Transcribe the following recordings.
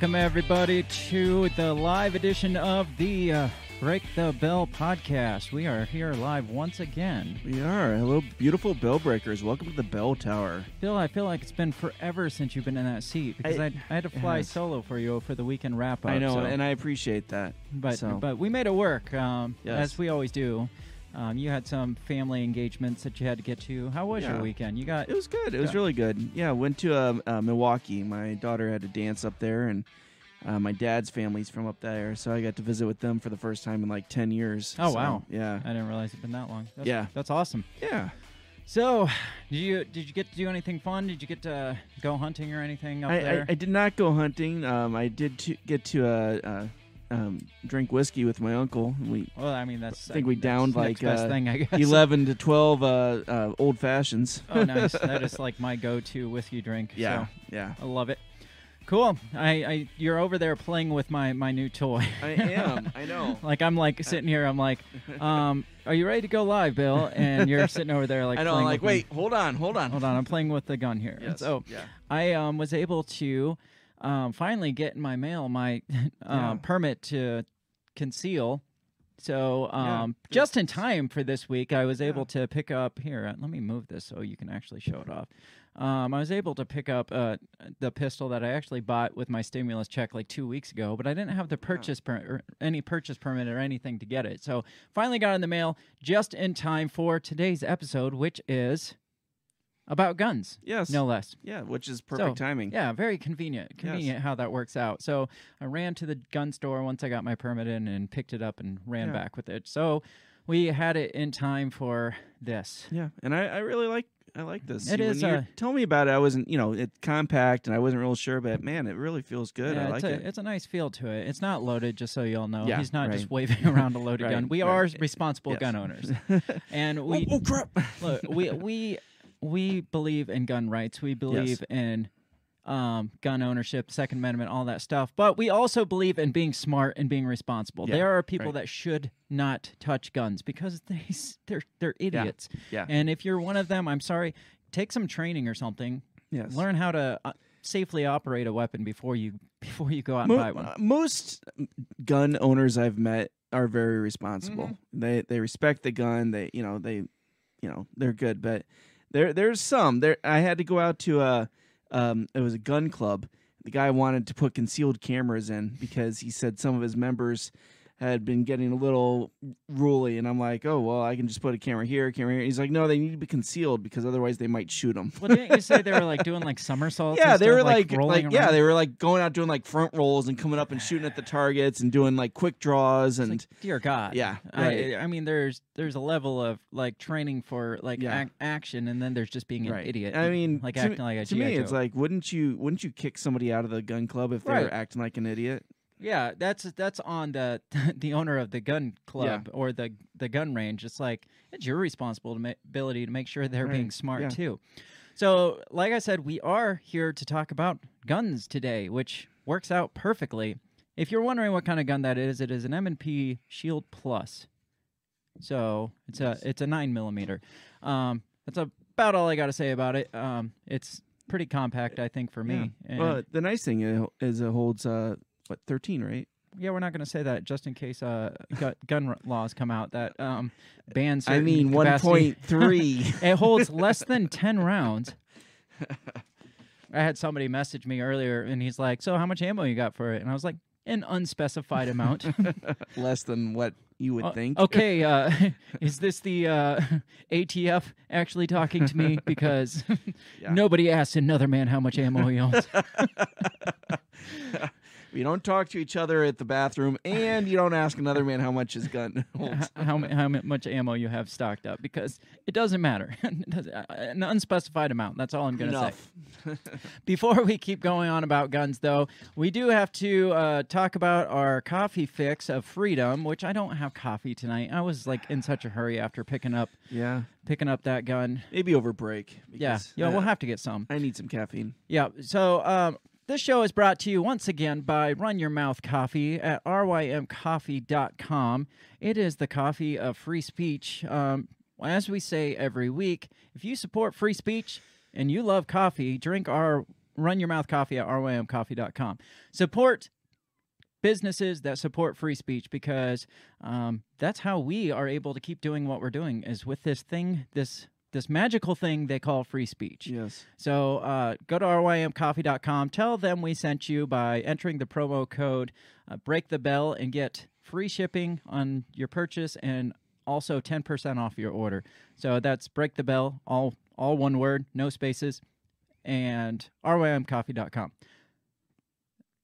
welcome everybody to the live edition of the uh, Break the Bell podcast. We are here live once again. We are. Hello, beautiful bell breakers. Welcome to the bell tower. Phil, I feel like it's been forever since you've been in that seat because I, I- I, had to fly solo for you for the weekend wrap up. I know, so- and I appreciate that. but so- but we made it work, um, Yes. as we always do. Um, you had some family engagements that you had to get to. How was your weekend? You got It was good. It was really good. Yeah, went to uh, uh, Milwaukee. My daughter had to dance up there, and uh, my dad's family's from up there, so I got to visit with them for the first time in like ten years. Oh, So, wow. Yeah, I didn't realize it'd been that long. That's, Yeah. that's awesome. yeah. So, did you did you get to do anything fun? Did you get to go hunting or anything up I, there? I, I did not go hunting. Um, I did to get to uh, uh, um, drink whiskey with my uncle. We well, I mean that's I think we downed, like, uh, thing eleven to twelve uh, uh, old fashions. Oh, nice. that is like my go-to whiskey drink. yeah, so yeah. I love it. Cool. I, I you're over there playing with my my new toy. I am. I know. like I'm like sitting here. I'm like, um, are you ready to go live, Bill? And you're sitting over there like. I know. I'm like, wait, hold on, hold on. hold on. I'm playing with the gun here. And Yes. So yeah. I um, was able to um, finally get in my mail my Yeah. um, permit to conceal. So um, good. just in time for this week, I was Yeah. able to pick up here. uh, Let me move this so you can actually show it off. Um, I was able to pick up uh, the pistol that I actually bought with my stimulus check like two weeks ago, but I didn't have the purchase per- or any purchase permit or anything to get it. So finally got in the mail just in time for today's episode, which is about guns, Yes. no less. Yeah, which is perfect So, timing. Yeah, very convenient. Convenient how that works out. So I ran to the gun store once I got my permit in and picked it up and ran Yeah. back with it. So we had it in time for this. Yeah, and I, I really like I like this. It When is, you uh, telling me about it, I wasn't you know it's compact and I wasn't real sure, but man, it really feels good. yeah, I like a, it. It's a nice feel to it. It's not loaded, just so y'all know. Yeah, He's not just waving around a loaded Right, gun. We right. are responsible Yes. gun owners, and we oh, oh, crap! look we we we believe in gun rights. We believe in um, gun ownership, Second Amendment, all that stuff. But we also believe in being smart and being responsible. Yeah, there are people right. that should not touch guns because they they're they're idiots. yeah. And if you're one of them, I'm sorry. Take some training or something. yes. Learn how to uh, safely operate a weapon before you before you go out and Mo- buy one. uh, most gun owners I've met are very responsible. Mm-hmm. They they respect the gun. They you know they you know they're good, but there there's some there. I had to go out to a um it was a gun club. The guy wanted to put concealed cameras in because he said some of his members had been getting a little ruly, and I'm like, oh well, I can just put a camera here, a camera here. He's like, no, they need to be concealed because otherwise they might shoot them. well, didn't you say they were like doing like somersaults? Yeah, they stuff, were like, rolling like yeah, they were like going out doing like front rolls and coming up and shooting at the targets and doing like quick draws and like, dear God. yeah, right. I, I mean, there's there's a level of like training for like Yeah. ac- action, and then there's just being an right. idiot. I mean, like acting like a to me, it's like wouldn't you wouldn't you kick somebody out of the gun club if they Right. were acting like an idiot? Yeah, that's that's on the the owner of the gun club or the the gun range. It's like it's your responsibility to make sure they're Right. being smart Yeah. too. So, like I said, we are here to talk about guns today, which works out perfectly. If you're wondering what kind of gun that is, it is an M&P Shield Plus. So it's a it's a nine millimeter. Um, that's about all I got to say about it. Um, it's pretty compact, I think, for me. Yeah. And Well, the nice thing is is it holds uh what thirteen, right? yeah, we're not going to say that just in case uh gu- gun r- laws come out that um ban. I mean, one point three. it holds less than 10 rounds. I had somebody message me earlier and he's like, So, how much ammo you got for it? And I was like, An unspecified amount. Less than what you would Uh, think. okay, uh, is this the uh, ATF actually talking to me? Because Yeah. nobody asked another man how much ammo he owns. We don't talk to each other at the bathroom, and you don't ask another man how much his gun holds. how, how much ammo you have stocked up because it doesn't matter. It doesn't- uh, An unspecified amount. That's all I'm going to say. Before we keep going on about guns, though, we do have to uh, talk about our coffee fix of freedom, which I don't have coffee tonight. I was like in such a hurry after picking up Yeah, picking up that gun. maybe over break. Yeah, yeah, uh, we'll have to get some. I need some caffeine. Yeah. So um, this show is brought to you once again by Run Your Mouth Coffee at rymcoffee.com. It is the coffee of free speech. Um, as we say every week, if you support free speech and you love coffee, drink our run your mouth coffee at rymcoffee.com. Support businesses that support free speech because um, that's how we are able to keep doing what we're doing is with this thing this this magical thing they call free speech Yes. so uh, go to rymcoffee.com tell them we sent you by entering the promo code uh, break the bell and get free shipping on your purchase and also 10% off your order so that's break the bell all all one word no spaces and rymcoffee.com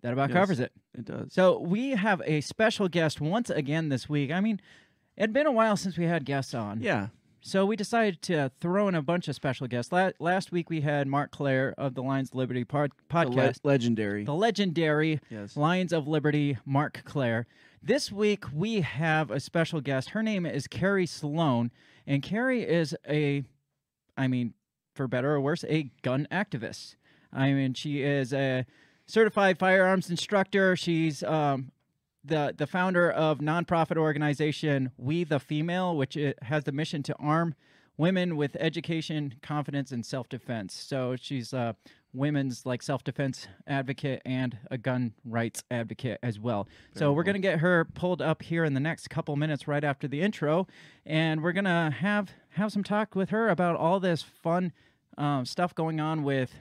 that about Yes. covers it It does. so we have a special guest once again this week. I mean, it'd been a while since we had guests on. Yeah. So we decided to throw in a bunch of special guests. La- last week we had Marc Clair of the Lions of Liberty pod- The le- podcast, legendary. the legendary yes. Lions of Liberty, Marc Clair. This week we have a special guest. Her name is Carrie Sloan, and Carrie is a, I mean, for better or worse, a gun activist. I mean, she is a certified firearms instructor. She's um, the the founder of nonprofit organization We the Female, which has the mission to arm women with education, confidence, and self defense. So she's a women's like self defense advocate and a gun rights advocate as well. so we're cool. gonna get her pulled up here in the next couple minutes right after the intro, and we're gonna have have some talk with her about all this fun um, stuff going on with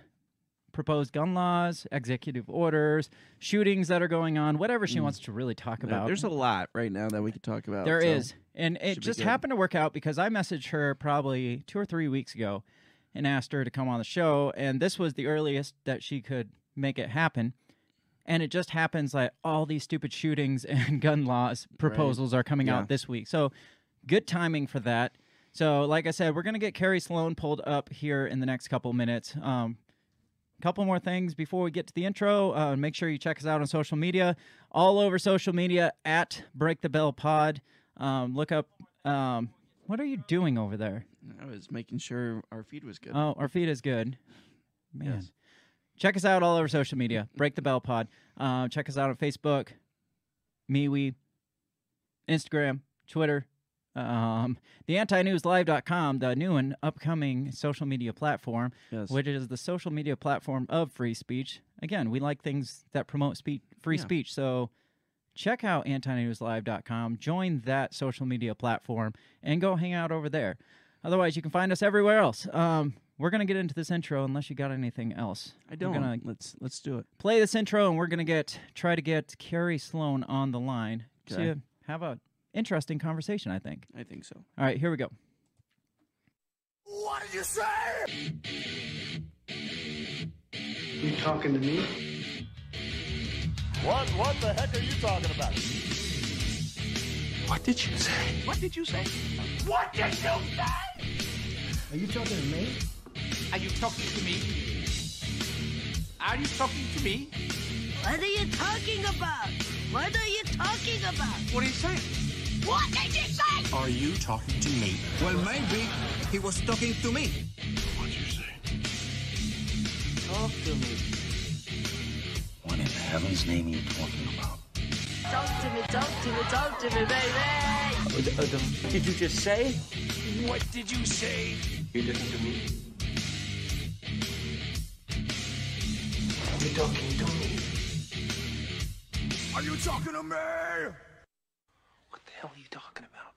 proposed gun laws, executive orders, shootings that are going on, whatever she Mm. wants to really talk Yeah, about. there's a lot right now that we could talk about. There so- is, And it just happened to work out because I messaged her probably two or three weeks ago and asked her to come on the show. And this was the earliest that she could make it happen. And it just happens that all these stupid shootings and gun laws proposals are coming Yeah. out this week. So good timing for that. So, like I said, we're going to get Carrie Sloan pulled up here in the next couple minutes. Um, couple more things before we get to the intro. Uh, make sure you check us out on social media, all over social media at Break the Bell Pod. Um, look up. Um, what are you doing over there? I was making sure our feed was good. Oh, our feed is good. Man. Yes. Check us out all over social media. Break the Bell Pod. Uh, check us out on Facebook, MeWe, Instagram, Twitter, um, the antinewslive.com, the new and upcoming social media platform, yes. which is the social media platform of free speech. Again, we like things that promote speech, free Yeah. speech. So check out antinewslive.com, join that social media platform, and go hang out over there. Otherwise, you can find us everywhere else. Um, we're gonna get into this intro unless you got anything else. I We're don't. gonna Let's let's do it. play this intro, and we're gonna get try to get Carrie Sloan on the line Okay. to have a interesting conversation. I think. I think so. All right, here we go. What did you say? You talking to me? What what the heck are you talking about? What did you say? What did you say? What did you say? Are you talking to me? Are you talking to me? Are you talking to me? What are you talking about? What are you talking about? What are you saying? What did you say? Are you talking to me? Well, maybe he was talking to me. What did you say? Talk to me. What in heaven's name are you talking about? Talk to me, talk to me, talk to me, baby. Did you just say? What did you say? You listen to me. You're talking to me. Are you talking to me? Hell are you talking about?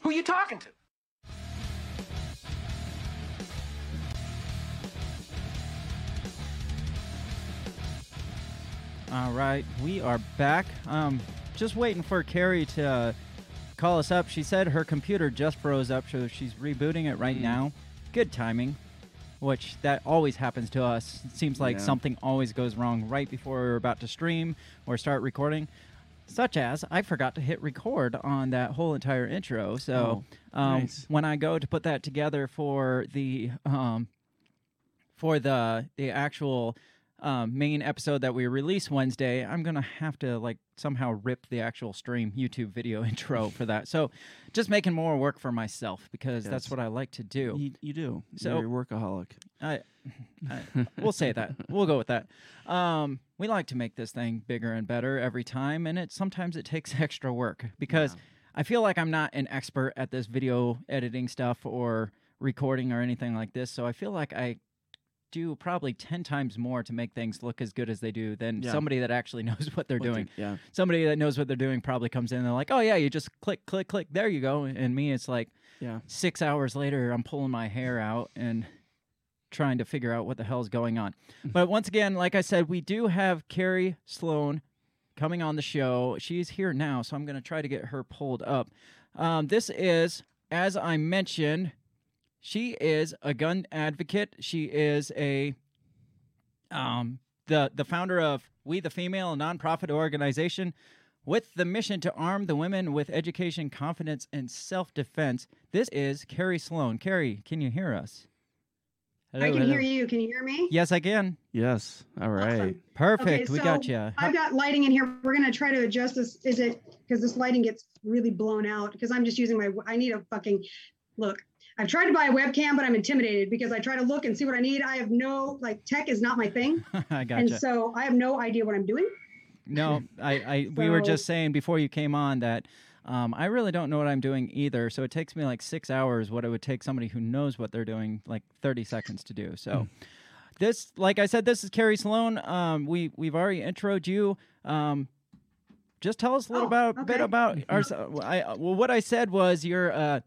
Who you talking to? All right, we are back. Um, just waiting for Carrie to uh, call us up. She said her computer just froze up, so she's rebooting it right now. Good timing, which that always happens to us. It seems like Yeah. something always goes wrong right before we're about to stream or start recording. Such as I forgot to hit record on that whole entire intro. So Oh, um, nice. when I go to put that together for the um, for the the actual um, main episode that we release Wednesday, I'm gonna have to like somehow rip the actual stream YouTube video intro for that. So just making more work for myself because that's what I like to do. You, you do. So- You're a workaholic. I, I, we'll say that. We'll go with that. Um, we like to make this thing bigger and better every time, and it sometimes it takes extra work because I feel like I'm not an expert at this video editing stuff or recording or anything like this. So I feel like I do probably 10 times more to make things look as good as they do than Yeah. somebody that actually knows what they're What doing. yeah. Somebody that knows what they're doing probably comes in and they're like, oh, yeah, you just click, click, click. There you go. And me, it's like Yeah. six hours later, I'm pulling my hair out and trying to figure out what the hell's going on. but once again, like I said, we do have Carrie Sloan coming on the show. She's here now, so I'm going to try to get her pulled up. Um, this is, as I mentioned, she is a gun advocate. She is a um, the the founder of We the Female, a nonprofit organization with the mission to arm the women with education, confidence, and self defense. This is Carrie Sloan. Carrie, can you hear us? I can hear you. Can you hear me? Yes, I can. Yes. All right. Awesome. Perfect. Okay, we so got you. I've got lighting in here. We're gonna try to adjust this. Is it because this lighting gets really blown out? Because I'm just using my. I need a fucking look. I've tried to buy a webcam, but I'm intimidated because I try to look and see what I need. I have no like tech is not my thing, I and gotcha. so I have no idea what I'm doing. No, I, I we were just saying before you came on that um, I really don't know what I'm doing either. So it takes me like six hours what it would take somebody who knows what they're doing like 30 seconds to do. So this, like I said, this is Carrie Sloan. Um, we we've already introed you. Um, just tell us a little Oh, about bit about our. I well, what I said was you're uh,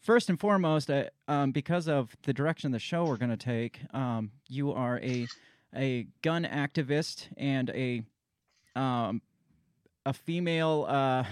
first and foremost uh, um, because of the direction the show we're going to take. Um, you are a a gun activist and a um, a female uh,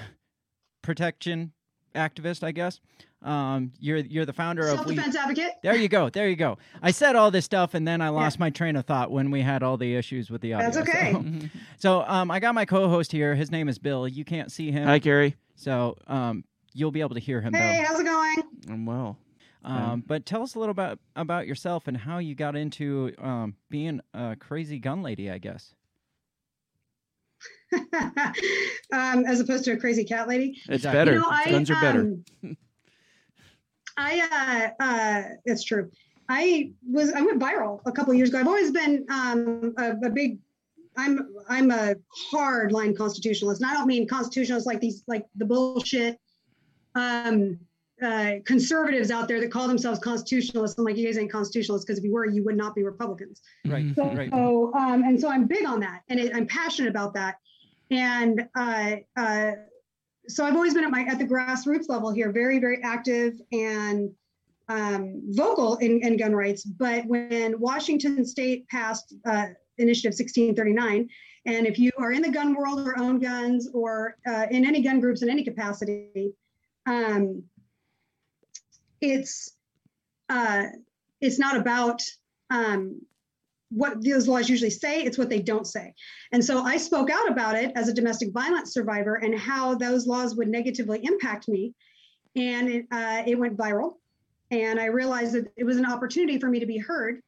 protection activist, I guess. Um, you're you're the founder of. Self-defense advocate. there you go. There you go. I said all this stuff and then I lost my train of thought when we had all the issues with the audio. That's okay. So, so, um, I got my co-host here. His name is Bill. You can't see him, Hi, Carrie. so um, you'll be able to hear him Hey, though. how's it going? I'm well. Um, but tell us a little about about yourself and how you got into um, being a crazy gun lady. I guess. um, as opposed to a crazy cat lady. It's better. You know, I, Guns are better. um, I uh, uh, it's true. I was I went viral a couple years ago. I've always been um, a, a big. I'm I'm a hard line constitutionalist, and I don't mean constitutionalists like these like the bullshit um, uh, conservatives out there that call themselves constitutionalists. I'm like, you guys ain't constitutionalists because if you were, you would not be Republicans. Right. So, Right. um, and so I'm big on that, and it, I'm passionate about that. And uh, uh, so I've always been at my at the grassroots level here, very very active and um, vocal in, in gun rights. But when Washington State passed uh, Initiative 1639, and if you are in the gun world or own guns or uh, in any gun groups in any capacity, um, it's uh, it's not about um, what those laws usually say, it's what they don't say. And so I spoke out about it as a domestic violence survivor and how those laws would negatively impact me. And it, uh, it went viral. And I realized that it was an opportunity for me to be heard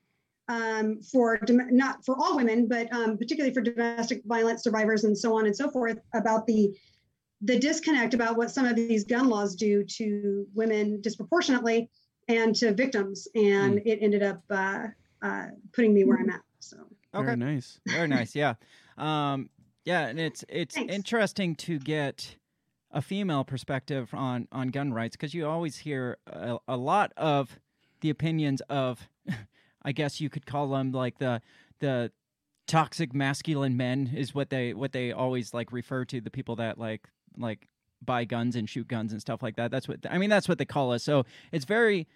um, for dom- not for all women, but um, particularly for domestic violence survivors and so on and so forth about the the disconnect about what some of these gun laws do to women disproportionately and to victims. And it ended up uh, uh, putting me where I'm at. So Very nice. Very nice. Yeah. Um, yeah, and it's it's Thanks. interesting to get a female perspective on on gun rights because you always hear a, a lot of the opinions of, I guess you could call them like the the toxic masculine men is what they what they always like refer to the people that like like buy guns and shoot guns and stuff like that. That's what I mean. That's what they call us. So it's very.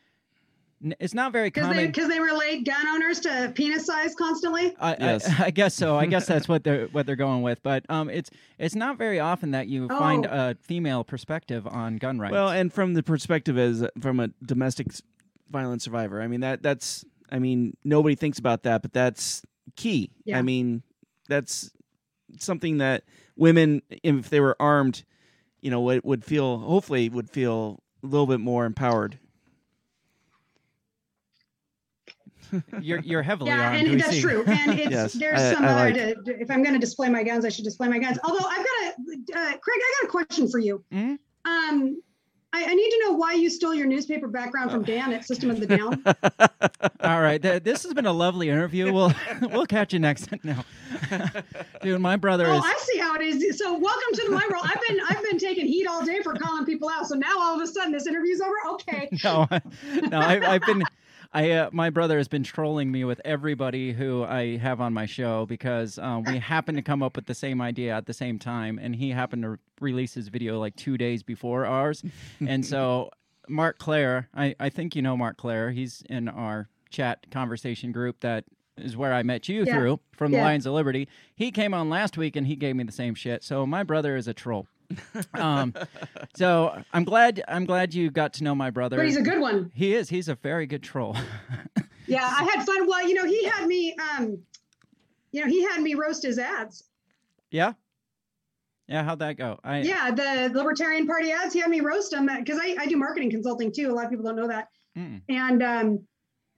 N- It's not very because they common. because they relate gun owners to penis size constantly. I, Yes. I, I guess so. I guess that's what they're what they're going with. But um, it's it's not very often that you find Oh. a female perspective on gun rights. Well, and from the perspective as from a domestic violence survivor, I mean that that's I mean nobody thinks about that, but that's key. Yeah. I mean that's something that women, if they were armed, you know, would, would feel hopefully would feel a little bit more empowered. You're you're heavily Yeah, armed. we and that's see. true. And it's Yes, there's I- some I other. like- to- if I'm going to display my guns, I should display my guns. Although I've got a uh, Craig, I got a question for you. Mhm. Um, I, I need to know why you stole your newspaper background from Dan at System of the Down. All right, th- this has been a lovely interview. We'll we'll catch you next time. No, dude, my brother Oh, is. I see how it is. So welcome to my role. I've been I've been taking heat all day for calling people out. So now all of a sudden this interview's over. Okay. no, no, I, I've been. I uh, my brother has been trolling me with everybody who I have on my show because um, we happened to come up with the same idea at the same time, and he happened to re- release his video like two days before ours, and so Marc Clair, I I think you know Marc Clair. He's in our chat conversation group that is where I met you Yeah. through from the Lions of Liberty. He came on last week and he gave me the same shit. So my brother is a troll. Um, so I'm glad I'm glad you got to know my brother. But he's a good one. He is. He's a very good troll. Yeah, I had fun. Well, you know, he had me. Um, you know, he had me roast his ads. yeah. Yeah. How'd that go? I, Yeah, the Libertarian Party ads. He had me roast them because I, I do marketing consulting too. A lot of people don't know that. Mm. And um,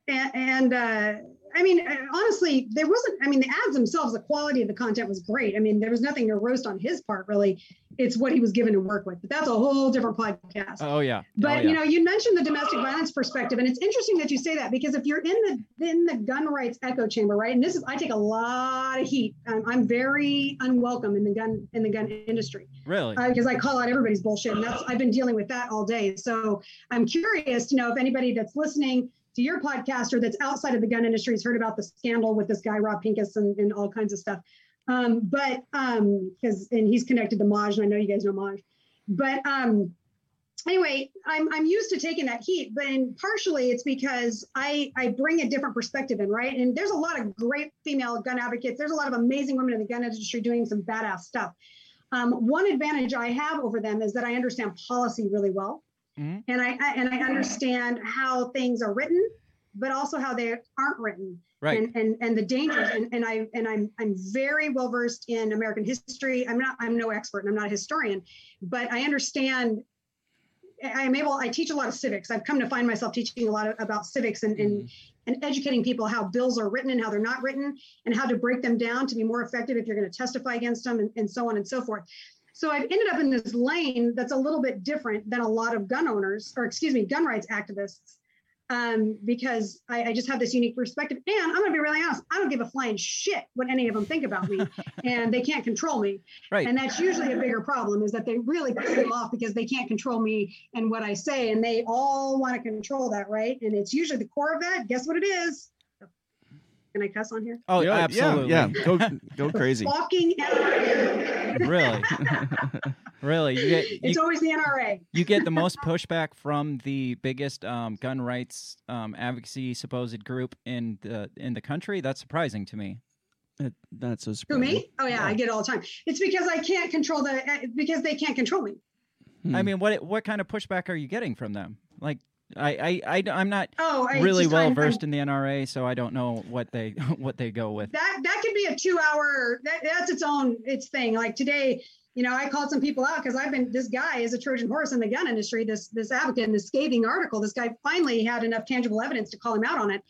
and, and uh, I mean, uh, honestly, there wasn't. I mean, the ads themselves, the quality of the content was great. I mean, there was nothing to roast on his part, really. It's what he was given to work with. But that's a whole different podcast. Oh yeah. But oh, yeah. you know, you mentioned the domestic violence perspective, and it's interesting that you say that because if you're in the in the gun rights echo chamber, right? And this is I take a lot of heat. Um, I'm very unwelcome in the gun in the gun industry really. because I call out everybody's bullshit, and that's I've been dealing with that all day. So I'm curious to know if anybody that's listening to your podcaster that's outside of the gun industry has heard about the scandal with this guy Rob Pincus and, and all kinds of stuff. Um, but um, because and he's connected to Maj, and I know you guys know Maj. But um, anyway, I'm I'm used to taking that heat, but and partially it's because I I bring a different perspective in, right? And there's a lot of great female gun advocates. There's a lot of amazing women in the gun industry doing some badass stuff. Um, one advantage I have over them is that I understand policy really well, Mhm. and I, I and I understand how things are written, but also how they aren't written, Right. and and and the dangers. And, and I and I'm I'm very well versed in American history. I'm not I'm no expert, and I'm not a historian, but I understand. I am able. I teach a lot of civics. I've come to find myself teaching a lot of, about civics and, and and educating people how bills are written and how they're not written and how to break them down to be more effective if you're going to testify against them and, and so on and so forth. So I've ended up in this lane that's a little bit different than a lot of gun owners, or excuse me, gun rights activists, um, because I, I just have this unique perspective. And I'm going to be really honest, I don't give a flying shit what any of them think about me, and they can't control me. Right. And that's usually a bigger problem is that they really piss me off because they can't control me and what I say, and they all want to control that, right? And it's usually the core of that. Guess what it is? Can I cuss on here? oh, yeah, absolutely. Yeah, yeah. Go go crazy. Fucking NRA. really. really. You get you, It's always the NRA. you get the most pushback from the biggest um, gun rights um, advocacy supposed group in the in the country. That's surprising to me. That- That's so Who surprising. me? Oh yeah, I get it all the time. It's because I can't control the uh, because they can't control me. Hmm. I mean, what what kind of pushback are you getting from them? Like, I I, I am not Oh, I really well versed in the NRA, so I don't know what they what they go with. that that could be a two hour that, that's its own its thing like today you know i called some people out because i've been this guy is a trojan horse in the gun industry this this advocate in this scathing article this guy finally had enough tangible evidence to call him out on it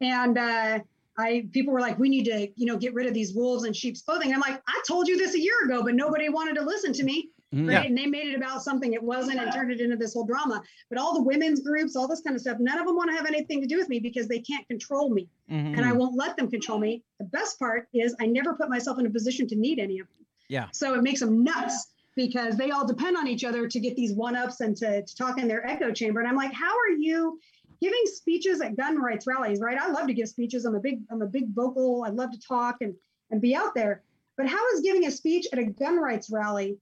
and uh I people were like, we need to, you know, get rid of these wolves in sheep's clothing. I'm like, I told you this a year ago, but nobody wanted to listen to me. Mhm. Right. And they made it about something it wasn't and turned it into this whole drama. But all the women's groups, all this kind of stuff, none of them want to have anything to do with me because they can't control me Mhm. and I won't let them control me. The best part is I never put myself in a position to need any of them. Yeah. So it makes them nuts because they all depend on each other to get these one ups and to, to talk in their echo chamber. And I'm like, how are you giving speeches at gun rights rallies? Right. I love to give speeches. I'm a big, I'm a big vocal. I love to talk and, and be out there. But how is giving a speech at a gun rights rally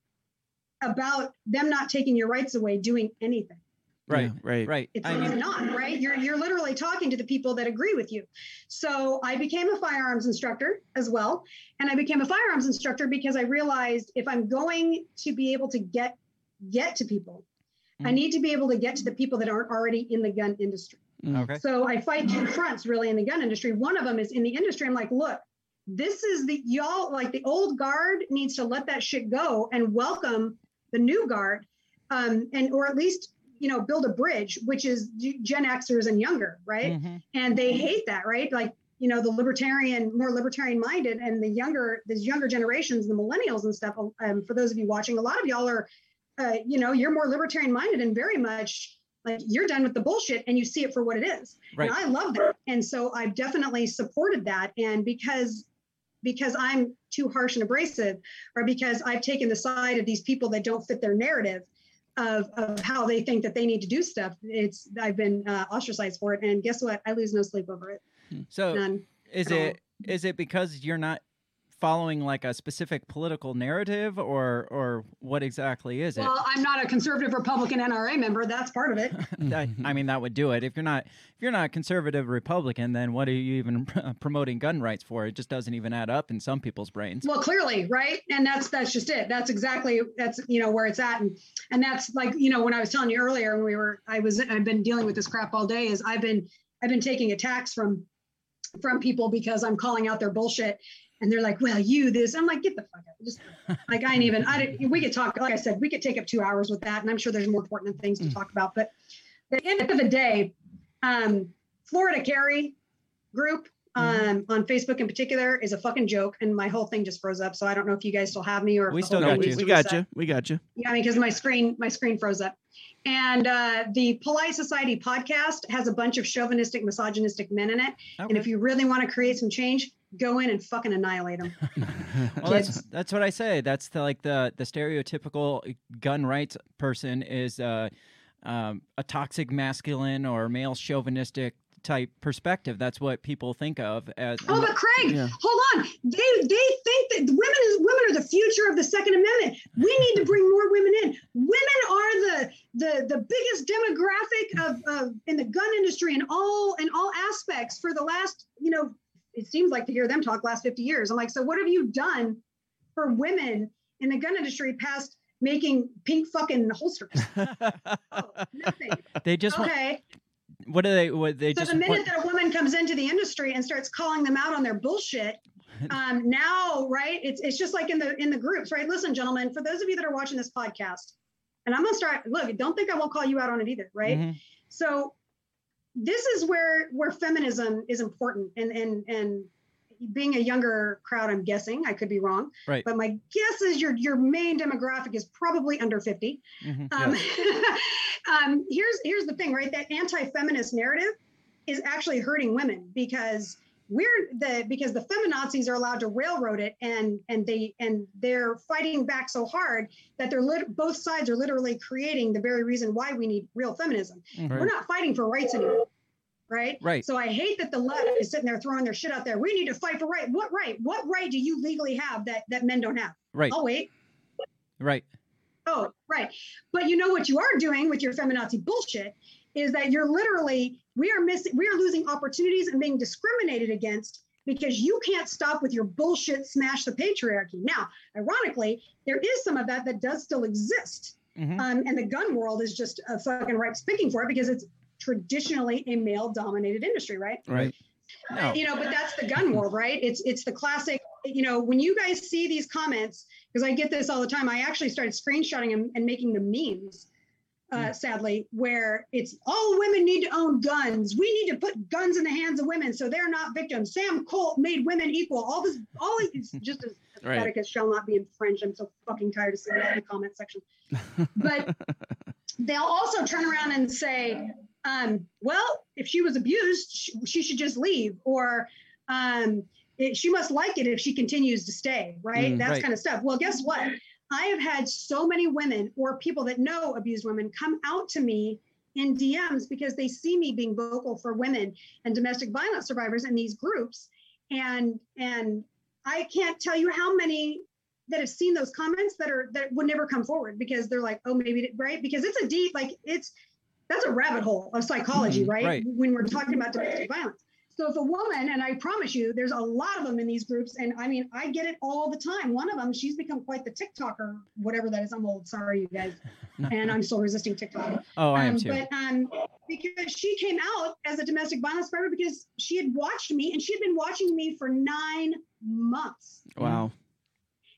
about them not taking your rights away doing anything? right, Yeah, right. right. It's, I mean, not right. You're you're literally talking to the people that agree with you. So I became a firearms instructor as well, and I became a firearms instructor because I realized if I'm going to be able to get get to people, I Mhm. need to be able to get to the people that aren't already in the gun industry. Mm. okay. So I fight two fronts really in the gun industry. One of them is in the industry. I'm like, look, this is the y'all like the old guard needs to let that shit go and welcome the new guard, um, and or at least you know build a bridge, which is Gen Xers and younger, right? Mhm. And they hate that, right? Like you know the libertarian, more libertarian minded, and the younger these younger generations, the millennials and stuff. Um, for those of you watching, a lot of y'all are, uh, you know, you're more libertarian minded and very much like you're done with the bullshit and you see it for what it is. Right. And I love that. And so I've definitely supported that. And because because I'm too harsh and abrasive, or because I've taken the side of these people that don't fit their narrative, of, of how they think that they need to do stuff. It's I've been uh, ostracized for it, and guess what? I lose no sleep over it. So None. is it is it because you're not following like a specific political narrative or or what exactly is it? Well, I'm not a conservative Republican NRA member. That's part of it. I, I mean, that would do it. If you're not if you're not a conservative Republican, then what are you even promoting gun rights for? It just doesn't even add up in some people's brains. Well, clearly, right? And that's that's just it. That's exactly that's you know where it's at, and and that's like you know when I was telling you earlier when we were I was I've been dealing with this crap all day. Is I've been I've been taking attacks from from people because I'm calling out their bullshit, and they're like, "Well, you this." I'm like, "Get the fuck out!" Just like I ain't even. I didn't, we could talk. Like I said, we could take up two hours with that, and I'm sure there's more important things to talk about. But at the end of the day, um, Florida Carry group um, on Facebook in particular is a fucking joke, and my whole thing just froze up. So I don't know if you guys still have me or We still got we, you. we got you. We got you. Yeah, I mean, because my screen my screen froze up. And uh, the Polite Society podcast has a bunch of chauvinistic, misogynistic men in it. And if you really want to create some change, go in and fucking annihilate them. Well, that's that's what I say. That's the, like the the stereotypical gun rights person is uh, um, a toxic masculine or male chauvinistic type perspective. That's what people think of as. Oh, but Craig, Yeah. hold on. They they think that women is women are the future of the Second Amendment. We need to bring more women in. Women are the the the biggest demographic of, of in the gun industry in all in all aspects for the last you know it seems like to hear them talk last 50 years. I'm like, so what have you done for women in the gun industry past making pink fucking holsters? oh, nothing. they just want, Okay. what do they what they So just the minute want- that a woman comes into the industry and starts calling them out on their bullshit, um, now, right? It's it's just like in the in the groups, right? Listen, gentlemen, for those of you that are watching this podcast, and I'm gonna start. Look, don't think I won't call you out on it either, right? Mhm. So this is where where feminism is important, and and and being a younger crowd, I'm guessing I could be wrong, Right. but my guess is your your main demographic is probably under 50. Mhm. Um, um, here's here's the thing, right? That anti-feminist narrative is actually hurting women because we're the because the feminazis are allowed to railroad it and and they and they're fighting back so hard that they're lit- both sides are literally creating the very reason why we need real feminism. Mm-hmm. We're not fighting for rights anymore. Right. Right. So I hate that the left is sitting there throwing their shit out there. We need to fight for right. What right? What right do you legally have that that men don't have? Right. I'll wait. Right. Oh, right. But you know what you are doing with your feminazi bullshit is that you're literally we are missing we are losing opportunities and being discriminated against because you can't stop with your bullshit smash the patriarchy. Now, ironically, there is some of that that does still exist. Mhm. Um, and the gun world is just a fucking ripe picking for it because it's traditionally a male dominated industry, right? Right. No. you know but that's the gun world right it's it's the classic you know when you guys see these comments because i get this all the time i actually started screenshotting them and making them memes uh, sadly where it's all women need to own guns we need to put guns in the hands of women so they're not victims sam colt made women equal all this all it's just as Right. pathetic as shall not be infringed i'm so fucking tired of seeing that in the comment section but they'll also turn around and say, um, well, if she was abused, she, she should just leave, or um, it, she must like it if she continues to stay, right? Mm, That's right. kind of stuff. Well, guess what? I have had so many women or people that know abused women come out to me in DMs because they see me being vocal for women and domestic violence survivors in these groups. And and I can't tell you how many that have seen those comments that are that would never come forward because they're like, oh, maybe right because it's a deep like it's that's a rabbit hole of psychology, Mhm, right? right. When we're talking about domestic violence. So if a woman, and I promise you, there's a lot of them in these groups, and I mean, I get it all the time. One of them, she's become quite the TikToker, whatever that is. I'm old, sorry, you guys, and I'm still resisting TikTok. Oh, I am Um, too. But um, because she came out as a domestic violence survivor because she had watched me, and she had been watching me for nine months Wow.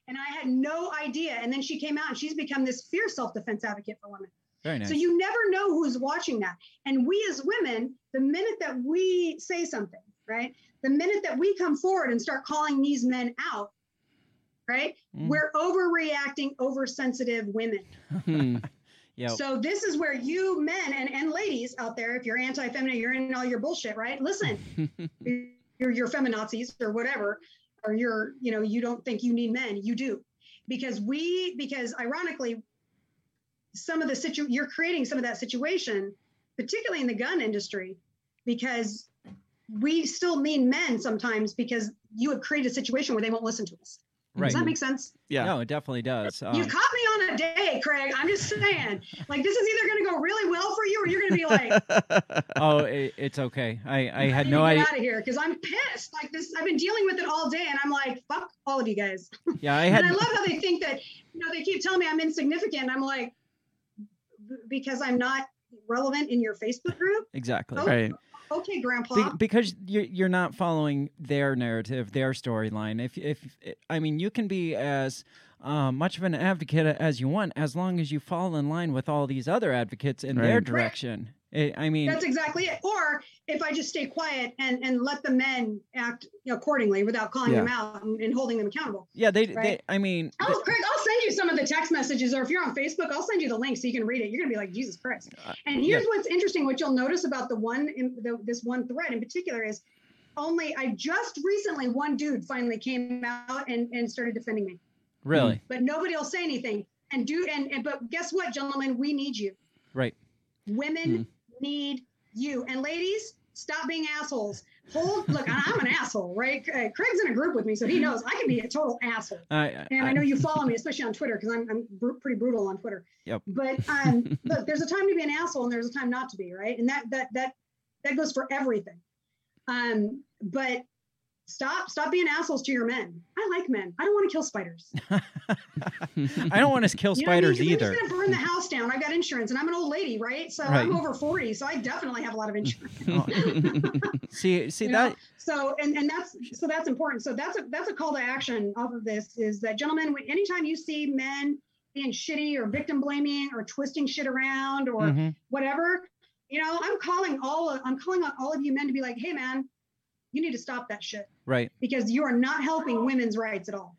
and I had no idea. And then she came out and she's become this fierce self-defense advocate for women. Very nice. So you never know who's watching that. And we as women, the minute that we say something, right? The minute that we come forward and start calling these men out, right? Mm. We're overreacting, oversensitive women. Yeah. So this is where you men and, and ladies out there, if you're anti-feminine, you're in all your bullshit, right? Listen, you're your feminazis or whatever, or you're, you know, you don't think you need men, you do. Because we, because ironically, some of the situ you're creating some of that situation, particularly in the gun industry, because we still mean men sometimes because you have created a situation where they won't listen to us. Right. Does that make sense? Yeah. No, it definitely does. you Um, caught me on a day, Craig. I'm just saying, like, this is either going to go really well for you, or you're going to be like, oh, it, it's okay. I, I had no idea. get out of here because I'm pissed. Like this, I've been dealing with it all day, and I'm like, fuck all of you guys. Yeah, I had. and I love how they think that, you know, they keep telling me I'm insignificant. I'm like, "B- because I'm not relevant in your Facebook group. Exactly. Oh, Right. Okay, Grandpa. Be- because you're you're not following their narrative, their storyline. If if I mean, you can be as um, much of an advocate as you want, as long as you fall in line with all these other advocates in their Right. direction. I I mean, That's exactly it. Or if I just stay quiet and, and let the men act accordingly without calling Yeah. them out and, and holding them accountable. yeah, they, right. they I mean, Oh, Craig, I'll send you some of the text messages, or if you're on Facebook, I'll send you the link so you can read it. You're gonna be like, Jesus Christ. Uh, and here's yeah. what's interesting: what you'll notice about the one, in the, this one thread in particular is only I just recently one dude finally came out and and started defending me, really, but nobody will say anything. And do and, and but guess what, gentlemen, we need you. right? Women hmm. Need you, and ladies, stop being assholes. Hold, look, I- I'm an asshole, right? Uh, Craig's in a group with me, so he knows I can be a total asshole. I, And I know you follow me, especially on Twitter, because I'm, I'm br- pretty brutal on Twitter. Yep. But um, look, there's a time to be an asshole, and there's a time not to be, right? And that that that that goes for everything. Um, but stop stop being assholes to your men. I like men. I don't want to kill spiders. I don't want to kill You know I mean? either. I'm just gonna burn the house down. I've got insurance, and I'm an old lady, right? So Right. I'm over 40, so I definitely have a lot of insurance. see, see you know? that so and and that's so that's important so that's a that's a call to action off of this is that gentlemen anytime you see men being shitty or victim blaming or twisting shit around or Mhm. whatever you know i'm calling all of i'm calling on all of you men to be like hey man you need to stop that shit right? because you are not helping women's rights at all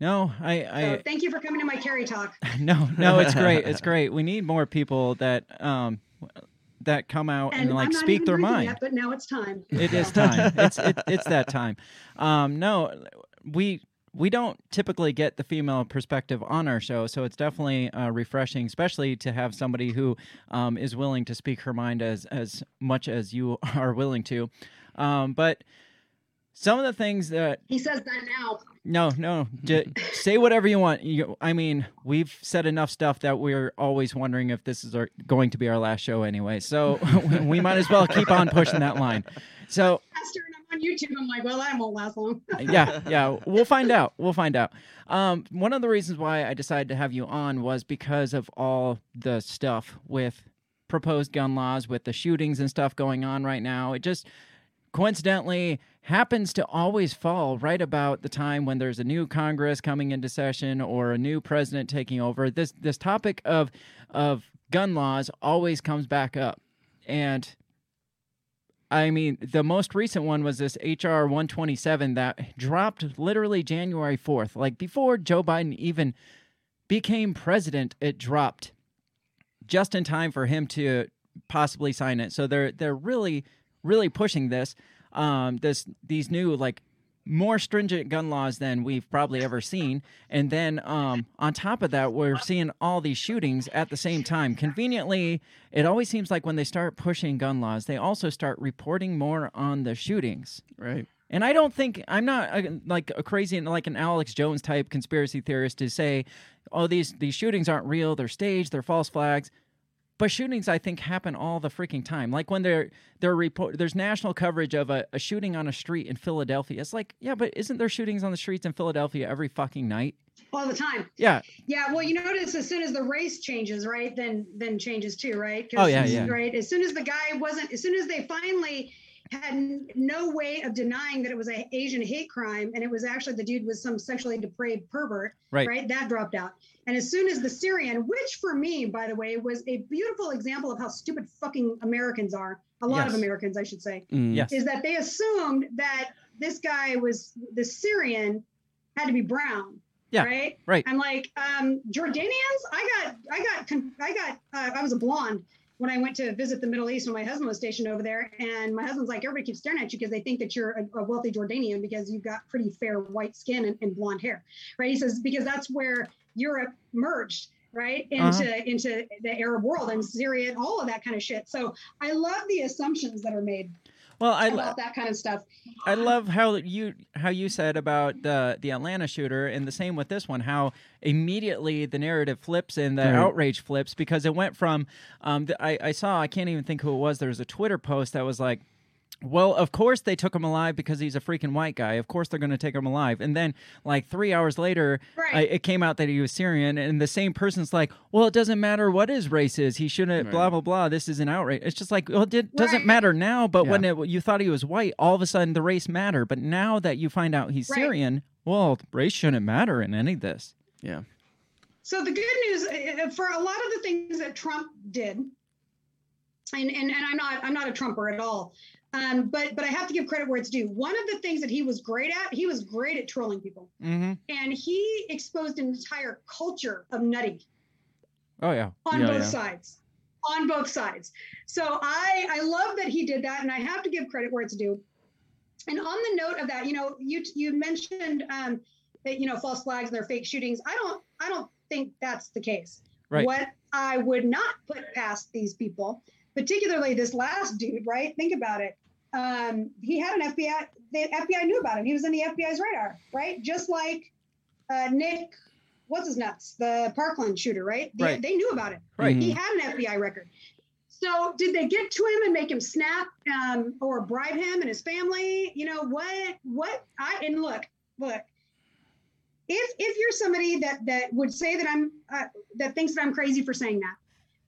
No, I, so thank you for coming to my carry talk no, no. It's great. It's great. We need more people that um that come out and, and like speak their mind. yet, but now it's time It is time. It's it, it's that time. Um, no, we we don't typically get the female perspective on our show, so it's definitely uh, refreshing, especially to have somebody who um, is willing to speak her mind as as much as you are willing to. Um, but some of the things that he says that now no, no. J- say whatever you want. You, I mean, we've said enough stuff that we're always wondering if this is our, going to be our last show anyway. So we might as well keep on pushing that line. So i'm on youtube i'm like well I won't last long yeah, yeah, we'll find out. We'll find out. Um, one of the reasons why I decided to have you on was because of all the stuff with proposed gun laws, with the shootings and stuff going on right now. It just coincidentally happens to always fall right about the time when there's a new Congress coming into session or a new president taking over. This this topic of of gun laws always comes back up, and I mean, the most recent one was this HR 127 that dropped literally January 4th. Like before Joe Biden even became president, it dropped just in time for him to possibly sign it. So they're they're really really pushing this um this these new like more stringent gun laws than we've probably ever seen. And then um, on top of that, we're seeing all these shootings at the same time. Conveniently, it always seems like when they start pushing gun laws, they also start reporting more on the shootings. Right. And I don't think I'm not uh, like a crazy like an Alex Jones type conspiracy theorist to say, oh these these shootings aren't real, they're staged, they're false flags. But shootings, I think, happen all the freaking time. Like when they're they're report, there's national coverage of a, a shooting on a street in Philadelphia. It's like, yeah, but isn't there shootings on the streets in Philadelphia every fucking night? all the time. Yeah, Yeah, well, you notice as soon as the race changes, right, then then changes too, right? Oh, yeah, yeah. Right. As soon as the guy wasn't, as soon as they finally had no way of denying that it was a Asian hate crime, and it was actually the dude was some sexually depraved pervert, Right. That dropped out. And as soon as the Syrian, which for me, by the way, was a beautiful example of how stupid fucking Americans are, a lot of Americans, I should say, Mm. yes, is that they assumed that this guy was the Syrian had to be brown. Yeah, Right. right. I'm like, um, Jordanians. I got, I got, I got. Uh, I was a blonde when I went to visit the Middle East when my husband was stationed over there, and my husband's like, everybody keeps staring at you because they think that you're a, a wealthy Jordanian because you've got pretty fair white skin and, and blonde hair, right? He says because that's where Europe merged. right Uh-huh. into into the Arab world and Syria and all of that kind of shit. So I love the assumptions that are made Well, I love that kind of stuff. I love how you how you said about the the Atlanta shooter, and the same with this one. How immediately the narrative flips and the Right. outrage flips because it went from um, the, I I saw I can't even think who it was. There was a Twitter post that was like. Well, of course they took him alive because he's a freaking white guy. Of course they're going to take him alive. And then, like three hours later, Right. I, it came out that he was Syrian, and the same person's like, "Well, it doesn't matter what his race is. He shouldn't." Blah blah blah. This is an outrage. It's just like, well, it did, doesn't Right. matter now. But when it, you thought he was white, all of a sudden the race mattered. But now that you find out he's Right. Syrian, well, race shouldn't matter in any of this. Yeah. So the good news uh, for a lot of the things that Trump did, and and, and I'm not I'm not a Trumper at all, um, but but I have to give credit where it's due. One of the things that he was great at, he was great at trolling people, Mm-hmm. and he exposed an entire culture of nutty Oh yeah. on Yeah, both yeah. sides on both sides so i i love that he did that and i have to give credit where it's due and on the note of that you know you you mentioned um that you know false flags and their fake shootings i don't i don't think that's the case Right. what i would not put past these people particularly this last dude right think about it um he had an fbi the fbi knew about him he was in the fbi's radar right just like uh nick what's his nuts the parkland shooter right, The- Right. they knew about it Right. he had an FBI record. So did they get to him and make him snap um, or bribe him and his family? You know what? What I and look, look. If if you're somebody that that would say that I'm uh, that thinks that I'm crazy for saying that,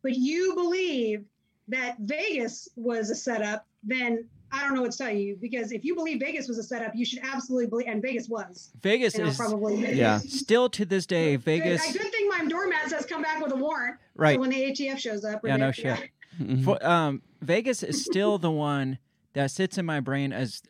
but you believe that Vegas was a setup, then I don't know what to tell you because if you believe Vegas was a setup, you should absolutely believe, and Vegas was. Vegas And I'll is probably Yeah. still to this day. Vegas. Vegas. good thing my doormat says come back with a warrant. Right. So when the ATF shows up. or Yeah, the no FBI. shit. For, um, Vegas is still the one that sits in my brain as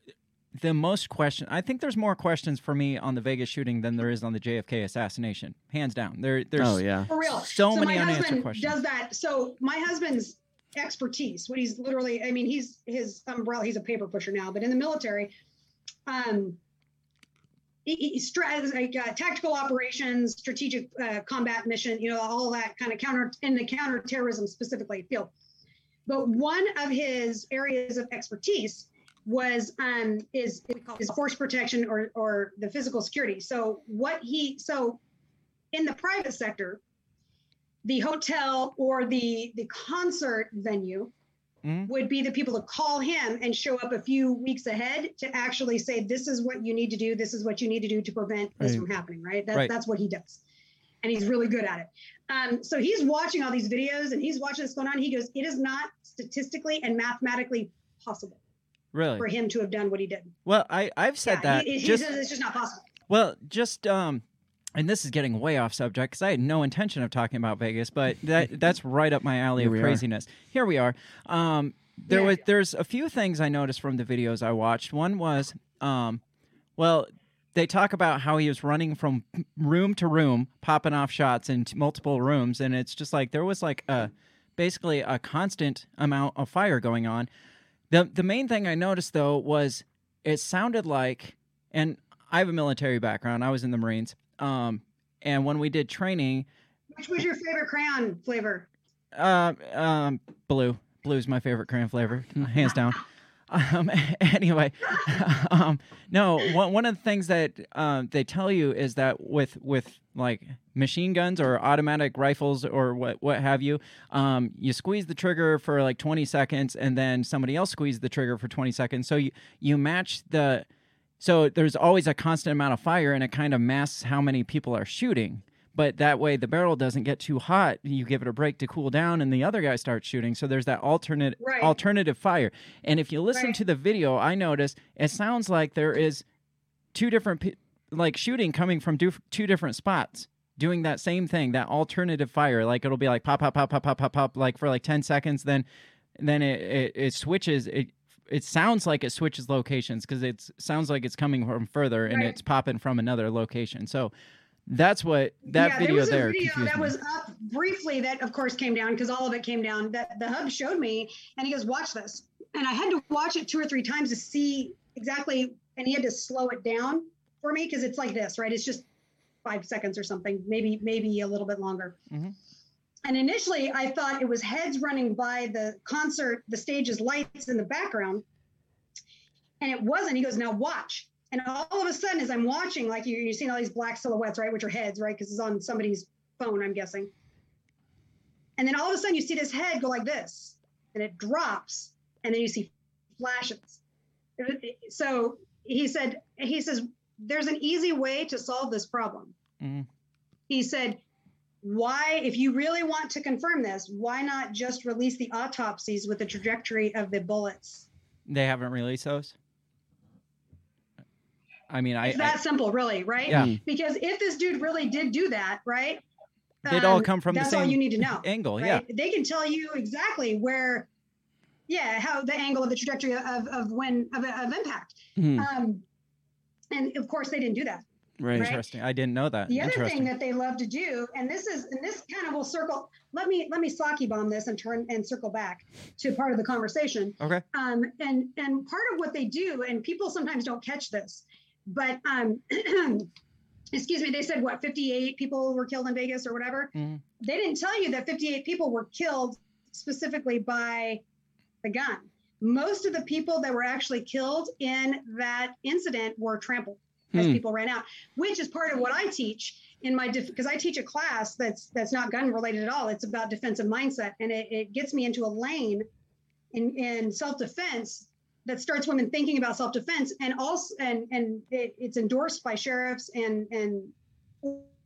the most question. I think there's more questions for me on the Vegas shooting than there is on the JFK assassination, hands down. There, there's Oh yeah. For real. So many my unanswered husband questions. does that. So my husband's expertise, what he's literally, I mean, he's his umbrella, he's a paper pusher now, but in the military, um, he, he like uh, tactical operations, strategic uh, combat mission, you know, all that kind of counter in the counterterrorism specifically field. But one of his areas of expertise was um, is is force protection or or the physical security. So what he so in the private sector, the hotel or the the concert venue Mhm. would be the people to call him and show up a few weeks ahead to actually say this is what you need to do this is what you need to do to prevent this Right. from happening right that's, Right. that's what he does and he's really good at it um, so he's watching all these videos and he's watching this going on he goes it is not statistically and mathematically possible really for him to have done what he did well. I I've said yeah, that. he, he just says it's just not possible well, just um, and this is getting way off subject because I had no intention of talking about Vegas, but that that's right up my alley Here of we are. craziness. Here we are. Um, there Yeah. was there's a few things I noticed from the videos I watched. One was um, well. They talk about how he was running from room to room, popping off shots in t- multiple rooms, and it's just like there was like a basically a constant amount of fire going on. The the main thing I noticed though was it sounded like and I have a military background. I was in the Marines. Um and when we did training, which was your favorite crayon flavor uh um blue. Blue's my favorite crayon flavor, hands down. Um anyway, um no, one one of the things that um they tell you is that with with like machine guns or automatic rifles or what what have you, um you squeeze the trigger for like 20 seconds and then somebody else squeezes the trigger for 20 seconds. So you you match the so there's always a constant amount of fire and it kind of masks how many people are shooting. But that way the barrel doesn't get too hot. You give it a break to cool down and the other guy starts shooting. So there's that alternate Right. alternative fire. And if you listen Right. to the video, I noticed it sounds like there is two different pe- like shooting coming from do- two different spots doing that same thing, that alternative fire. Like it'll be like pop pop pop pop pop pop pop like for like 10 seconds then then it it, it switches it it sounds like it switches locations because it sounds like it's coming from further and Right. it's popping from another location. So that's what that yeah, video there was there video that me. was up briefly that of course came down because all of it came down that the hub showed me and he goes watch this and i had to watch it two or three times to see exactly and he had to slow it down for me because it's like this right it's just five seconds or something, maybe maybe a little bit longer. Mhm. And initially, I thought it was heads running by the concert, the stage's lights in the background, and it wasn't. He goes, "Now watch." And all of a sudden, as I'm watching, like you, you're seeing all these black silhouettes, right, which are heads, right, because it's on somebody's phone, I'm guessing. And then all of a sudden, you see this head go like this, and it drops, and then you see flashes. So he said, he says, there's an easy way to solve this problem. Mhm. He said, why, if you really want to confirm this, why not just release the autopsies with the trajectory of the bullets? They haven't released those. I mean, I, It's that I simple, really, right? yeah, Because if this dude really did do that, right? they'd all um, come from the same all you need to know. angle. right? Yeah, They can tell you exactly where, yeah, how the angle of the trajectory of, of when of, of impact. Hmm. Um, and of course, they didn't do that. Right. right. interesting. I didn't know that. The other thing that they love to do, and this is, and this kind of will circle. Let me let me sake bomb this and turn and circle back to part of the conversation. okay. Um, and and part of what they do, and people sometimes don't catch this, but um, excuse me, they said what 58 people were killed in Vegas or whatever. Mhm. They didn't tell you that 58 people were killed specifically by the gun. Most of the people that were actually killed in that incident were trampled as Hmm. people ran out, which is part of what I teach in my because I teach a class that's that's not gun related at all. It's about defensive mindset, and it, it gets me into a lane in in self defense that starts women thinking about self defense, and also and and it, it's endorsed by sheriffs and and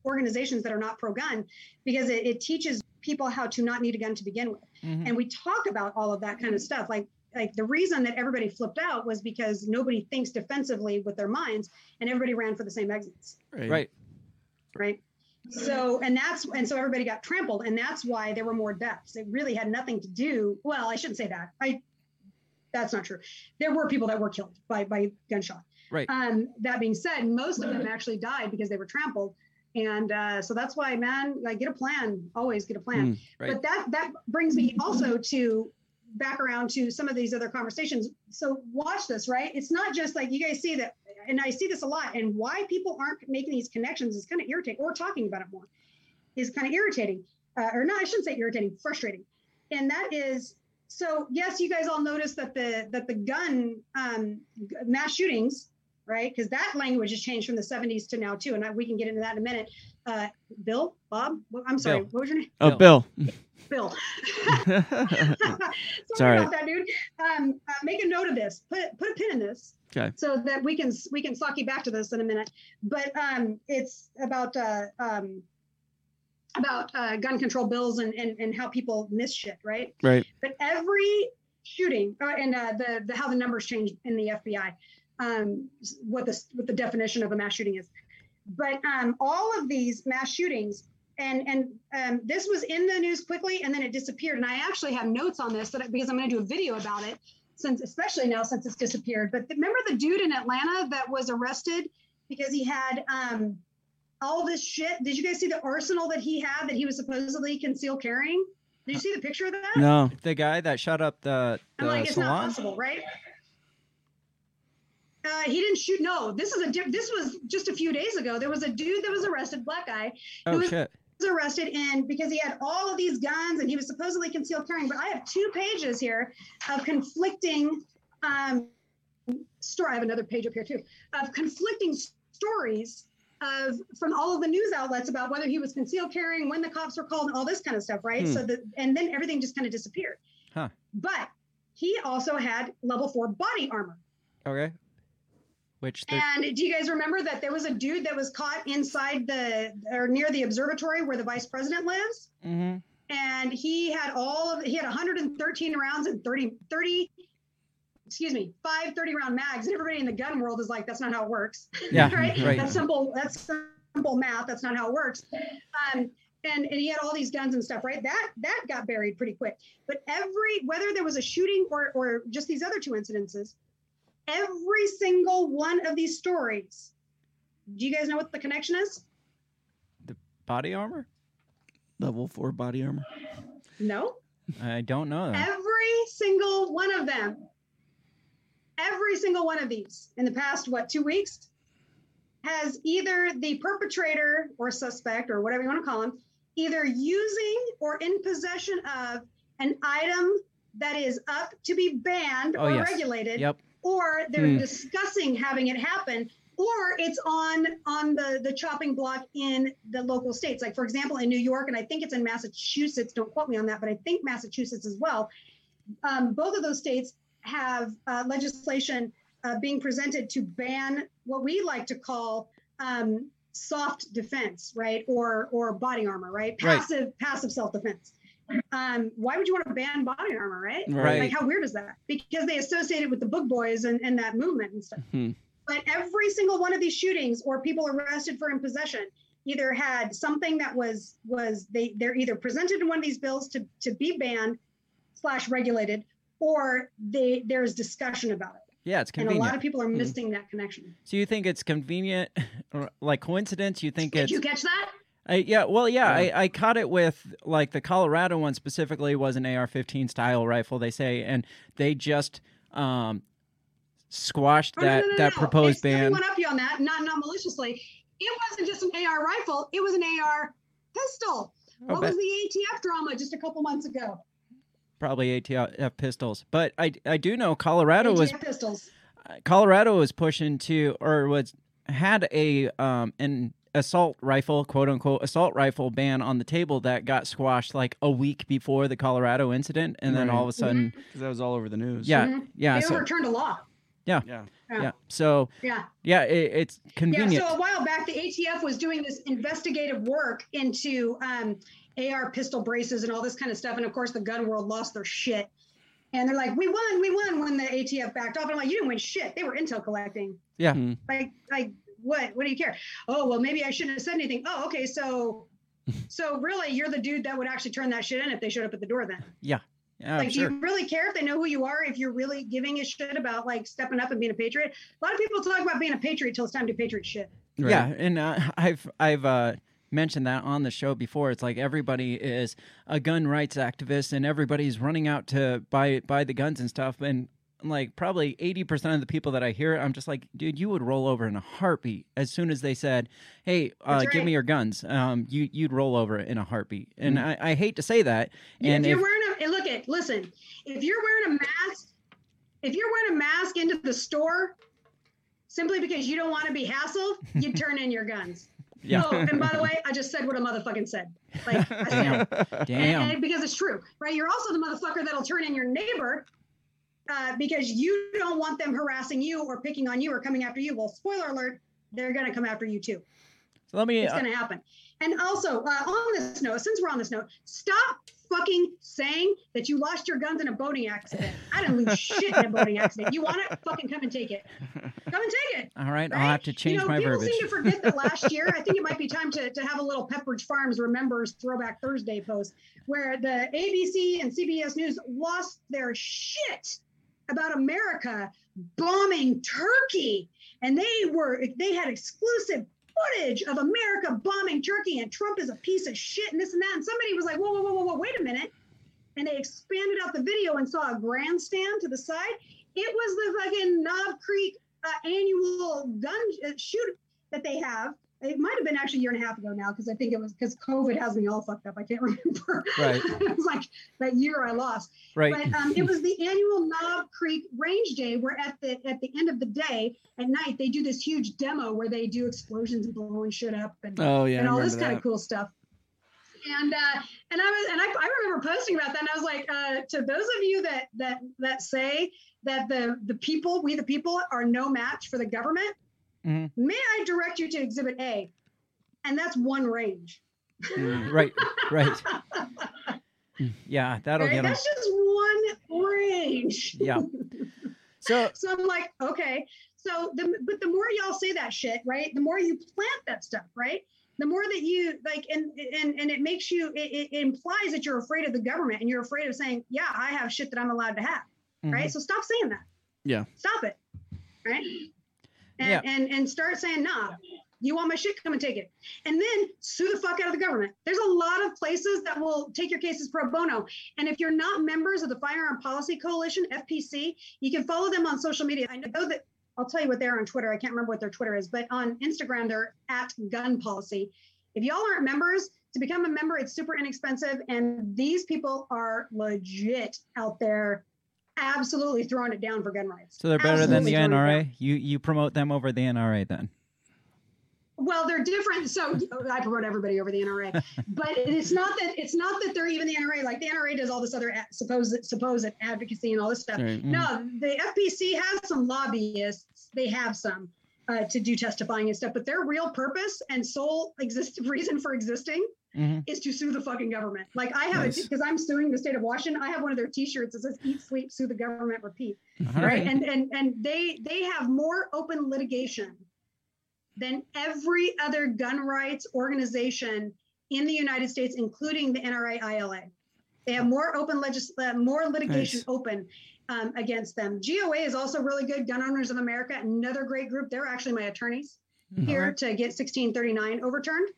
organizations that are not pro gun because it, it teaches people how to not need a gun to begin with Mhm. and we talk about all of that kind of stuff like like the reason that everybody flipped out was because nobody thinks defensively with their minds and everybody ran for the same exits. Right. right. So and that's and so everybody got trampled and that's why there were more deaths. It really had nothing to do well i shouldn't say that. I that's not true. There were people that were killed by by gunshot. Right. um that being said most of them actually died because they were trampled. And uh so that's why man like get a plan. Always get a plan. Mm, right. but that that brings me also to back around to some of these other conversations. So watch this right? It's not just like you guys see that and i see this a lot and why people aren't making these connections is kind of irritating or talking about it more is kind of irritating uh, or not i shouldn't say irritating frustrating. And that is so yes you guys all noticed that the that the gun um, mass shootings right because that language has changed from the 70s to now too and I, we can get into that in a minute uh, bill bob i'm sorry Bill. what was your name Oh, Bill. bill Sorry. sorry about that dude um, uh, make a note of this put put a pin in this Okay. so that we can we can sock you back to this in a minute but um it's about uh um about uh, gun control bills and, and and how people miss shit right right. but every shooting uh, and uh, the the how the numbers change in the FBI, um, what the what the definition of a mass shooting is. But um, all of these mass shootings, and and um, this was in the news quickly, and then it disappeared. And I actually have notes on this that I- because I'm going to do a video about it, since especially now since it's disappeared. But remember the dude in Atlanta that was arrested because he had um, all this shit. Did you guys see the arsenal that he had that he was supposedly concealed carrying? Did you see the picture of that? No. The guy that shot up the, I'm the like, it's not salon. possible, right? Uh, he didn't shoot. No, this is a. diff- This was just a few days ago. There was a dude that was arrested, black guy, Oh was- shit. was arrested and because he had all of these guns and he was supposedly concealed carrying. But I have two pages here of conflicting um, story. I have another page up here too of conflicting stories of from all of the news outlets about whether he was concealed carrying, when the cops were called, and all this kind of stuff, right? Hmm. So the and then everything just kind of disappeared. Huh. But he also had level four body armor. Okay. Which And do you guys remember that there was a dude that was caught inside the or near the observatory where the vice president lives? hmm And he had all of he had 113 rounds and 30 30 excuse me, five 30 round mags. And everybody in the gun world is like, that's not how it works. Yeah, right? right. That's simple, that's simple math. That's not how it works. Um, and, and he had all these guns and stuff, right? That that got buried pretty quick. But every whether there was a shooting or or just these other two incidences, every single one of these stories. Do you guys know what the connection is? The body armor? Level four body armor. No. I don't know that. Every single one of them. Every single one of these in the past, what, two weeks? has either the perpetrator or suspect or whatever you want to call him, either using or in possession of an item that is up to be banned Oh, or yes. regulated, Yep. Or they're Hmm. discussing having it happen, or it's on on the the chopping block in the local states. Like for example, in New York, and I think it's in Massachusetts. Don't quote me on that, but I think Massachusetts as well. Um, both of those states have uh, legislation uh, being presented to ban what we like to call um, soft defense, right, or or body armor, right, Right. passive passive self defense. Um, why would you want to ban body armor, right? Right. Like how weird is that? Because they associate it with the Boog boys and, and that movement and stuff. Hmm. But every single one of these shootings or people arrested for in possession either had something that was was they they're either presented in one of these bills to to be banned slash regulated or they there's discussion about it. Yeah, it's convenient. And a lot of people are missing that connection. so you think it's convenient, or like coincidence? You think Did it's you catch that? I, yeah, well, yeah, I, I caught it with like the Colorado one specifically was an AR-15 style rifle. They say, and they just um, squashed Oh, that no, no, that no. proposed Hey, ban. One up you on that, not not maliciously. It wasn't just an AR rifle; it was an AR pistol. Oh, what bet- was the ATF drama just a couple months ago? Probably ATF pistols, but I, I do know Colorado was ATF pistols. Colorado was pushing to or was had a um an assault rifle quote unquote assault rifle ban on the table that got squashed like a week before the Colorado incident, and then all of a sudden, because that was all over the news. yeah, Mhm. yeah, they so overturned a law. yeah, yeah. yeah, so Yeah. yeah, it, it's convenient. Yeah, so a while back, the ATF was doing this investigative work into um, AR pistol braces and all this kind of stuff. And of course, the gun world lost their shit. And they're like, "We won, we won!" When the ATF backed off, and I'm like, "You didn't win shit. They were intel collecting. yeah. Hmm. Like, like what? What do you care? Oh, well, maybe I shouldn't have said anything. Oh, okay, so, so really, you're the dude that would actually turn that shit in if they showed up at the door. Then, Yeah, Yeah, like, sure. do you really care if they know who you are? If you're really giving a shit about like stepping up and being a patriot? A lot of people talk about being a patriot till it's time to do patriot shit. Right. Yeah, and uh, I've I've uh, mentioned that on the show before. It's like everybody is a gun rights activist, and everybody's running out to buy buy the guns and stuff. And like probably eighty percent of the people that I hear, I'm just like, dude, you would roll over in a heartbeat as soon as they said, "Hey, uh, That's give me your guns." Um, you you'd roll over in a heartbeat. And I, I hate to say that. And if you're if- wearing a look at listen, if you're wearing a mask, if you're wearing a mask into the store simply because you don't want to be hassled, you turn in your guns. Yeah. Oh, and by the way, I just said what a motherfucking said. Like I said, damn, and, and because it's true, right? You're also the motherfucker that'll turn in your neighbor uh, because you don't want them harassing you or picking on you or coming after you. Well, spoiler alert, they're gonna come after you too. So let me. It's uh, going to happen. And also, uh, on this note, since we're on this note, stop fucking saying that you lost your guns in a boating accident. I didn't lose shit in a boating accident. You want it? Fucking come and take it. Come and take it. all right, I'll have to change you know, my people verbiage. seem to forget that last year, I think it might be time to, to have a little Pepperidge Farms Remembers Throwback Thursday post where the ABC and CBS News lost their shit about America bombing Turkey. And they were, they had exclusive footage of America bombing Turkey and Trump is a piece of shit and this and that. And somebody was like, whoa, whoa, whoa, whoa, whoa, wait a minute. And they expanded out the video and saw a grandstand to the side. It was the fucking Knob Creek uh, annual gun uh, shoot that they have. It might have been actually a year and a half ago now because I think it was because COVID has me all fucked up. I can't remember. Right. it was like that year I lost. Right. But um, it was the annual Knob Creek Range Day, where at the at the end of the day at night they do this huge demo where they do explosions and blowing shit up and, Oh yeah. and all this kind of cool stuff. And uh, and I was and I, I remember posting about that, and I was like, uh, to those of you that that that say that the the people, we the people, are no match for the government, Mhm. may I direct you to Exhibit A, and that's one range. Mm. right, right. Yeah, that'll Right? get them. That's just one range. Yeah. So So I'm like, okay. So the but the more y'all say that shit, right? The more you plant that stuff, right? The more that you like, and and and it makes you, it, it implies that you're afraid of the government, and you're afraid of saying, yeah, I have shit that I'm allowed to have, mhm. right? So stop saying that. Yeah. Stop it, right? And Yeah. and and start saying, nah. You want my shit? Come and take it, and then sue the fuck out of the government. There's a lot of places that will take your cases pro bono. And if you're not members of the Firearm Policy Coalition (FPC), you can follow them on social media. I know that I'll tell you what they're on Twitter. I can't remember what their Twitter is, but on Instagram, they're at gun policy. If y'all aren't members, to become a member, it's super inexpensive. And these people are legit out there, absolutely throwing it down for gun rights. So they're better than the Absolutely it down. NRA. You you promote them over the NRA then. Well, they're different. So I promote everybody over the NRA, but it's not that it's not that they're even the NRA. Like the NRA does all this other supposed supposed advocacy and all this stuff. Right. No, the FPC has some lobbyists. They have some uh, to do testifying and stuff, but their real purpose and sole exist reason for existing Mhm. is to sue the fucking government. Like I have Nice. it because I'm suing the state of Washington. I have one of their T-shirts that says "Eat, sleep, sue the government, repeat." All right and and and they they have more open litigation than every other gun rights organization in the united states including the nra ila they have more open legis- uh, more litigation Nice. open um, against them goa is also really good gun owners of america another great group they're actually my attorneys here to get 1639 overturned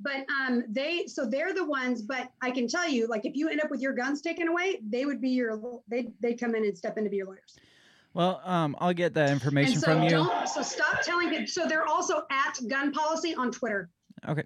but um, they so they're the ones but i can tell you like if you end up with your guns taken away they would be your they they come in and step in to be your lawyers Well, um, I'll get that information so from you. so stop telling people so they're also at gun policy on twitter Okay.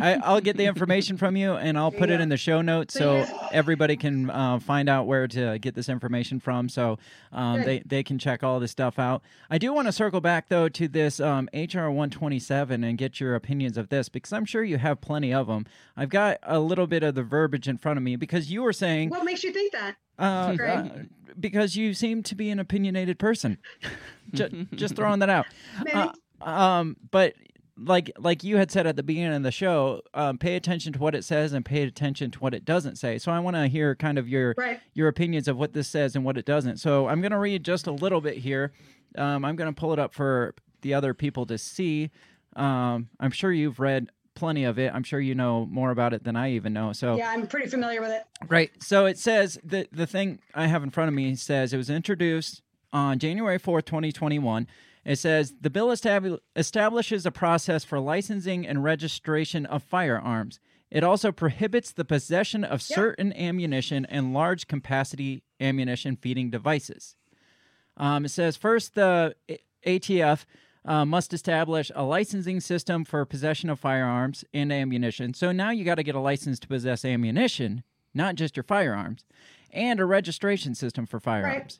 I, I'll get the information from you and I'll put it in the show notes So yes. everybody can uh, find out where to get this information from. So um, they, they can check all this stuff out. I do want to circle back, though, to this um, HR 127 and get your opinions of this because I'm sure you have plenty of them. I've got a little bit of the verbiage in front of me because you were saying. what makes you think that Uh, uh, because you seem to be an opinionated person. just, just throwing that out. Uh, um, but like like you had said at the beginning of the show, um, pay attention to what it says and pay attention to what it doesn't say. So I want to hear kind of your Right. your opinions of what this says and what it doesn't. So I'm going to read just a little bit here. Um, I'm going to pull it up for the other people to see. Um, I'm sure you've read plenty of it. I'm sure you know more about it than I even know. So yeah i'm pretty familiar with it Right. So it says the the thing I have in front of me says it was introduced on January 4th, 2021. It says the bill estab- establishes a process for licensing and registration of firearms. It also prohibits the possession of certain ammunition and large capacity ammunition feeding devices. Um, it says first the ATF uh, must establish a licensing system for possession of firearms and ammunition. So now you got to get a license to possess ammunition, not just your firearms, and a registration system for firearms.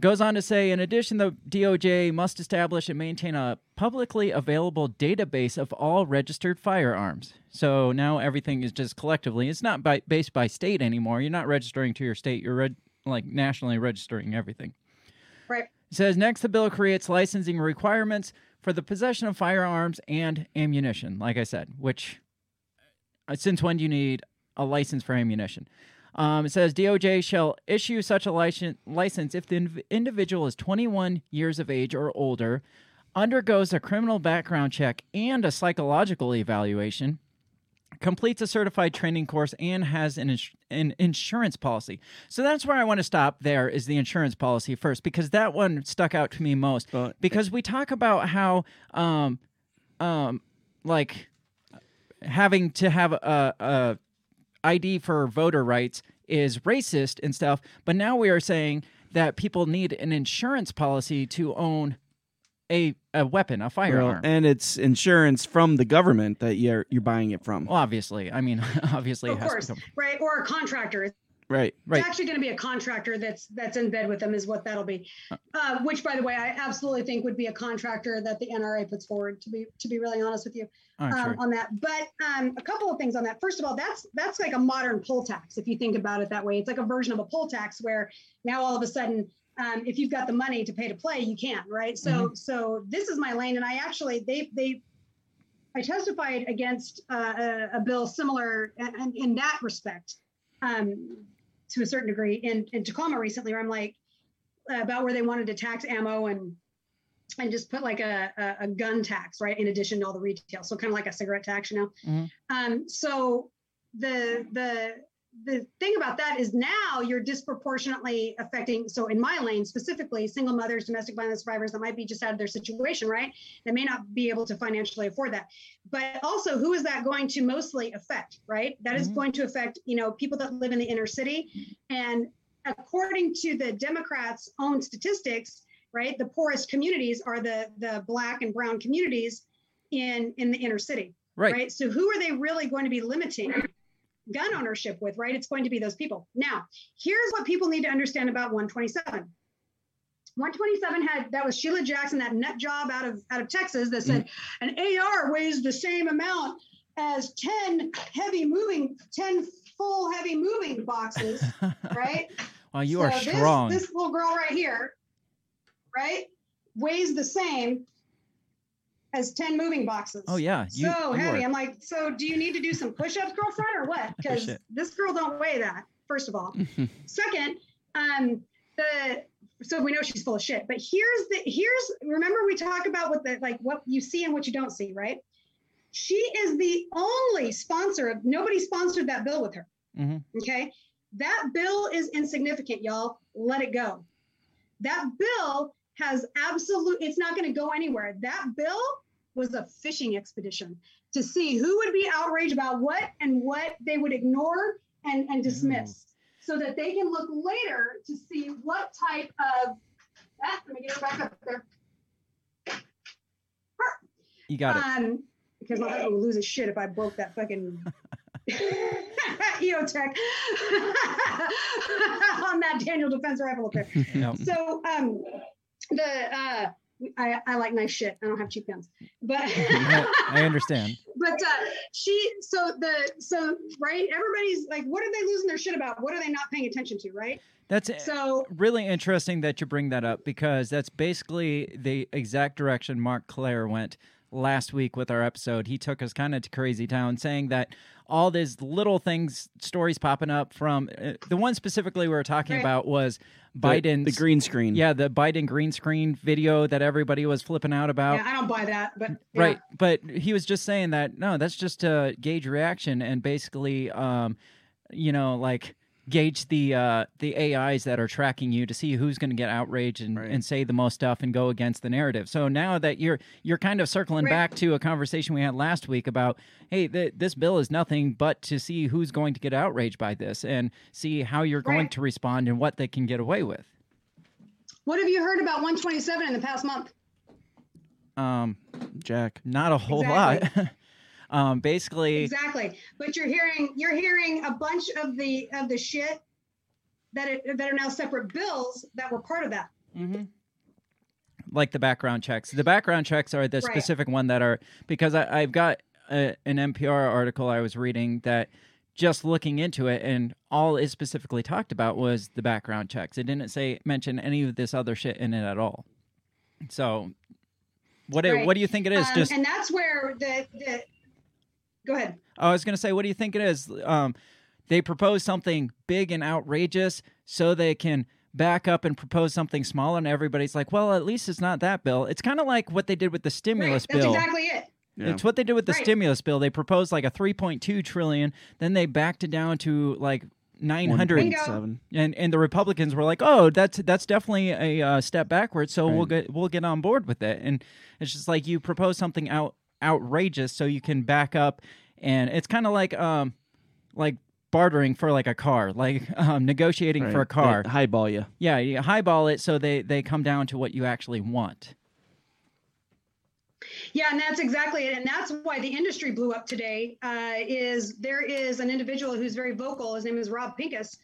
Goes on to say, in addition, the DOJ must establish and maintain a publicly available database of all registered firearms. So now everything is just collectively. It's not by, based by state anymore. You're not registering to your state. You're reg- like nationally registering everything. right It says next, the bill creates licensing requirements for the possession of firearms and ammunition. Like I said, which uh, since when do you need a license for ammunition? Um, it says DOJ shall issue such a license, license if the inv- individual is 21 years of age or older, undergoes a criminal background check and a psychological evaluation, completes a certified training course, and has an, ins- an insurance policy. So that's where I want to stop. There is the insurance policy first because that one stuck out to me most. Well, because we talk about how, um, um, like having to have a, a ID for voter rights is racist and stuff, but now we are saying that people need an insurance policy to own a a weapon, a Well, firearm. and it's insurance from the government that you're you're buying it from. Well, obviously, I mean, obviously, of it has course to come. right or a contractor it's Right. Right. actually going to be a contractor that's that's in bed with them is what that'll be uh, which by the way i absolutely think would be a contractor that the nra puts forward to be to be really honest with you Oh, um, sure. on that. But um, a couple of things on that. First of all, that's that's like a modern poll tax if you think about it that way. It's like a version of a poll tax where now all of a sudden, um, if you've got the money to pay to play, you can, right? So so this is my lane, and I actually they they. I testified against uh, a, a bill similar in, in that respect, um, to a certain degree in, in Tacoma recently, where I'm like about where they wanted to tax ammo and and just put like a, a, a gun tax, right, in addition to all the retail. So kind of like a cigarette tax, you know. Mhm. Um, so the the the thing about that is now you're disproportionately affecting. So in my lane specifically, single mothers, domestic violence survivors that might be just out of their situation, right? They may not be able to financially afford that. But also, who is that going to mostly affect, right? That is Mhm. going to affect, you know, people that live in the inner city. And according to the Democrats' own statistics, right? The poorest communities are the the black and brown communities in in the inner city, Right. right? So who are they really going to be limiting gun ownership with, right? It's going to be those people. Now, here's what people need to understand about 127. 127 had that was Sheila Jackson, that nut job out of out of Texas that said mm-hmm. an AR weighs the same amount as 10 heavy moving, 10 full heavy moving boxes, right? Wow, you So are this- strong. This, little girl right here, right, weighs the same as 10 moving boxes. Oh yeah, you, so you heavy. are- I'm like, so do you need to do some push-ups, girlfriend, or what? Because this girl don't weigh that. First of all, second, um, the so we know she's full of shit. But here's the here's remember we talk about what the like what you see and what you don't see, right? She is the only sponsor of nobody sponsored that bill with her. Mhm. Okay. That bill is insignificant, y'all. Let it go. That bill has absolute, it's not going to go anywhere. That bill was a fishing expedition to see who would be outraged about what and what they would ignore and, and dismiss so that they can look later to see what type of, ah, let me get her back up there. You got it. Um, because my husband would lose his shit if I broke that fucking EOTech on that Daniel Defense rifle up there. Yep. So um, the uh, I, I like nice shit. I don't have cheap guns, but I understand. but uh, she so the so right everybody's like what are they losing their shit about what are they not paying attention to right That's so really interesting that you bring that up because that's basically the exact direction Marc Clair went last week with our episode. He took us kind of to crazy town, saying that all these little things, stories popping up from uh, the one specifically we were talking Right. about was The- the green screen. Yeah, the Biden green screen video that everybody was flipping out about. yeah, I don't buy that but yeah. Right, but he was just saying that no, that's just to gauge reaction and basically, um, you know, like gauge the uh, the AIs that are tracking you to see who's going to get outraged and, and say the most stuff and go against the narrative. So now that you're you're kind of circling Right. back to a conversation we had last week about, hey, th- this bill is nothing but to see who's going to get outraged by this and see how you're going to respond and what they can get away with. what have you heard about 127 in the past month Um, Jack. not a whole Exactly. lot. um, basically, exactly but you're hearing you're hearing a bunch of the of the shit that it, that are now separate bills that were part of that Mm-hmm. like the background checks. The background checks are the Right. specific one that are because I, I've got a, an NPR article I was reading that just looking into it and all it specifically talked about was the background checks. It didn't say mention any of this other shit in it at all. So, what do, Right. what do you think it is? Um, just and that's where the the go ahead I was going to say, what do you think it is? Um, they propose something big and outrageous so they can back up and propose something smaller, and everybody's like, well, at least it's not that bill. It's kind of like what they did with the right, stimulus that's bill. exactly it Yeah. It's what they did with the Right. stimulus bill. They proposed like a 3.2 trillion, then they backed it down to like 900 Bingo. 1.7. and and the Republicans were like, "Oh, that's that's definitely a uh, step backwards, so we'll get we'll get on board with it." And it's just like you propose something out outrageous so you can back up and it's kind of like um like bartering for like a car, like um negotiating for a car. They highball you. Yeah, you highball it so they they come down to what you actually want. Yeah, and that's exactly it, and that's why the industry blew up today. Uh, is there is an individual who's very vocal. His name is Rob Pincus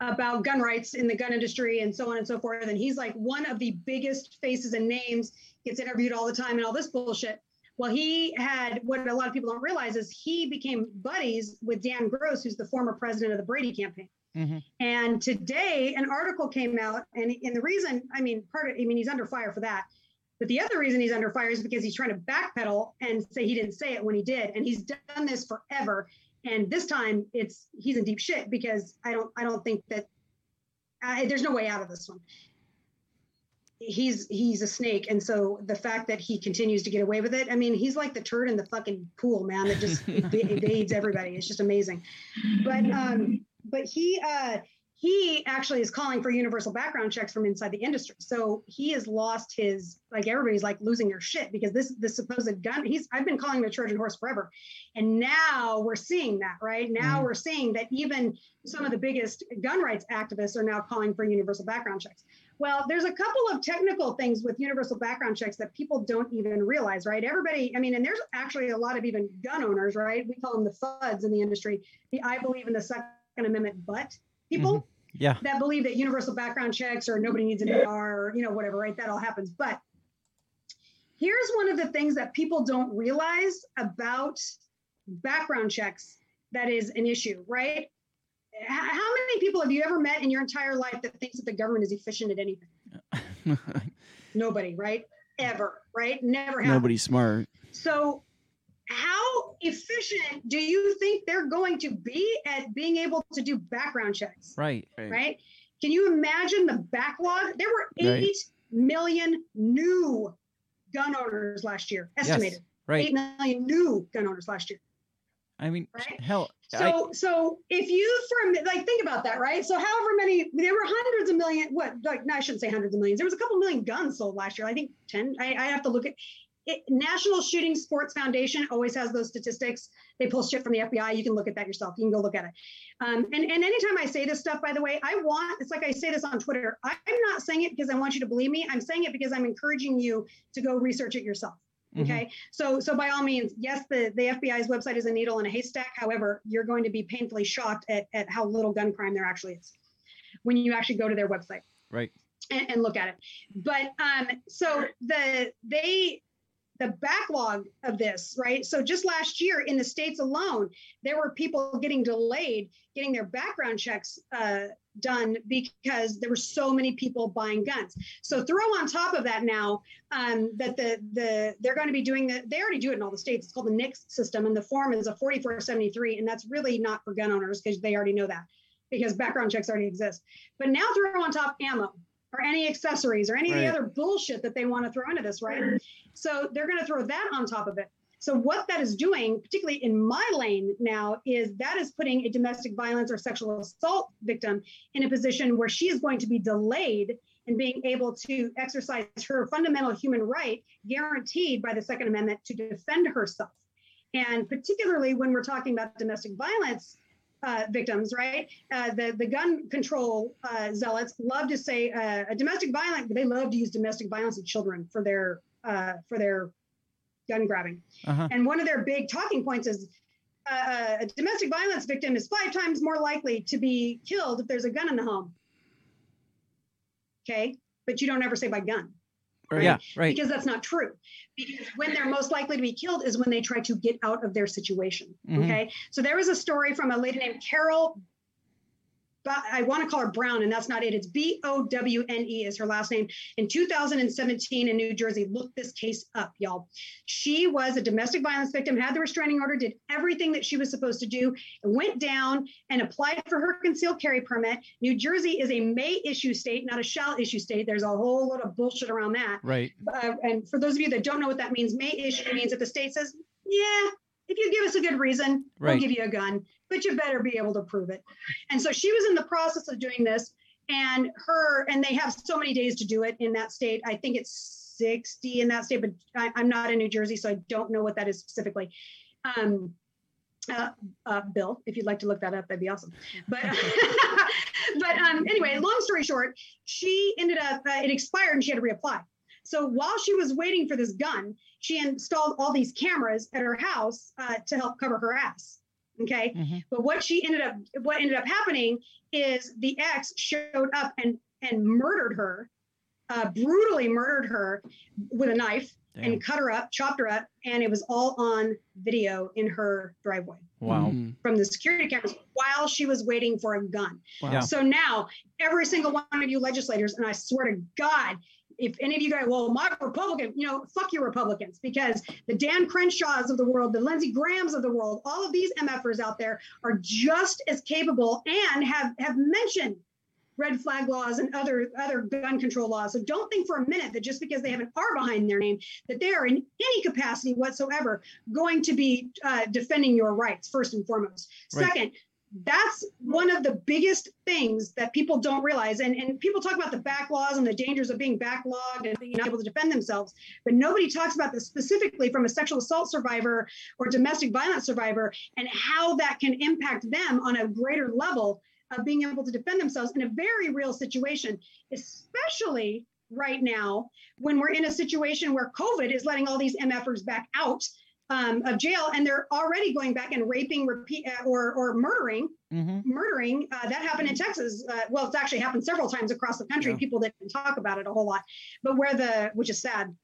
about gun rights in the gun industry and so on and so forth. And he's like one of the biggest faces and names. Gets interviewed all the time and all this bullshit. Well, he had what a lot of people don't realize is he became buddies with Dan Gross, who's the former president of the Brady campaign. Mhm. And today, an article came out, and, and the reason, I mean, part of, I mean, he's under fire for that. But the other reason he's under fire is because he's trying to backpedal and say he didn't say it when he did, and he's done this forever. And this time, it's he's in deep shit because I don't, I don't think that I, there's no way out of this one. He's he's a snake, and so the fact that he continues to get away with it, I mean, he's like the turd in the fucking pool, man, that just ev- evades everybody. It's just amazing. But um, but he uh he actually is calling for universal background checks from inside the industry. So he has lost his like everybody's like losing their shit because this this supposed gun he's I've been calling him a Trojan horse forever. And now we're seeing that, right? Now we're seeing that even some of the biggest gun rights activists are now calling for universal background checks. Well, there's a couple of technical things with universal background checks that people don't even realize, right? Everybody, I mean, and there's actually a lot of even gun owners, right? We call them the FUDs in the industry, the I believe in the Second Amendment, but people mm-hmm. Yeah. that believe that universal background checks or nobody needs an AR or, you know, whatever, right? That all happens. But here's one of the things that people don't realize about background checks that is an issue, right? H- How many people have you ever met in your entire life that thinks that the government is efficient at anything? Nobody, right? Ever, right? Never happened. Nobody's smart. So, how efficient do you think they're going to be at being able to do background checks? Right. Right? Can you imagine the backlog? There were Right. eight million new gun owners last year, estimated. Right. Eight million new gun owners last year. I mean, Right? hell. I- So, so if you mi- like think about that, right? So, however many there were hundreds of million, what like no, I shouldn't say hundreds of millions. There was a couple million guns sold last year. I think ten. I, I have to look at it. National Shooting Sports Foundation always has those statistics. They pull shit from the FBI. You can look at that yourself. You can go look at it. Um, and and anytime I say this stuff, by the way, I want it's like I say this on Twitter. I'm not saying it because I want you to believe me. I'm saying it because I'm encouraging you to go research it yourself. Mhm. Okay. So, so by all means, yes, the, the FBI's website is a needle in a haystack. However, you're going to be painfully shocked at, at how little gun crime there actually is when you actually go to their website Right. and, and look at it. But um, so the they the backlog of this, right? So just last year in the states alone, there were people getting delayed getting their background checks uh, done because there were so many people buying guns. So throw on top of that now um, that the the they're going to be doing that. they already do it in all the states. It's called the NICS system, and the form is a 4473, and that's really not for gun owners because they already know that because background checks already exist. But now throw on top ammo or any accessories or any of the other bullshit that they want to throw into this, right? So they're going to throw that on top of it. So what that is doing, particularly in my lane now, is that is putting a domestic violence or sexual assault victim in a position where she is going to be delayed in being able to exercise her fundamental human right guaranteed by the Second Amendment to defend herself. And particularly when we're talking about domestic violence uh, victims, right? Uh, the the gun control uh, zealots love to say uh, a domestic violence. They love to use domestic violence of children for their uh, for their gun grabbing. Uh-huh. And one of their big talking points is uh, a domestic violence victim is five times more likely to be killed if there's a gun in the home. Okay, but you don't ever say by gun Right. Yeah. Right. because that's not true. Because when they're most likely to be killed is when they try to get out of their situation. Mhm. Okay. So there was a story from a lady named Carol. But I want to call her Brown, and that's not it. It's B O W N E is her last name. In 2017 in New Jersey, look this case up, y'all. She was a domestic violence victim, had the restraining order, did everything that she was supposed to do, went down and applied for her concealed carry permit. New Jersey is a may issue state, not a shall issue state. There's a whole lot of bullshit around that. Right. Uh, and for those of you that don't know what that means, may issue means that the state says, yeah, if you give us a good reason, we'll give you a gun, but you better be able to prove it. And so she was in the process of doing this, and her, and they have so many days to do it in that state. I think it's 60 in that state, but I, I'm not in New Jersey, so I don't know what that is specifically. Um, uh, uh, Bill, if you'd like to look that up, that'd be awesome. But, but um, anyway, long story short, she ended up, uh, it expired and she had to reapply. So while she was waiting for this gun, she installed all these cameras at her house uh, to help cover her ass. Okay. Mhm. But what she ended up, what ended up happening is the ex showed up and and murdered her, uh, brutally murdered her with a knife Damn. and cut her up, chopped her up, and it was all on video in her driveway Wow. Mhm. from the security cameras while she was waiting for a gun. Wow. Yeah. So now every single one of you legislators, and I swear to God, if any of you guys, well, my Republican, you know, fuck your Republicans, because the Dan Crenshaws of the world, the Lindsey Grahams of the world, all of these MFers out there are just as capable and have have mentioned red flag laws and other other gun control laws. So don't think for a minute that just because they have an R behind their name, that they are in any capacity whatsoever going to be uh, defending your rights first and foremost. Right. Second, that's one of the biggest things that people don't realize. And, and people talk about the back laws and the dangers of being backlogged and being able to defend themselves, but nobody talks about this specifically from a sexual assault survivor or domestic violence survivor and how that can impact them on a greater level of being able to defend themselves in a very real situation, especially right now when we're in a situation where COVID is letting all these MFers back out um, of jail and they're already going back and raping, repeat, uh, or or murdering, Mhm. murdering. Uh, that happened in Texas. Uh, well, it's actually happened several times across the country. Yeah. People didn't talk about it a whole lot, but where the which is sad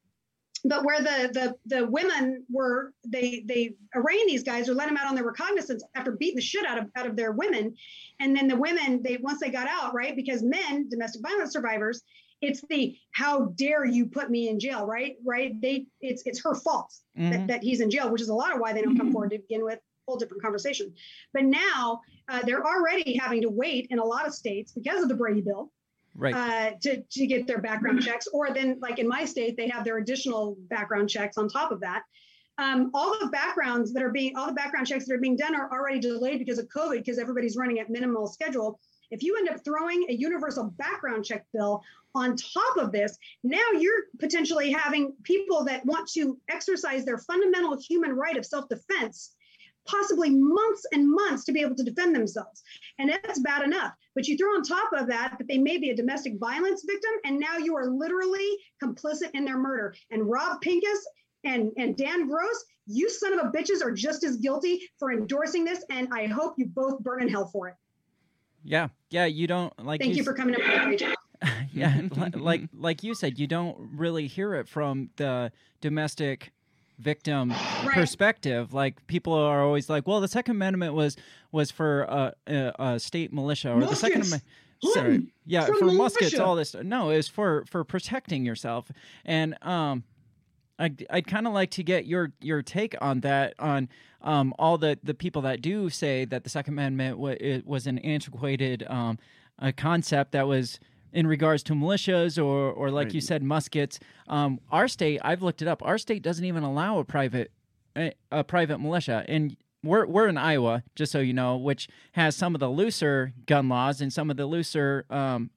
but where the the the women were they they arraigned these guys or let them out on their recognizance after beating the shit out of out of their women and then the women they once they got out right because men domestic violence survivors it's the how dare you put me in jail right right they it's it's her fault that, Mhm. that he's in jail which is a lot of why they don't come forward to begin with whole different conversation but now uh, they're already having to wait in a lot of states because of the brady bill Right. uh, to, to get their background checks. Or then, like in my state, they have their additional background checks on top of that. Um, all the backgrounds that are being, all the background checks that are being done are already delayed because of COVID, because everybody's running at minimal schedule. If you end up throwing a universal background check bill on top of this, now you're potentially having people that want to exercise their fundamental human right of self defense possibly months and months to be able to defend themselves. And that's bad enough. But you throw on top of that that they may be a domestic violence victim, and now you are literally complicit in their murder. And Rob Pincus and, and Dan Gross, you son of a bitches are just as guilty for endorsing this. And I hope you both burn in hell for it. Yeah. Yeah. You don't like. Thank you s- for coming up with that, Rachel. yeah, like like you said, you don't really hear it from the domestic victim Right. perspective. Like people are always like, "Well, the Second Amendment was was for uh, a, a state militia, or the Second Amendment." Sorry, yeah, for for, muskets, militia. all this. stuff. No, it's for for protecting yourself, and um, I'd, I'd kind of like to get your your take on that on um, all the, the people that do say that the Second Amendment wa it was an antiquated um, a concept that was in regards to militias or or like you said muskets. Um, our state, I've looked it up. Our state doesn't even allow a private a, a private militia, and we're we're in Iowa, just so you know, which has some of the looser gun laws and some of the looser um,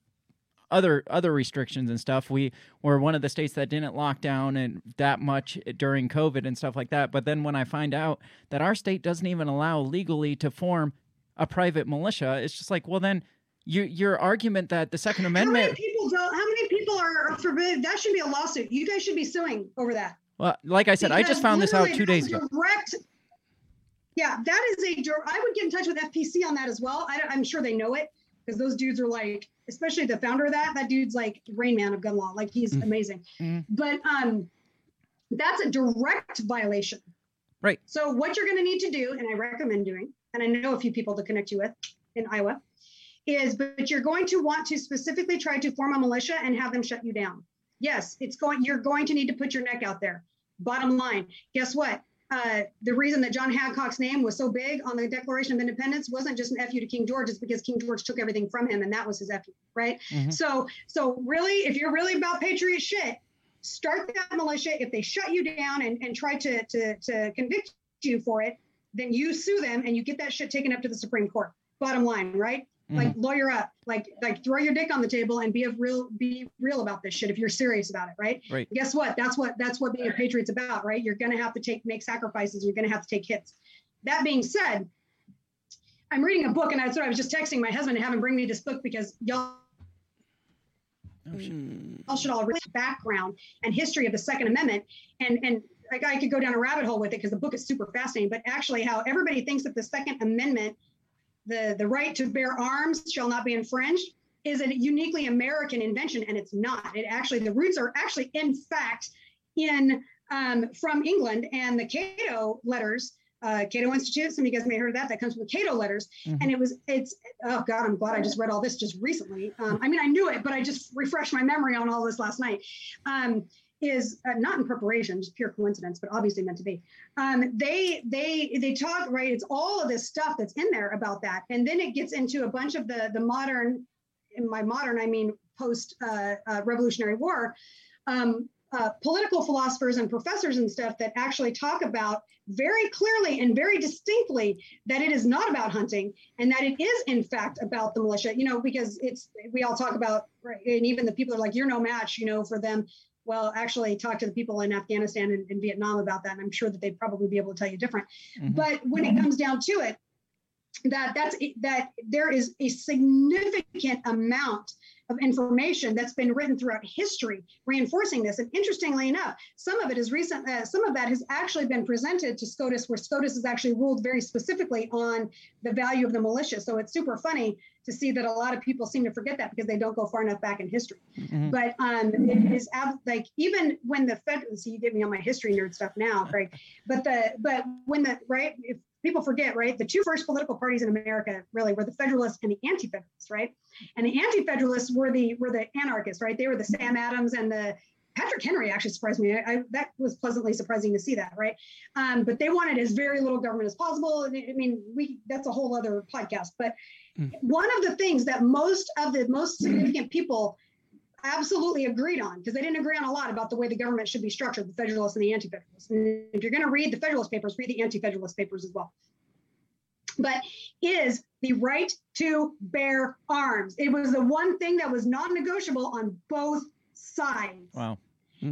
other other restrictions and stuff. We were one of the states that didn't lock down and that much during COVID and stuff like that. But then when I find out that our state doesn't even allow legally to form a private militia, it's just like, well, then your your argument that the Second Amendment. How many people don't, how many people are, are forbid? That should be a lawsuit. You guys should be suing over that. Well, like I said, I just found this out two days ago. Direct. Yeah, that is a. I would get in touch with FPC on that as well. I, am sure they know it because those dudes are like, especially the founder of that. That dude's like Rain Man of gun law. Like he's Mm. amazing. Mhm. But um, that's a direct violation. Right. So what you're going to need to do, and I recommend doing, and I know a few people to connect you with in Iowa, is but you're going to want to specifically try to form a militia and have them shut you down. Yes, it's going. You're going to need to put your neck out there. Bottom line, guess what? Uh, the reason that John Hancock's name was so big on the Declaration of Independence wasn't just an FU to King George, it's because King George took everything from him, and that was his FU, right? Mhm. So, so really, if you're really about patriot shit, start that militia. If they shut you down and, and try to, to to convict you for it, then you sue them and you get that shit taken up to the Supreme Court. Bottom line, right? Like mm-hmm. lawyer up, like like throw your dick on the table and be a real be real about this shit if you're serious about it, right? Right. Guess what? That's what that's what being a patriot's about, right? You're gonna have to take make sacrifices. You're gonna have to take hits. That being said, I'm reading a book and I what I was just texting my husband to have him bring me this book because y'all Oh, shit. all should all read the background and history of the Second Amendment. And and like I could go down a rabbit hole with it because the book is super fascinating. But actually, how everybody thinks that the Second Amendment, the the right to bear arms shall not be infringed, is a uniquely American invention, and it's not. It actually the roots are actually in fact in um, from England and the Cato letters. Uh, Cato Institute. Some of you guys may have heard of that. That comes from the Cato letters, and it was it's oh god, I'm glad I just read all this just recently. Um, I mean, I knew it, but I just refreshed my memory on all this last night. Um, is uh, not in preparation, just pure coincidence, but obviously meant to be. Um, they they they talk right. It's all of this stuff that's in there about that, and then it gets into a bunch of the the modern. In my modern, I mean post uh, uh, Revolutionary War. Um, uh, political philosophers and professors and stuff that actually talk about very clearly and very distinctly that it is not about hunting and that it is in fact about the militia you know because it's we all talk about right and even the people are like you're no match you know for them well actually talk to the people in afghanistan and, and vietnam about that and i'm sure that they'd probably be able to tell you different Mhm. but when it comes down to it that that's that there is a significant amount of information that's been written throughout history reinforcing this. And interestingly enough, some of it is recent. Uh, some of that has actually been presented to SCOTUS, where SCOTUS has actually ruled very specifically on the value of the militia. So it's super funny to see that a lot of people seem to forget that because they don't go far enough back in history. Mhm. But um, it is ab- like even when the Fed, so you get me on my history nerd stuff now, Craig. But the but when the right, if people forget, right, the two first political parties in America really were the Federalists and the Anti-Federalists, right? And the Anti-Federalists were the were the anarchists, right? They were the Sam Adams and the Patrick Henry actually surprised me. I, I, that was pleasantly surprising to see that, right? Um, but they wanted as very little government as possible. And I mean, we that's a whole other podcast. But one of the things that most of the most significant people absolutely agreed on, because they didn't agree on a lot about the way the government should be structured, the Federalists and the Anti-Federalists. And if you're going to read the Federalist Papers, read the Anti-Federalist Papers as well. But is the right to bear arms. It was the one thing that was non-negotiable on both sides. Wow.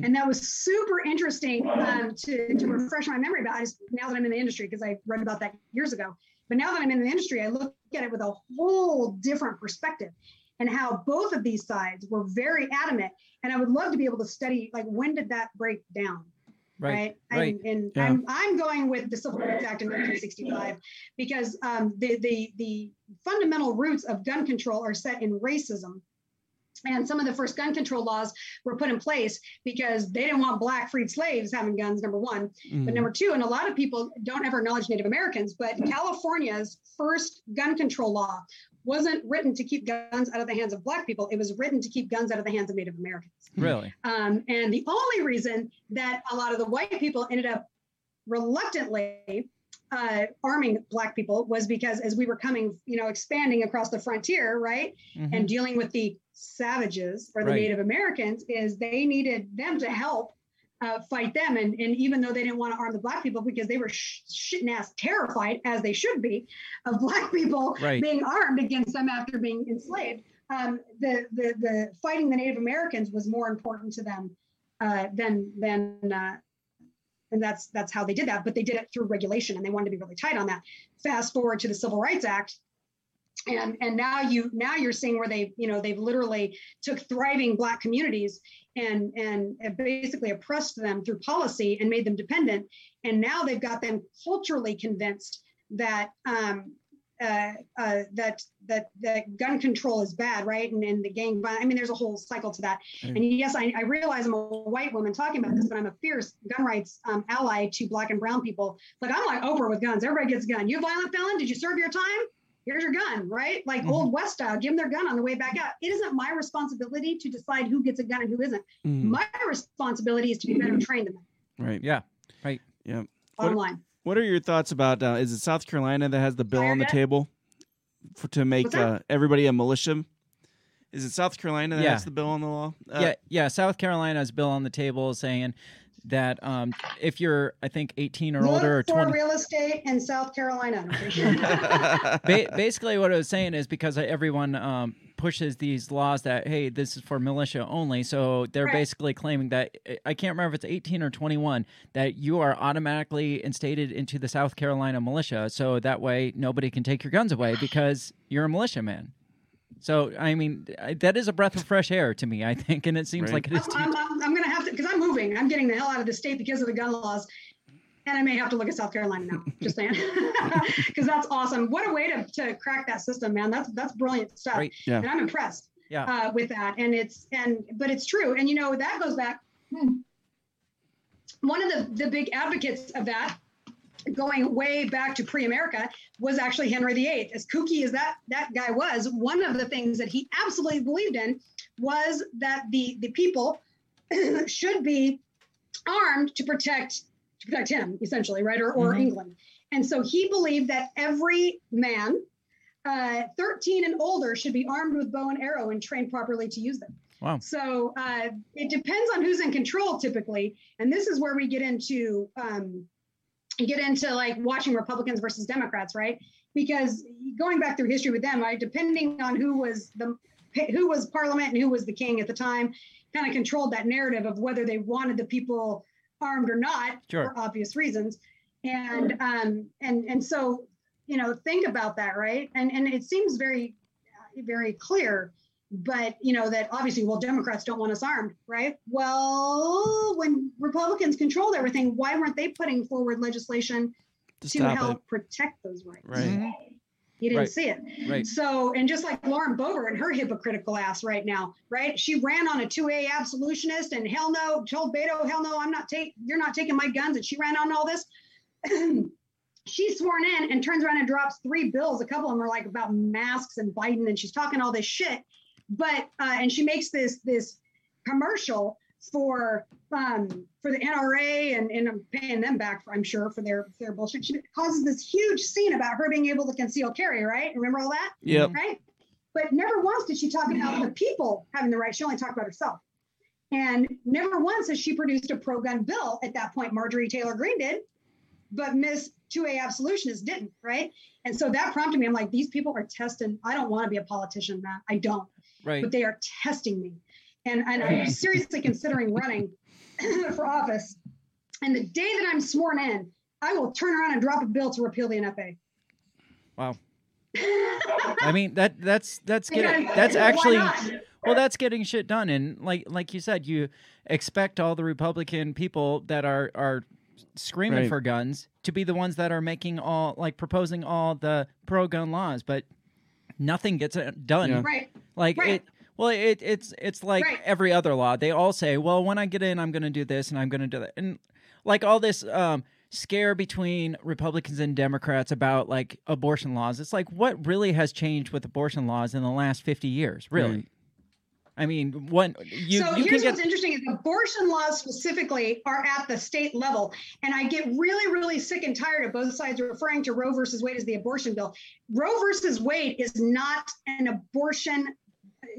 And that was super interesting um, to, to refresh my memory about. I just, now that I'm in the industry, because I read about that years ago. But now that I'm in the industry, I look at it with a whole different perspective and how both of these sides were very adamant. And I would love to be able to study, like, when did that break down? Right. right? Right. And, and Yeah. I'm, I'm going with the Civil Rights Act in 1965 because um, the, the, the fundamental roots of gun control are set in racism. And some of the first gun control laws were put in place because they didn't want black freed slaves having guns, number one. Mm. But number two, and a lot of people don't ever acknowledge Native Americans, but California's first gun control law wasn't written to keep guns out of the hands of black people. It was written to keep guns out of the hands of Native Americans. Really? Um, and the only reason that a lot of the white people ended up reluctantly uh, arming black people was because as we were coming, you know, expanding across the frontier, right, Mhm. and dealing with the savages or the Right. Native Americans, is they needed them to help uh, fight them. And, and even though they didn't want to arm the black people because they were sh- shitting ass terrified, as they should be, of black people Right. being armed against them after being enslaved, um, the, the the fighting the Native Americans was more important to them uh, than than uh, and that's that's how they did that. But they did it through regulation, and they wanted to be really tight on that. Fast forward to the Civil Rights Act, and and now you now you're seeing where they you know they've literally took thriving black communities and and basically oppressed them through policy and made them dependent, and now they've got them culturally convinced that um, uh, uh, that that that gun control is bad, right? And, and the gang violence. I mean, there's a whole cycle to that. Mm. And yes, I, I realize I'm a white woman talking about this, but I'm a fierce gun rights um, ally to black and brown people. Like I'm like Oprah with guns. Everybody gets a gun. You violent felon? Did you serve your time? Here's your gun, right? Like old West style. Give them their gun on the way back out. It isn't my responsibility to decide who gets a gun and who isn't. Mm. My responsibility is to be better trained than them. Right. Yeah. Right. Yeah. Bottom What- line. What are your thoughts about? Uh, is it South Carolina that has the bill on the table for to make uh, everybody a militia? Is it South Carolina that Yeah. has the bill on the law? Uh, yeah, yeah. South Carolina's bill on the table saying that um, if you're, I think, 18 or older or Look for 20. real estate in South Carolina. ba- basically, what I was saying is because everyone um, pushes these laws that hey, this is for militia only, so they're Right. basically claiming that I can't remember if it's 18 or 21 that you are automatically instated into the South Carolina militia, so that way nobody can take your guns away because you're a militia man. So I mean, that is a breath of fresh air to me. I think, and it seems Right. like it is to you. I'm, I'm, I'm going to, because I'm moving. I'm getting the hell out of the state because of the gun laws. And I may have to look at South Carolina now, just saying, because that's awesome. What a way to, to crack that system, man. That's that's brilliant stuff. Right. Yeah. And I'm impressed Yeah. uh, with that. And it's and but it's true. And you know that goes back. hmm. One of the the big advocates of that, going way back to pre-America, was actually Henry VIII. As kooky as that that guy was, one of the things that he absolutely believed in was that the the people should be armed to protect to protect him essentially right or, or Mhm. england and so he believed that every man uh, 13 and older should be armed with bow and arrow and trained properly to use them Wow. so uh, it depends on who's in control typically and this is where we get into um, get into like watching republicans versus democrats right because going back through history with them right depending on who was the who was parliament and who was the king at the time kind of controlled that narrative of whether they wanted the people armed or not Sure. for obvious reasons and um and and so you know, think about that, right? And and it seems very, very clear. But you know that obviously, well, Democrats don't want us armed, right? Well, when Republicans controlled everything, why weren't they putting forward legislation To to help it. protect those rights? Right. Mhm. You didn't Right. see it. Right. So, and just like Lauren Boebert and her hypocritical ass right now, right? She ran on a 2A absolutionist and hell no, told Beto, hell no, I'm not take, you're not taking my guns. And she ran on all this. she's sworn in and turns around and drops three bills. A couple of them are like about masks and Biden, and she's talking all this shit. But uh, and she makes this this commercial for um for the NRA and, and I'm paying them back for I'm sure for their for their bullshit. She causes this huge scene about her being able to conceal carry, right? Remember all that? Yeah. Right? But never once did she talk about the people having the right. She only talked about herself. And never once has she produced a pro-gun bill. At that point, Marjorie Taylor Greene did, but Miss 2A absolutionist didn't, right? And so that prompted me. I'm like, these people are testing. I don't want to be a politician, Matt. I don't Right. but they are testing me. And, and I'm seriously considering running for office. And the day that I'm sworn in, I will turn around and drop a bill to repeal the NFA. Wow. I mean that that's that's getting Because that's actually well that's getting shit done and like like you said you expect all the Republican people that are are screaming Right. for guns to be the ones that are making all like proposing all the pro gun laws but nothing gets it done Yeah. Right. like Right. it well it it's it's like Right. every other law they all say well when I get in I'm going to do this and I'm going to do that and like all this um scare between Republicans and Democrats about like abortion laws. It's like what really has changed with abortion laws in the last 50 years, really? Right. I mean, what you so you can here's get what's interesting is abortion laws specifically are at the state level. And I get really, really sick and tired of both sides referring to Roe versus Wade as the abortion bill. Roe versus Wade is not an abortion.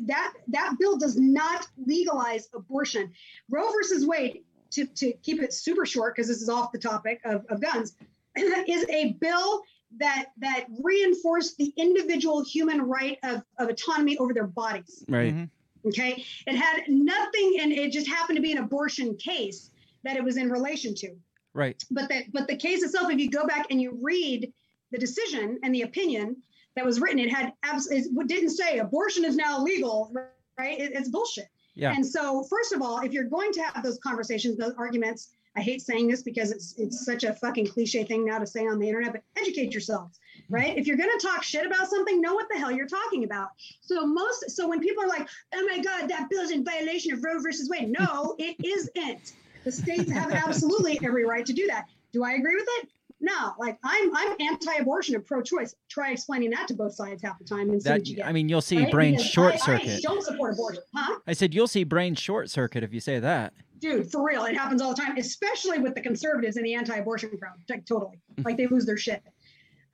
That that bill does not legalize abortion. Roe versus Wade, to, to keep it super short, because this is off the topic of, of guns, is a bill that that reinforced the individual human right of, of autonomy over their bodies. Right. Mhm. Okay. It had nothing, and it just happened to be an abortion case that it was in relation to. right. But that, but the case itself, if you go back and you read the decision and the opinion that was written, it had abs- it didn't say abortion is now legal, right? It- it's bullshit. Yeah. And so, first of all, if you're going to have those conversations, those arguments, I hate saying this because it's it's such a fucking cliche thing now to say on the internet, but educate yourselves, mm-hmm. right? If you're going to talk shit about something, know what the hell you're talking about. So most, so when people are like, "Oh my God, that bill's in violation of Roe versus Wade," no, it isn't. The states have absolutely every right to do that. Do I agree with it? No. Like I'm I'm anti-abortion and pro-choice. Try explaining that to both sides half the time and see That what you get. I mean, you'll see right? brain Because short I- circuit. I don't support abortion, huh? I said you'll see brain short circuit if you say that. dude, for real, it happens all the time, especially with the conservatives and the anti-abortion crowd. Like totally, like they lose their shit.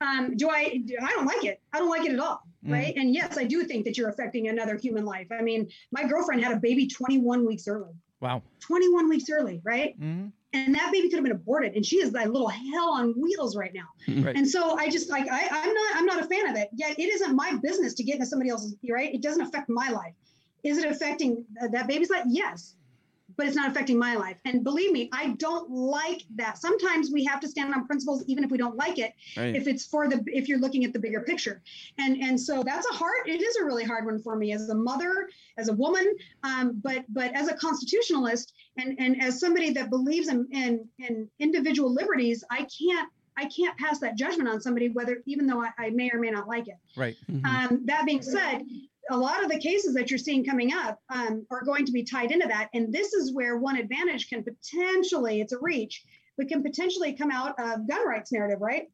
Um, do I? I don't like it. I don't like it at all. Mm. Right? And yes, I do think that you're affecting another human life. I mean, my girlfriend had a baby 21 weeks early. Wow. 21 weeks early, right? hmm And that baby could have been aborted, and she is a little hell on wheels right now. Right. And so I just like I, I'm not I'm not a fan of it. Yet it isn't my business to get into somebody else's right. It doesn't affect my life. Is it affecting uh, that baby's life? Yes, but it's not affecting my life. And believe me, I don't like that. Sometimes we have to stand on principles, even if we don't like it. Right. If it's for the if you're looking at the bigger picture, and and so that's a hard. It is a really hard one for me as a mother, as a woman, um, but but as a constitutionalist, and and as somebody that believes in in, in individual liberties, I can't. I can't pass that judgment on somebody, whether even though I, I may or may not like it. Right. Mhm. Um, that being said, a lot of the cases that you're seeing coming up um, are going to be tied into that. And this is where one advantage can potentially, it's a reach, but can potentially come out of gun rights narrative, right?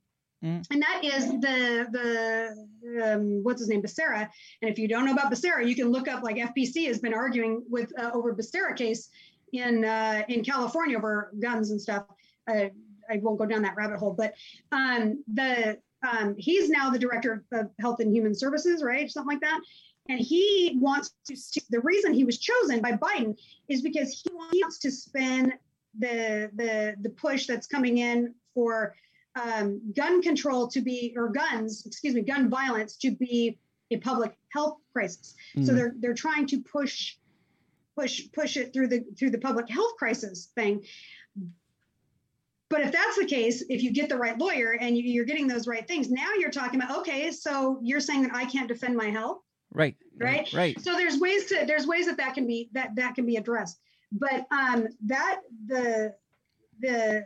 Mm. And that is the the um, what's his name Becerra. And if you don't know about Becerra, you can look up like FPC has been arguing with uh, over Becerra case in uh, in California over guns and stuff. Uh, I won't go down that rabbit hole, but um, the um, he's now the director of Health and Human Services, right? Something like that. And he wants to. The reason he was chosen by Biden is because he wants to spin the the the push that's coming in for um, gun control to be or guns, excuse me, gun violence to be a public health crisis. So Mhm. they're they're trying to push push push it through the through the public health crisis thing But if that's the case, if you get the right lawyer and you- you're getting those right things, now you're talking about okay, so you're saying that I can't defend my health, Right. right? Right. So there's ways to there's ways that that can be that that can be addressed. But um, that the the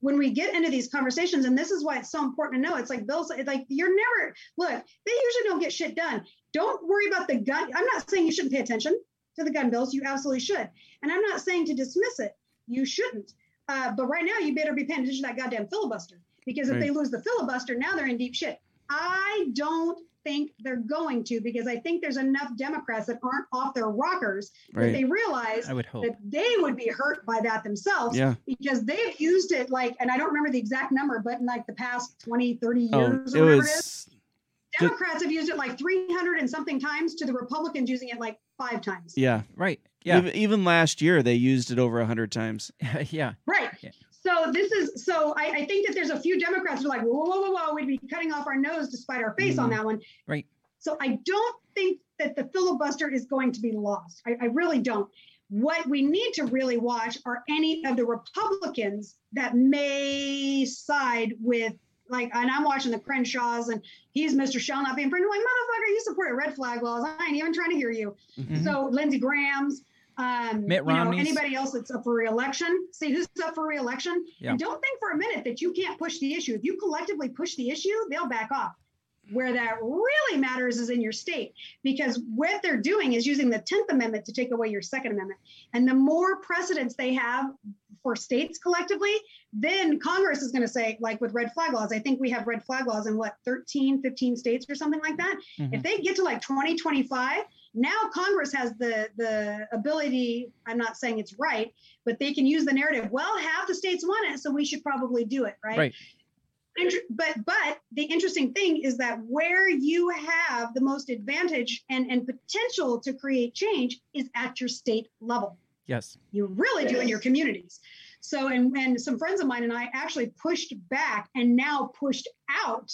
when we get into these conversations, and this is why it's so important to know, it's like Bill's like you're never look. They usually don't get shit done. Don't worry about the gun. I'm not saying you shouldn't pay attention to the gun bills. You absolutely should. And I'm not saying to dismiss it. You shouldn't. Uh, but right now, you better be paying attention to that goddamn filibuster because if Right. they lose the filibuster, now they're in deep shit. I don't think they're going to because I think there's enough Democrats that aren't off their rockers that they realize I would hope. that they would be hurt by that themselves Yeah. because they've used it like, and I don't remember the exact number, but in like the past 20, 30 years Oh, or it whatever it is, was. Democrats have used it like 300 and something times to the Republicans using it like five times. Yeah. Right. Yeah. Even, even last year, they used it over a hundred times. yeah. Right. Yeah. So this is so I, I think that there's a few Democrats who are like, whoa, whoa, whoa, whoa, we'd be cutting off our nose to spite our face on Mhm. that one. Right. So I don't think that the filibuster is going to be lost. I, I really don't. What we need to really watch are any of the Republicans that may side with like, and I'm watching the Crenshaws and he's Mr. Shall not be. I'm like, motherfucker, you supported red flag laws. I ain't even trying to hear you. Mhm. So Lindsey Graham's, um, Mitt you know, anybody else that's up for reelection. See who's up for reelection. Yeah. And don't think for a minute that you can't push the issue. If you collectively push the issue, they'll back off. Where that really matters is in your state, because what they're doing is using the 10th Amendment to take away your Second Amendment. And the more precedents they have for states collectively, then Congress is going to say, like with red flag laws, I think we have red flag laws in what, 13, 15 states or something like that. Mhm. If they get to like 2025, now Congress has the the ability, I'm not saying it's right, but they can use the narrative, well, half the states want it, so we should probably do it, right? Right. But but the interesting thing is that where you have the most advantage and, and potential to create change is at your state level Yes. you really do in your communities. So, and, and some friends of mine and I actually pushed back and now pushed out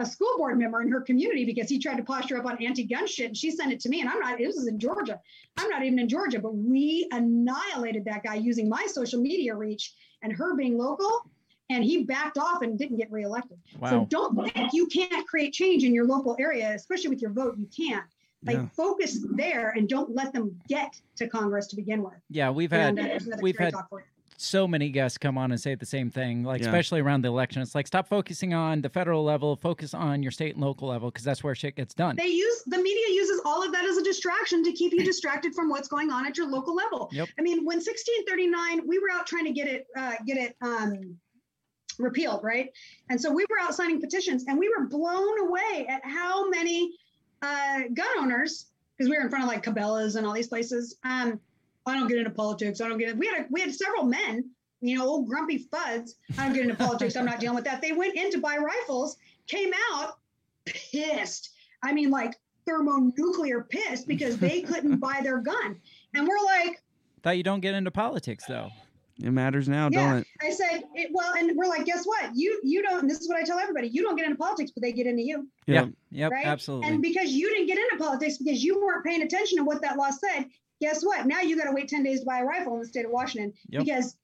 a school board member in her community because he tried to posture up on anti-gun shit and she sent it to me and I'm not, this is in Georgia. I'm not even in Georgia, but we annihilated that guy using my social media reach and her being local and he backed off and didn't get reelected. So don't think you can't create change in your local area, especially with your vote. You can't. Like Yeah. focus there and don't let them get to Congress to begin with. Yeah. We've had And, uh, we've had talk for you. So many guests come on and say the same thing, like Yeah. especially around the election. It's like stop focusing on the federal level, focus on your state and local level because that's where shit gets done. They use the media uses all of that as a distraction to keep you distracted from what's going on at your local level. Yep. I mean, when 1639, we were out trying to get it uh, get it um, repealed, right? And so we were out signing petitions, and we were blown away at how many uh, gun owners, because we were in front of like Cabela's and all these places. Um, I don't get into politics. I don't get. In. We had a, we had several men, you know, old grumpy fuds. I don't get into politics. I'm not dealing with that. They went in to buy rifles, came out pissed. I mean, like thermonuclear pissed because they couldn't buy their gun. And we're like, Thought you don't get into politics though. It matters now, yeah. don't it? I said, it, well, and we're like, guess what? You you don't. And this is what I tell everybody: you don't get into politics, but they get into you, Yeah. Yep. right? Absolutely. And because you didn't get into politics because you weren't paying attention to what that law said, guess what? Now you got to wait ten days to buy a rifle in the state of Washington Yep. because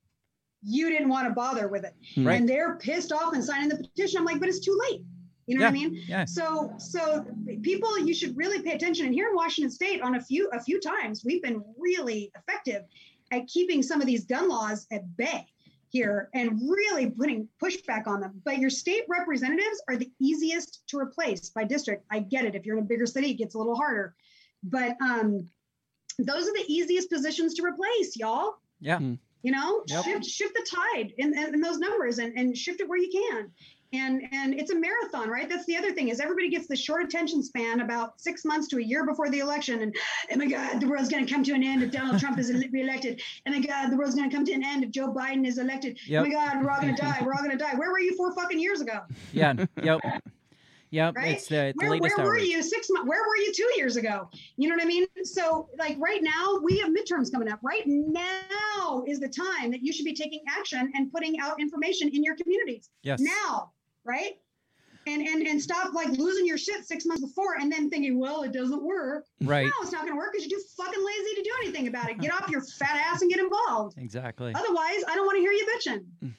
you didn't want to bother with it, Right. and they're pissed off and signing the petition. I'm like, but it's too late. You know what I mean? yeah. So, so people, you should really pay attention. And here in Washington State, on a few a few times, we've been really effective at keeping some of these gun laws at bay here and really putting pushback on them. But your state representatives are the easiest to replace by district. I get it. If you're in a bigger city, it gets a little harder. But um, those are the easiest positions to replace, y'all. Yeah. Hmm. You know, Yep. shift shift the tide in, in, in those numbers and, and shift it where you can and and it's a marathon right that's the other thing is everybody gets the short attention span about six months to a year before the election and oh my god the world's going to come to an end if donald trump is reelected And oh my god the world's going to come to an end if joe biden is elected Yep. oh my god we're all going to die we're all going to die where were you four fucking years ago Yeah. Yep. Yep. Right? It's the, the where, latest where were you six months where were you two years ago you know what i mean so like right now we have midterms coming up right now is the time that you should be taking action and putting out information in your communities Yes. now right and and and stop like losing your shit six months before and then thinking well it doesn't work Right. no it's not going to work because you're too fucking lazy to do anything about it get off your fat ass and get involved Exactly. otherwise i don't want to hear you bitching mm.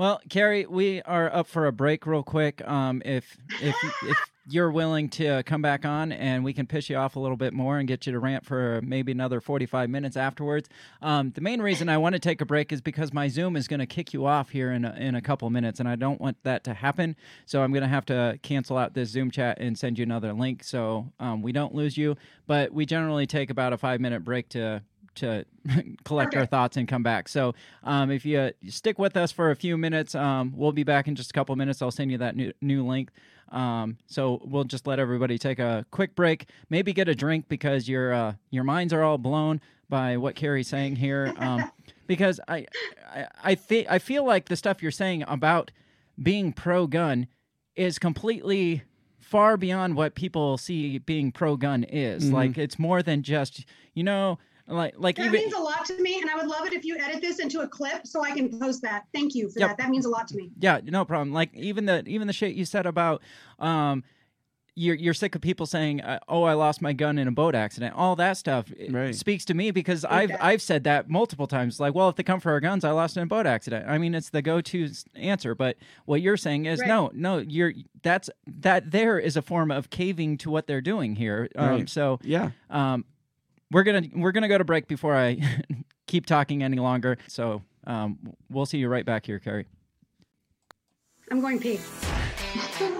Well, Kerry, we are up for a break real quick. Um, if if if you're willing to come back on and we can piss you off a little bit more and get you to rant for maybe another 45 minutes afterwards. Um, the main reason I want to take a break is because my Zoom is going to kick you off here in a, in a couple minutes, and I don't want that to happen. So I'm going to have to cancel out this Zoom chat and send you another link so um, we don't lose you. But we generally take about a five minute break to to collect our thoughts and come back. So um, if you uh, stick with us for a few minutes, um, we'll be back in just a couple minutes. I'll send you that new, new link. Um, so we'll just let everybody take a quick break, maybe get a drink because your uh, your minds are all blown by what Kerry's saying here. Um, because I I I, thi- I feel like the stuff you're saying about being pro gun is completely far beyond what people see being pro gun is. Like it's more than just you know like like That even means a lot to me, and I would love it if you edit this into a clip so I can post that. Thank you for Yep. that. That means a lot to me. Yeah, no problem. Like even the even the shit you said about um you're you're sick of people saying, uh, "Oh, I lost my gun in a boat accident." All that stuff Right. speaks to me because I've. I've said that multiple times. Like, well, if they come for our guns, I lost in a boat accident. I mean, it's the go-to answer. But what you're saying is, Right. no, no, you're that's that there is a form of caving to what they're doing here. Um, Right. So Yeah. um, we're gonna we're gonna go to break before I keep talking any longer. So um, we'll see you right back here, Kerry. I'm going pee.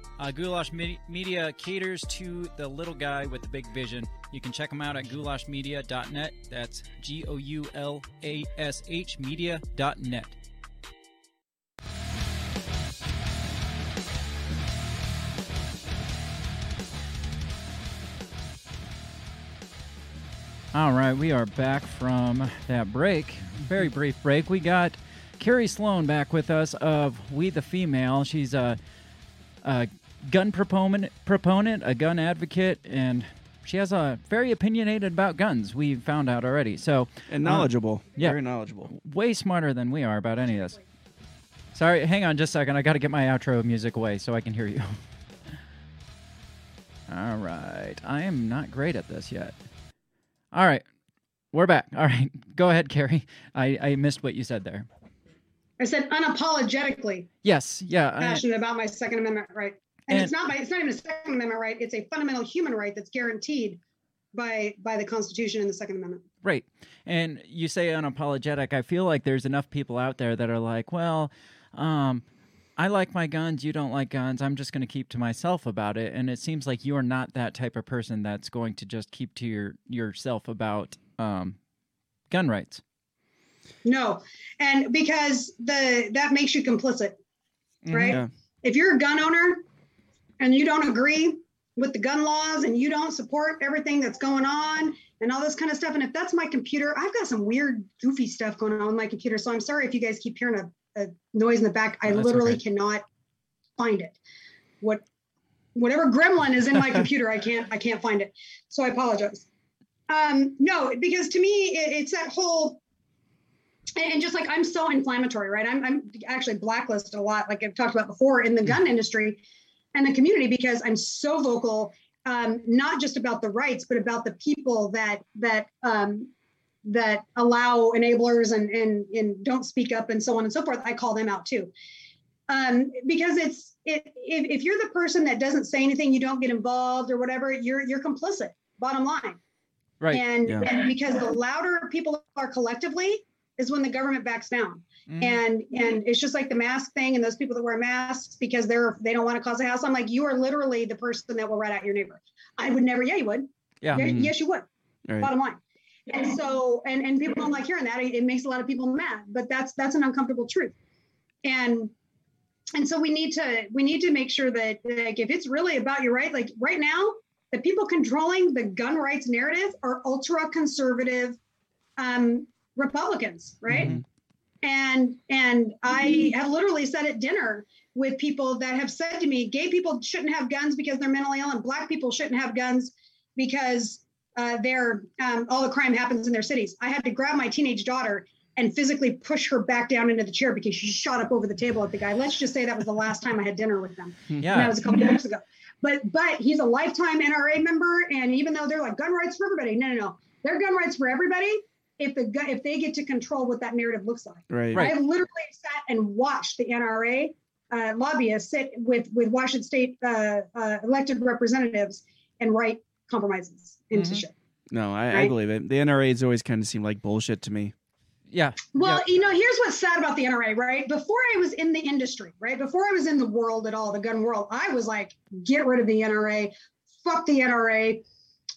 Uh, Goulash Me- Media caters to the little guy with the big vision. You can check them out at goulashmedia.net. That's G O U L A S H media.net. All right, we are back from that break. Very brief break. We got Kerry Slone back with us of We the Female. She's a, a gun proponent, proponent, a gun advocate, and she has a very opinionated about guns. We found out already. So And uh, knowledgeable. yeah. Very knowledgeable. way smarter than we are about any of this. Sorry, hang on just a second. I got to get my outro music away so I can hear you. All right. I am not great at this yet. All right. We're back. All right. Go ahead, Kerry. I, I missed what you said there. I said unapologetically Yes. Yeah. I- passionate about my Second Amendment right, and, And- it's not my it's not even a Second Amendment right. It's a fundamental human right that's guaranteed by by the Constitution and the Second Amendment. Right. And you say unapologetic. I feel like there's enough people out there that are like, well, um, I like my guns. You don't like guns. I'm just going to keep to myself about it. And it seems like you're not that type of person that's going to just keep to your yourself about um, gun rights. No, and because the that makes you complicit, right? Yeah. If you're a gun owner and you don't agree with the gun laws and you don't support everything that's going on and all this kind of stuff, and if that's my computer, I've got some weird, goofy stuff going on on my computer. So I'm sorry if you guys keep hearing a, a noise in the back. I No, literally okay. cannot find it. What whatever gremlin is in my computer, I can't I can't find it. So I apologize. Um, no, because to me, it, it's that whole and and just like I'm so inflammatory, right? I'm, I'm actually blacklisted a lot, like I've talked about before, in the gun industry and the community because I'm so vocal, um, not just about the rights, but about the people that that um, that allow enablers and and and don't speak up and so on and so forth, I call them out too. Um, because it's it if, if you're the person that doesn't say anything, you don't get involved or whatever, you're you're complicit. Bottom line. Right. And, Yeah. and because the louder people are collectively is when the government backs down. Mhm. And and it's just like the mask thing and those people that wear masks because they're they don't want to cause a house. I'm like, you are literally the person that will rat out your neighbor. I would never, yeah, you would. yeah. Yeah, Mhm. Yes, you would. Right. Bottom line. And so and and people don't like hearing that. It, it makes a lot of people mad, but that's that's an uncomfortable truth. And and so we need to we need to make sure that like if it's really about your right, like right now, the people controlling the gun rights narrative are ultra conservative um, Republicans, right? Mhm. And and I have literally said at dinner with people that have said to me, gay people shouldn't have guns because they're mentally ill, and black people shouldn't have guns because uh, they're um, all the crime happens in their cities. I had to grab my teenage daughter and physically push her back down into the chair because she shot up over the table at the guy. Let's just say that was the last time I had dinner with them. And that was a couple of weeks ago. But but he's a lifetime NRA member, and even though they're like gun rights for everybody, no, no, no, they're gun rights for everybody. If the if they get to control what that narrative looks like, Right. Right. I have literally sat and watched the NRA uh, lobbyists sit with with Washington State uh, uh, elected representatives and write compromises into Mhm. shit. No, I, I believe it. The NRA's always kind of seemed like bullshit to me. Yeah. Well, you know, here's what's sad about the NRA, right? Before I was in the industry, right? Before I was in the world at all, the gun world, I was like, get rid of the NRA, fuck the NRA,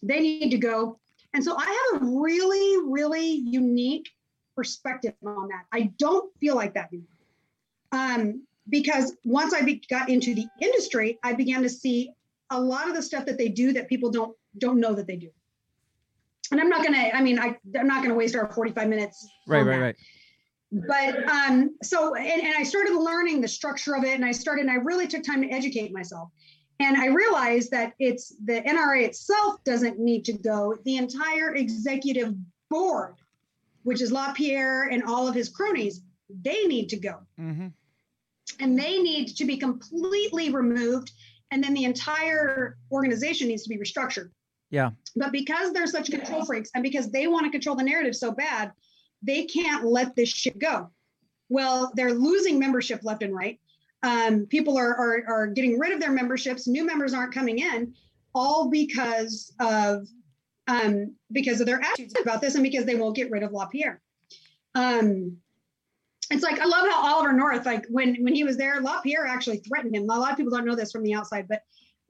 they need to go. And so I have a really, really unique perspective on that. I don't feel like that anymore. Um, because once I be- got into the industry, I began to see a lot of the stuff that they do that people don't don't know that they do. And I'm not gonna, I mean, I, I'm not gonna waste our 45 minutes. Right. Right. that Right. but um so and, and i started learning the structure of it and i started and i really took time to educate myself and i realized that it's the nra itself doesn't need to go. The entire executive board which is lapierre and all of his cronies they need to go. Mm-hmm. and they need to be completely removed and then the entire organization needs to be restructured. Yeah. but because they're such control freaks and because they want to control the narrative so bad they can't let this shit go. Well they're losing membership left and right um, people are, are are getting rid of their memberships new members aren't coming in all because of um, because of their attitudes about this and because they won't get rid of lapierre um, it's like I love how Oliver North, like when when he was there, LaPierre actually threatened him. A lot of people don't know this from the outside, but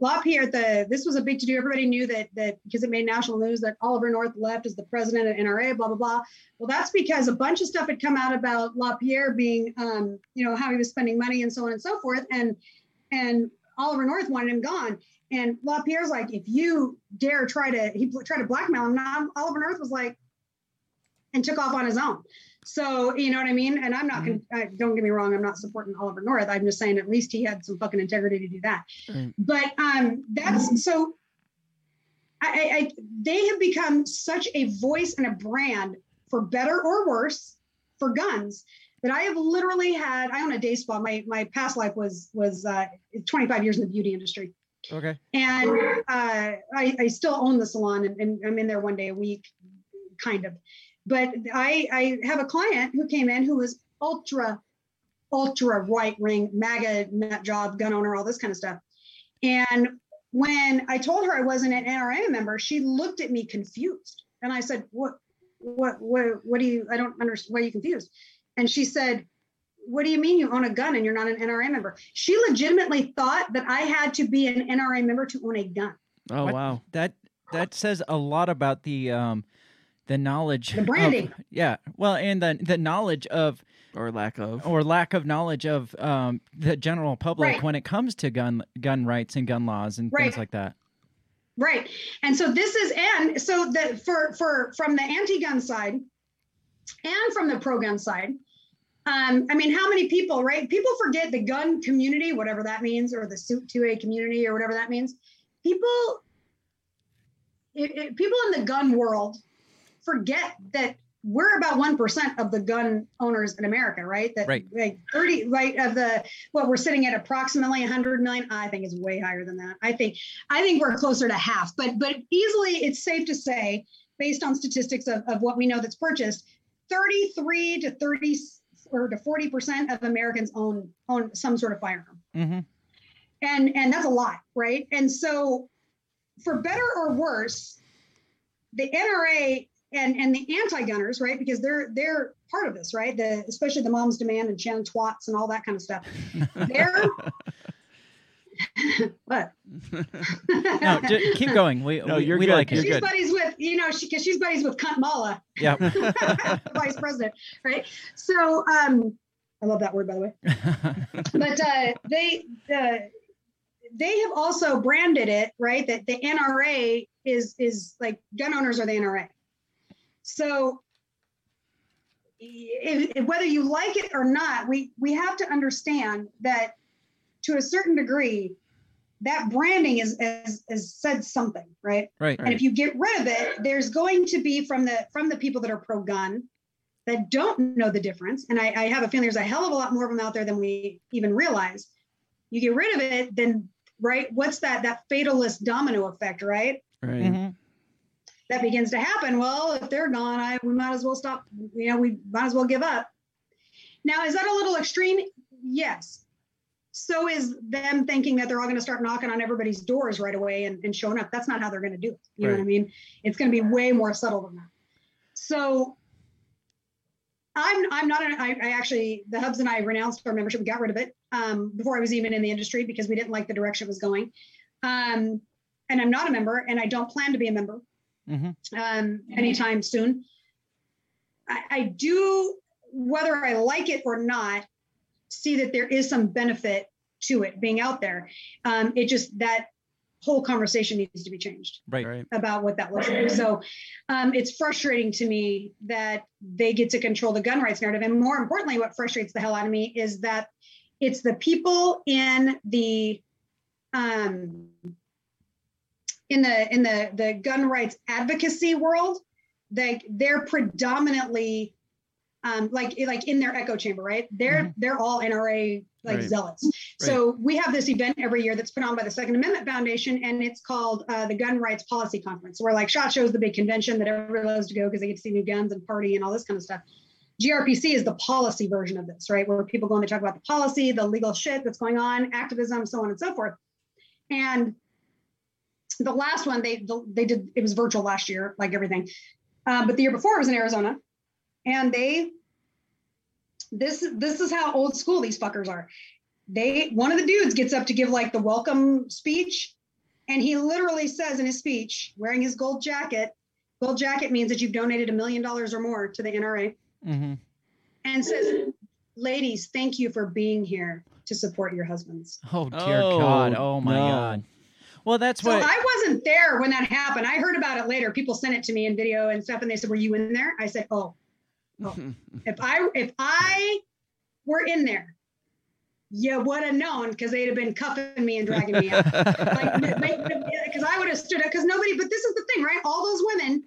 LaPierre, the this was a big to do. Everybody knew that that because it made national news that Oliver North left as the president of NRA, blah blah blah. Well, that's because a bunch of stuff had come out about LaPierre being, um, you know, how he was spending money and so on and so forth, and and Oliver North wanted him gone. And LaPierre's like, if you dare try to, he tried to blackmail him. Now Oliver North was like, and took off on his own. So you know what I mean. And I'm not. Con- I, don't get me wrong. I'm not supporting Oliver North. I'm just saying at least he had some fucking integrity to do that. Right. But um, that's so. I, I, I they have become such a voice and a brand for better or worse for guns that I have literally had. I own a day spa. My my past life was was uh, 25 years in the beauty industry Okay. and uh, I, I still own the salon and, and I'm in there one day a week, kind of. But I, I have a client who came in who was ultra, ultra right wing, MAGA nut job, gun owner, all this kind of stuff. And when I told her I wasn't an NRA member, she looked at me confused. And I said, "What, what, what, what do you? I don't understand. Why are you confused?" And she said, what do you mean you own a gun and you're not an NRA member? She legitimately thought that I had to be an NRA member to own a gun. Oh What? wow. That that says a lot about the um the knowledge The of- branding. yeah. Well, and the the knowledge of Or lack of. or lack of knowledge of um the general public Right. when it comes to gun gun rights and gun laws and things like that. Right. And so this is and so the for for from the anti-gun side and from the pro-gun side. Um, I mean, how many people, right? People forget the gun community, whatever that means, or the suit 2A community, or whatever that means. People, it, it- people in the gun world forget that we're about 1% of the gun owners in America, right? That Right. like 30, right, of the, what we're sitting at approximately 100 million. I think is way higher than that. I think, I think we're closer to half, but, but easily it's safe to say based on statistics of, of what we know that's purchased, 33 to 30 or to 40 percent of Americans own own some sort of firearm, Mm-hmm. and and that's a lot, right? And so, for better or worse, the NRA and and the anti-gunners, right? Because they're they're part of this, right? The especially the Moms Demand and Shannon Twats and all that kind of stuff. They're what? No, j- keep going. We No, we, you're we good. like You're it. she's good. buddies with you know she because she's buddies with Cunt Mala, Yeah. vice president, right? So um, I love that word by the way. But uh, they uh, they have also branded it right that the NRA is is like gun owners are the NRA. So if, if- whether you like it or not, we we have to understand that to a certain degree, that branding is is, is said something, right? right. And if you get rid of it, there's going to be from the from the people that are pro gun that don't know the difference. And I, I have a feeling there's a hell of a lot more of them out there than we even realize. You get rid of it, then right, what's that that fatalist domino effect, right? Right. Mhm. That begins to happen. Well, if they're gone, I we might as well stop, you know, we might as well give up. Now, is that a little extreme? Yes. So is them thinking that they're all going to start knocking on everybody's doors right away and, and showing up. That's not how they're going to do it. You know what I mean? It's going to be way more subtle than that. So I'm I'm not an, I, I actually the hubs and I renounced our membership, we got rid of it um, before I was even in the industry because we didn't like the direction it was going. Um, and I'm not a member, and I don't plan to be a member Mhm. um, anytime soon. I, I do, whether I like it or not, see that there is some benefit to it being out there. Um, it just that whole conversation needs to be changed Right. Right. about what that looks like. So um, it's frustrating to me that they get to control the gun rights narrative. And more importantly, what frustrates the hell out of me is that it's the people in the um, in the in the the gun rights advocacy world they they're predominantly um, like like in their echo chamber, right? They're they're all NRA like Right. zealots. So we have this event every year that's put on by the Second Amendment Foundation, and it's called uh, the Gun Rights Policy Conference, where like Shot Show is the big convention that everybody loves to go because they get to see new guns and party and all this kind of stuff. GRPC is the policy version of this, right? Where people go and they talk about the policy, the legal shit that's going on, activism, so on and so forth. And the last one they they did it was virtual last year, like everything. Uh, but the year before it was in Arizona, and they this this is how old school these fuckers are. They one of the dudes gets up to give like the welcome speech, and he literally says in his speech, wearing his gold jacket. Gold jacket means that you've donated a million dollars or more to the NRA, Mm-hmm. and says, "Ladies, thank you for being here to support your husbands." Oh dear Oh, God! Oh my no. God! Well, that's So what. I wasn't there when that happened. I heard about it later. People sent it to me in video and stuff, and they said, "Were you in there?" I said, "Oh, oh. if I if I were in there, you would have known because they'd have been cuffing me and dragging me out. like because I would have stood up. Because nobody. But this is the thing, right? All those women,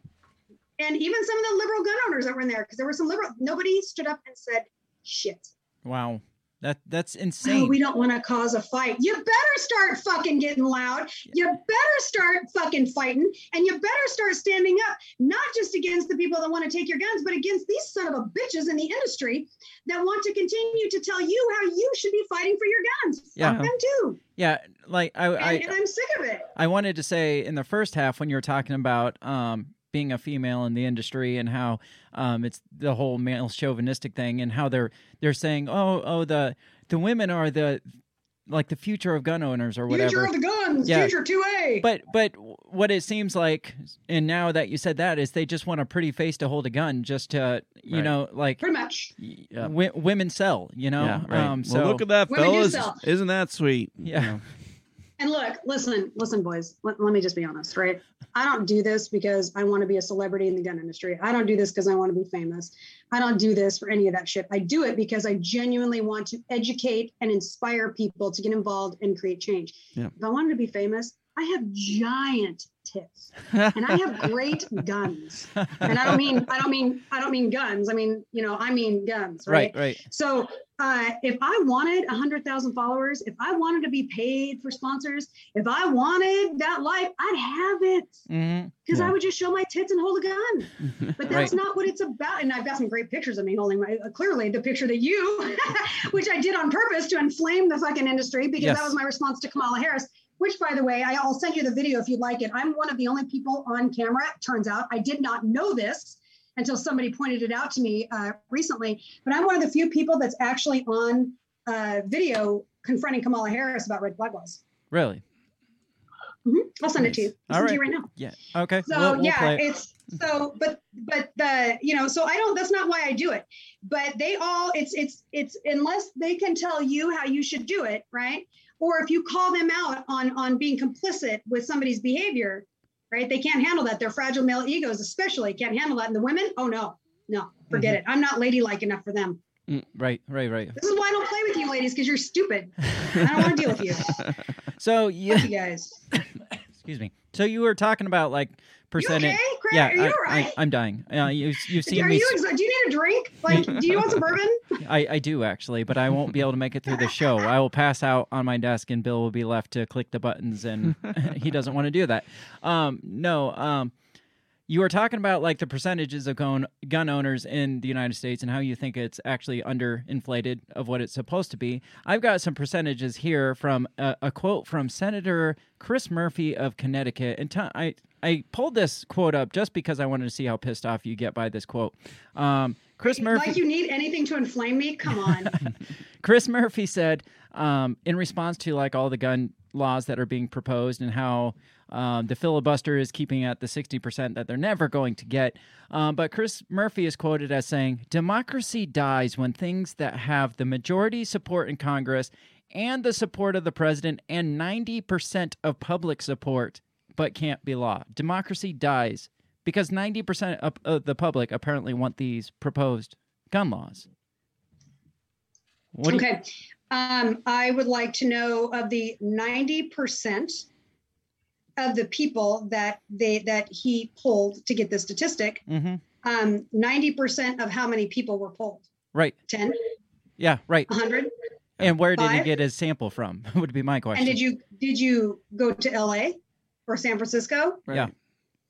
and even some of the liberal gun owners that were in there, because there were some liberal. Nobody stood up and said, "Shit." wow, that that's Oh, insane. we don't want to cause a fight. You better start fucking getting loud. You better start fucking fighting. And you better start standing up, not just against the people that want to take your guns, but against these son of a bitches in the industry that want to continue to tell you how you should be fighting for your guns. Yeah. Fuck them too. yeah, like I, And, I, and I'm sick of it. I wanted to say in the first half when you were talking about um, being a female in the industry and how um, it's the whole male chauvinistic thing and how they're they're saying oh oh the the women are the like the future of gun owners or whatever. Future of the guns, Yeah. future 2A. But but what it seems like, and now that you said that, is they just want a pretty face to hold a gun, just to you Right. know, like Pretty much. W- women sell, you know. Yeah, right. Um, so well, look at that, Women fellas. Isn't that sweet? Yeah. You know? And look, listen, listen, boys. Let, let me just be honest, right? I don't do this because I want to be a celebrity in the gun industry. I don't do this because I want to be famous. I don't do this for any of that shit. I do it because I genuinely want to educate and inspire people to get involved and create change. Yeah. If I wanted to be famous, I have giant tits and I have great guns. And I don't mean I don't mean I don't mean guns. I mean, you know, I mean guns, right? right, right. So uh, if I wanted a hundred thousand followers, if I wanted to be paid for sponsors, if I wanted that life, I'd have it Mhm. because I would just show my tits and hold a gun. But that's Right. not what it's about. And I've got some great pictures of me holding my uh, clearly the picture that you, which I did on purpose to inflame the fucking industry because Yes. that was my response to Kamala Harris. Which, by the way, I'll send you the video if you'd like it. I'm one of the only people on camera. Turns out I did not know this until somebody pointed it out to me uh, recently. But I'm one of the few people that's actually on uh, video confronting Kamala Harris about red flag laws. Really? Mhm. I'll send it to you. I'll All to you right. right now. Yeah. Okay. So we'll, we'll yeah, it. it's so but but the you know so I don't that's not why I do it. But they all it's it's it's unless they can tell you how you should do it, right? Or if you call them out on on being complicit with somebody's behavior, right? They can't handle that. Their fragile male egos especially can't handle that. And the women, oh no, no, forget Mhm. it. I'm not ladylike enough for them. Mm, right. Right. Right. This is why I don't play with you ladies because you're stupid. I don't want to deal with you. So yeah. you guys. Excuse me. So you were talking about like percentage. okay, Craig? Yeah. Are you I, all right? I, am dying. Uh, you, you've seen Are me. you exa- do you a drink? Like, do you want some bourbon? I, I do actually, but I won't be able to make it through the show. I will pass out on my desk, and Bill will be left to click the buttons, and he doesn't want to do that. Um, no, um, you were talking about like the percentages of gun gun owners in the United States and how you think it's actually underinflated of what it's supposed to be. I've got some percentages here from a, a quote from Senator Chris Murphy of Connecticut, and t- I I pulled this quote up just because I wanted to see how pissed off you get by this quote. Um, Chris Murphy. Like you need anything to inflame me? Come on. Chris Murphy said um, in response to like all the gun laws that are being proposed and how um, the filibuster is keeping at the 60% that they're never going to get. Um, but Chris Murphy is quoted as saying, Democracy dies when things that have the majority support in Congress and the support of the president and 90% of public support but can't be law. Democracy dies because 90% of, the public apparently want these proposed gun laws. What do you- okay. Um, I would like to know of the 90% of the people that they that he pulled to get the statistic, Mhm. um, 90% of how many people were pulled? Right. 10, Yeah, right. 100? And where did he get his sample from? Would be my question. And did you did you go to LA or San Francisco? Yeah.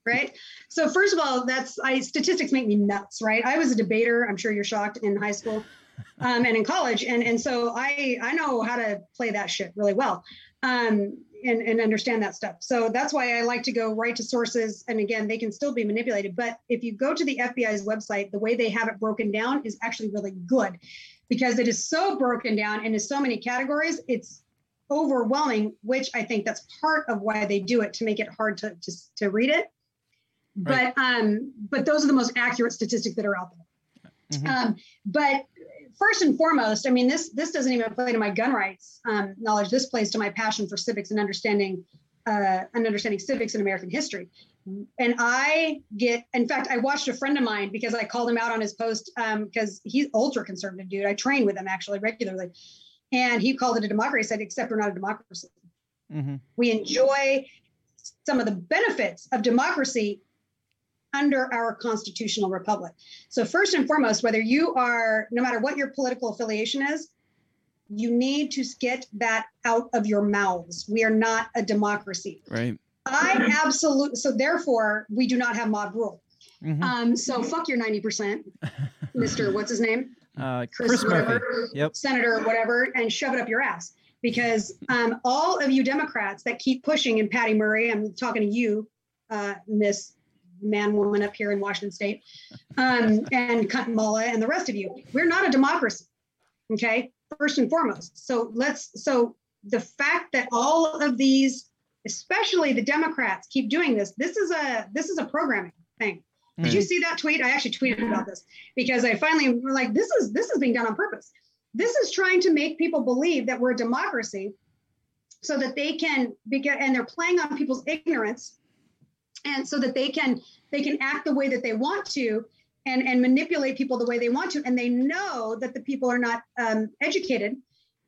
right? So first of all, that's I statistics make me nuts, right? I was a debater. I'm sure you're shocked in high school um, and in college, and and so I I know how to play that shit really well, um, and and understand that stuff. So that's why I like to go right to sources. And again, they can still be manipulated, but if you go to the FBI's website, the way they have it broken down is actually really good, because it is so broken down into so many categories. It's overwhelming, which I think that's part of why they do it to make it hard to to, to read it. Right. But um, but those are the most accurate statistics that are out there. Mhm. Um, but first and foremost, I mean this this doesn't even play to my gun rights um, knowledge. This plays to my passion for civics and understanding uh, and understanding civics in American history. And I get, in fact, I watched a friend of mine because I called him out on his post because he's ultra conservative dude. I train with him actually regularly, and he called it a democracy. I said, except we're not a democracy. Mhm. We enjoy some of the benefits of democracy under our constitutional republic. So, first and foremost, whether you are, no matter what your political affiliation is, you need to get that out of your mouths. We are not a democracy. Right. I absolutely, so therefore, we do not have mob rule. Mhm. Um, so, fuck your 90%, Mr. What's his name? Uh, Chris, Chris Murphy. whatever, Yep. senator, whatever, and shove it up your ass. Because um, all of you Democrats that keep pushing, and Patty Murray, I'm talking to you, uh, Miss Man Woman up here in Washington State, um, and Cunt Mullah, and the rest of you, we're not a democracy. Okay, first and foremost. So let's. So the fact that all of these, especially the Democrats, keep doing this. This is a this is a programming thing. Did you see that tweet? I actually tweeted about this because I finally were like, this is this is being done on purpose. This is trying to make people believe that we're a democracy so that they can begin and they're playing on people's ignorance and so that they can they can act the way that they want to and and manipulate people the way they want to and they know that the people are not um, educated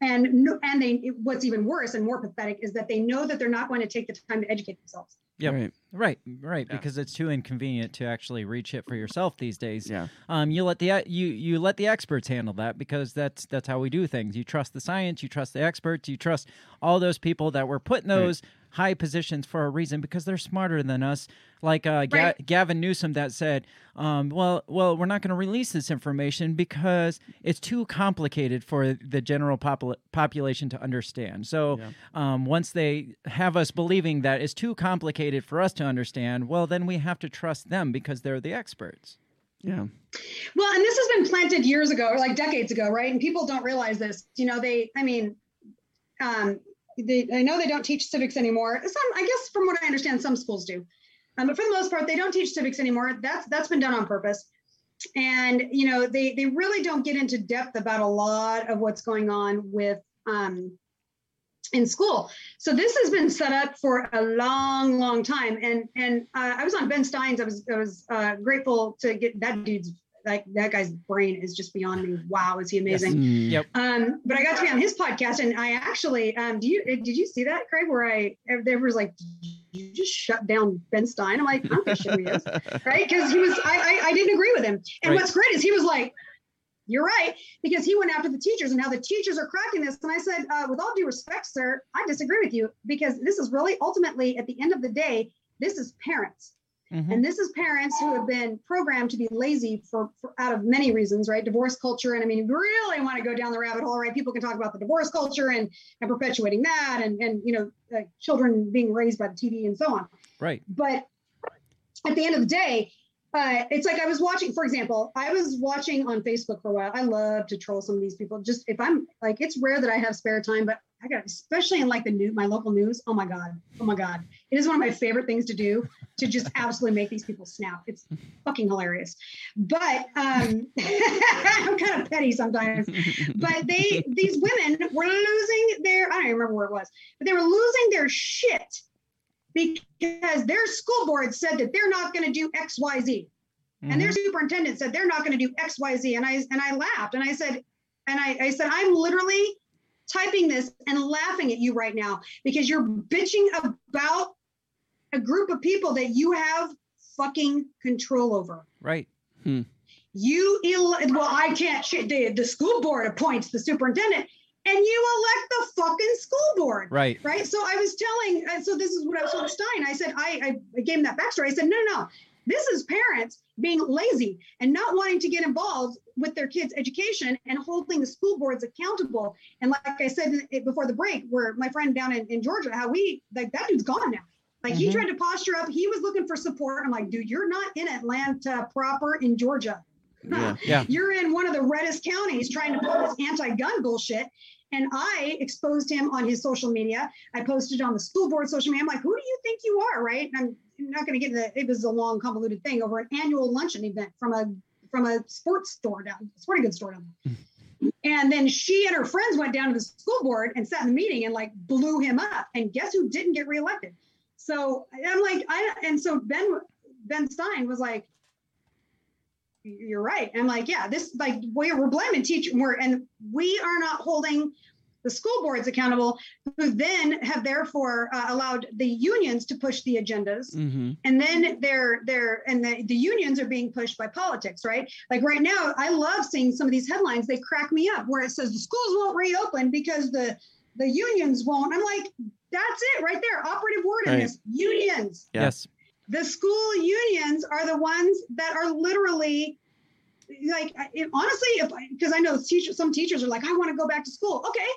and and they what's even worse and more pathetic is that they know that they're not going to take the time to educate themselves yeah Right. Right, right, Yeah. because it's too inconvenient to actually reach it for yourself these days. Yeah. Um, you let the you you let the experts handle that because that's that's how we do things. You trust the science, you trust the experts, you trust all those people that were put in those high positions for a reason because they're smarter than us. Like uh, Ga- Right. Gavin Newsom that said, um, "Well, well, we're not going to release this information because it's too complicated for the general popul- population to understand." So um, once they have us believing that it's too complicated for us to understand, well, then we have to trust them because they're the experts. Yeah. Well, and this has been planted years ago, or like decades ago, right? And people don't realize this. You know, they, I mean, um, they, I know they don't teach civics anymore. Some, I guess, from what I understand, some schools do, um, but for the most part, they don't teach civics anymore. That's that's been done on purpose, and you know, they they really don't get into depth about a lot of what's going on with um, in school. So this has been set up for a long, long time. And and uh, I was on Ben Stein's. I was I was uh, grateful to get that dude's like that guy's brain is just beyond me. Wow, is he amazing? Mm. Yep. Um, but I got to be on his podcast, and I actually um, do you did you see that, Craig? Where I there was like, you just shut down Ben Stein. I'm like, I'm pretty sure he is, right? Because he was I, I I didn't agree with him. And Right. what's great is he was like. You're right, because he went after the teachers and how the teachers are cracking this. And I said, uh, with all due respect, sir, I disagree with you because this is really ultimately, at the end of the day, this is parents. Mhm. And this is parents who have been programmed to be lazy for, for out of many reasons, right? Divorce culture. And I mean, really want to go down the rabbit hole, right? People can talk about the divorce culture and, and perpetuating that and, and, you know, uh, children being raised by the TV and so on. Right. But at the end of the day, uh, it's like I was watching, for example, I was watching on Facebook for a while. I love to troll some of these people. Just if I'm like, it's rare that I have spare time, but I got, especially in like the new, my local news. Oh my God. Oh my God. It is one of my favorite things to do to just absolutely make these people snap. It's fucking hilarious. But um, I'm kind of petty sometimes. But they, these women were losing their, I don't even remember where it was, but they were losing their shit because their school board said that they're not going to do X, Y, Z, and their superintendent said they're not going to do X, Y, Z, and I and I laughed and I said, and I, I said I'm literally typing this and laughing at you right now because you're bitching about a group of people that you have fucking control over. Right. Hmm. You el- well, I can't. sh- The, the school board appoints the superintendent, and you elect the fucking school board. Right. Right. So I was telling. And so this is what I was told Stein. I said I, I gave him that backstory. I said no, no, no. This is parents being lazy and not wanting to get involved with their kids' education and holding the school boards accountable. And like I said before the break, where my friend down in, in Georgia, how we like that dude's gone now. Like he Mhm. tried to posture up. He was looking for support. I'm like, dude, you're not in Atlanta proper in Georgia. Yeah. Yeah. You're in one of the reddest counties trying to pull this anti-gun bullshit. And I exposed him on his social media. I posted on the school board social media. I'm like, who do you think you are? Right. And I'm not going to get into it was a long, convoluted thing over an annual luncheon event from a from a sports store down, sporting goods store down there. And then she and her friends went down to the school board and sat in the meeting and like blew him up. And guess who didn't get reelected? So I'm like, I and so Ben Ben Stein was like, you're right. I'm like, yeah, this like we're, we're blaming teacher we're and we are not holding the school boards accountable, who then have therefore uh, allowed the unions to push the agendas, Mm-hmm. and then they're they're and the, the unions are being pushed by politics, right? Like right now, I love seeing some of these headlines. They crack me up where it says the schools won't reopen because the the unions won't. I'm like, that's it right there. Operative word in this: unions Yes. the school unions are the ones that are literally like it, honestly if because i know teachers some teachers are like i want to go back to school okay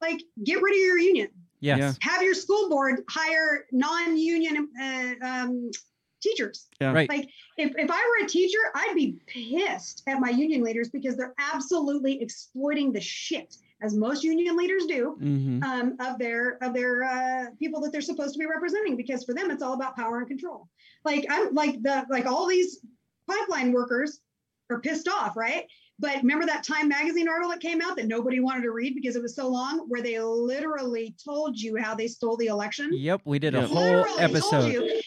like get rid of your union Yes. Yeah. have your school board hire non-union uh, um, teachers Yeah. Right. like if, if i were a teacher i'd be pissed at my union leaders because they're absolutely exploiting the shit as most union leaders do Mm-hmm. um, of their of their uh, people that they're supposed to be representing because for them it's all about power and control like i'm like the like all these pipeline workers are pissed off right but remember that time magazine article that came out that nobody wanted to read because it was so long where they literally told you how they stole the election Yep. We did a Yeah. whole literally told episode. you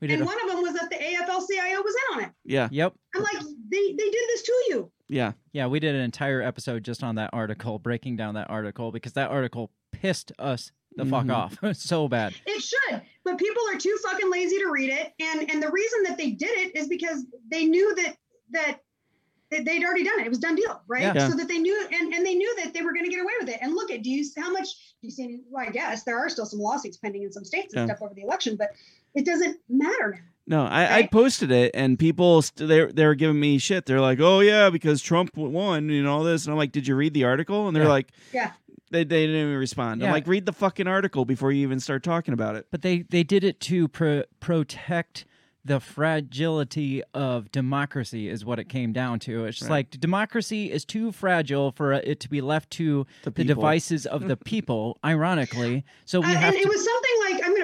We did. and A, one of them was that the afl-cio was in on it Yeah. yep. i'm like they they did this to you Yeah. Yeah, we did an entire episode just on that article, breaking down that article because that article pissed us the Mhm. fuck off so bad. It should, but people are too fucking lazy to read it, and and the reason that they did it is because they knew that that that they'd already done it. It was done deal, right? Yeah. So that they knew, and, and they knew that they were going to get away with it. And look at, do you how much do you see? Any, well, I guess there are still some lawsuits pending in some states and Yeah. stuff over the election, but it doesn't matter now. No, I, I posted it and people st- they they were giving me shit. They're like, "Oh yeah, because Trump won and all this." And I'm like, "Did you read the article?" And they're Yeah. like, Yeah. they, they didn't even respond. I'm like, "Read the fucking article before you even start talking about it." But they they did it to pro- protect the fragility of democracy is what it came down to. It's just Right. like democracy is too fragile for it to be left to The the, devices of the people. ironically, so we Uh, have and to. it was something like I'm going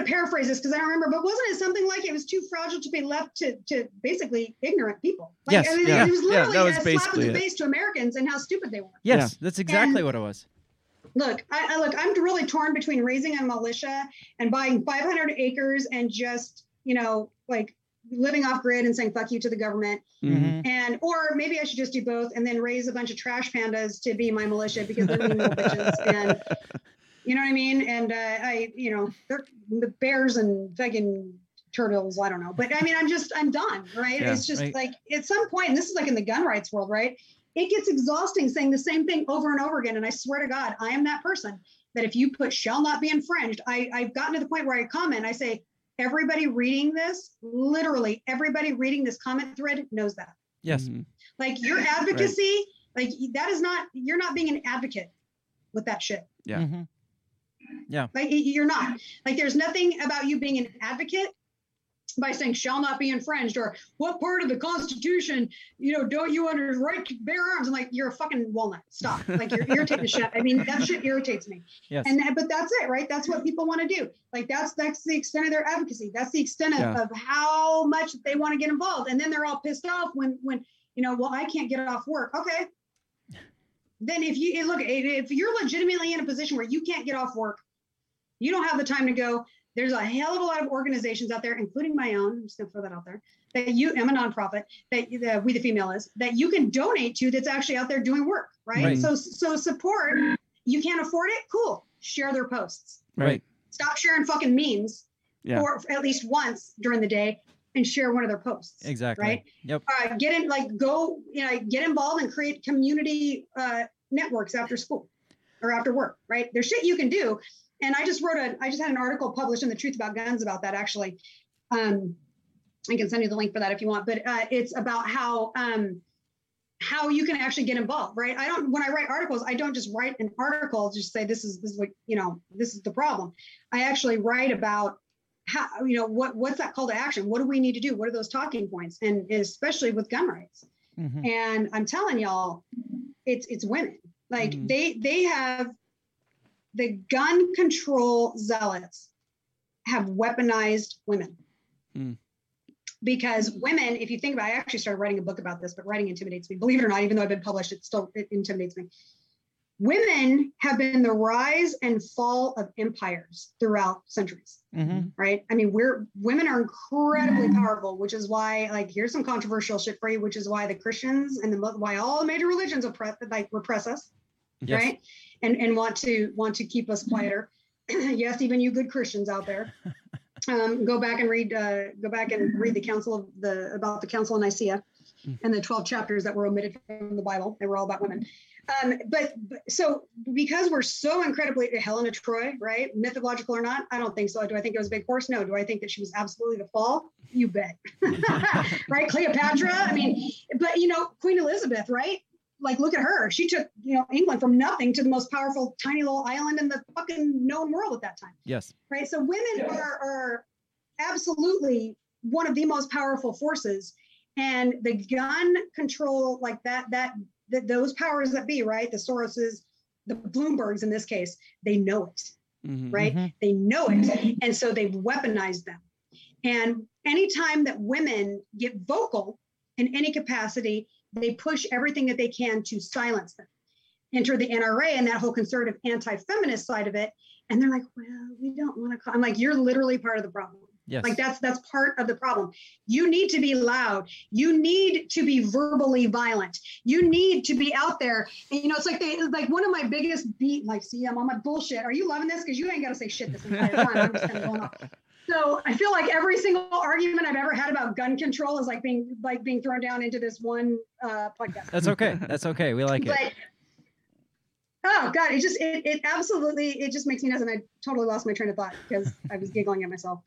to paraphrase this because I don't remember, but wasn't it something like it was too fragile to be left to to basically ignorant people? Like, Yes, I mean, yeah. it was Yeah, literally that was a slap in the it. face to Americans and how stupid they were. yes, that's exactly And- what it was. Look, I, I look, I'm really torn between raising a militia and buying 500 acres and just you know like living off grid and saying fuck you to the government Mhm. and or maybe I should just do both and then raise a bunch of trash pandas to be my militia because they're mean little bitches and you know what I mean and uh, I you know the bears and fucking turtles I don't know but I mean I'm just I'm done right Yeah, it's just right. like at some point and this is like in the gun rights world right it gets exhausting saying the same thing over and over again and I swear to God I am that person that if you put shall not be infringed I I've gotten to the point where I comment I say everybody reading this literally everybody reading this comment thread knows that Yes, Mhm. like your advocacy, like that is not you're not being an advocate with that shit. Yeah. Mhm. Like you're not. Like there's nothing about you being an advocate by saying shall not be infringed or what part of the Constitution, you know, don't you under right to bear arms? I'm like, you're a fucking walnut. Stop. Like you're irritating the shit. I mean, that shit irritates me. yes. And that, but that's it, right? That's what people want to do. Like that's that's the extent of their advocacy. That's the extent of, Yeah. of how much they want to get involved. And then they're all pissed off when when you know, well, I can't get off work. Okay. Then if you look, if you're legitimately in a position where you can't get off work, you don't have the time to go. There's a hell of a lot of organizations out there, including my own. I'm just gonna throw that out there. That you, I'm a nonprofit. That the We the Female is that you can donate to. That's actually out there doing work, right? Right. So so support. You can't afford it. Cool. Share their posts. Right. Stop sharing fucking memes, Yeah. or at least once during the day, and share one of their posts. exactly. Right. Yep. Uh, get in, like, go, you know, get involved and create community uh, networks after school or after work. Right. There's shit you can do. And I just wrote a, I just had an article published in the Truth About Guns about that actually. Um, I can send you the link for that if you want, but uh, it's about how um, how you can actually get involved, right? I don't when I write articles, I don't just write an article just say this is this is what you know this is the problem. I actually write about how you know what what's that call to action? What do we need to do? What are those talking points? And especially with gun rights. Mhm. And I'm telling y'all, it's it's women. Like Mhm. they they have the gun control zealots have weaponized women. Hmm. Because women, if you think about, I actually started writing a book about this, but writing intimidates me. Believe it or not, even though I've been published, it still it intimidates me. Women have been the rise and fall of empires throughout centuries Mhm. right? I mean, we're women are incredibly powerful, which is why, like, here's some controversial shit for you, which is why the Christians and the why all the major religions oppress, like repress us, Yes. right? And and want to want to keep us quieter. yes, even you good Christians out there. Um, go back and read uh, go back and read the council of the about the council of Nicaea and the 12 chapters that were omitted from the Bible. They were all about women. Um, but, but so because we're so incredibly Helen of Troy, right? Mythological or not, I don't think so. Do I think it was a big horse? No. Do I think that she was absolutely the fall? You bet. right? Cleopatra. I mean, but you know, Queen Elizabeth, right? Like, look at her. She took, you know, England from nothing to the most powerful tiny little island in the fucking known world at that time Yes. right? So women are, are absolutely one of the most powerful forces, and the gun control, like that, that, that those powers that be, right? The Soroses, the Bloombergs in this case, they know it, Mhm. right? Mhm. They know it, and so they've weaponized them. And anytime that women get vocal in any capacity, they push everything that they can to silence them. Enter the NRA and that whole conservative anti-feminist side of it, and they're like, "Well, we don't want to." Call. I'm like, "You're literally part of the problem. Yes. Like that's that's part of the problem. You need to be loud. You need to be verbally violent. You need to be out there. And you know, it's like they like one of my biggest beat. Like, see, I'm on my bullshit. Are you loving this? Because you ain't got to say shit this entire time. I'm just going off. So I feel like every single argument I've ever had about gun control is like being like being thrown down into this one uh, podcast. That's okay. That's okay. We like it. But oh god, it just it, it absolutely it just makes me nuts, and I totally lost my train of thought because I was giggling at myself.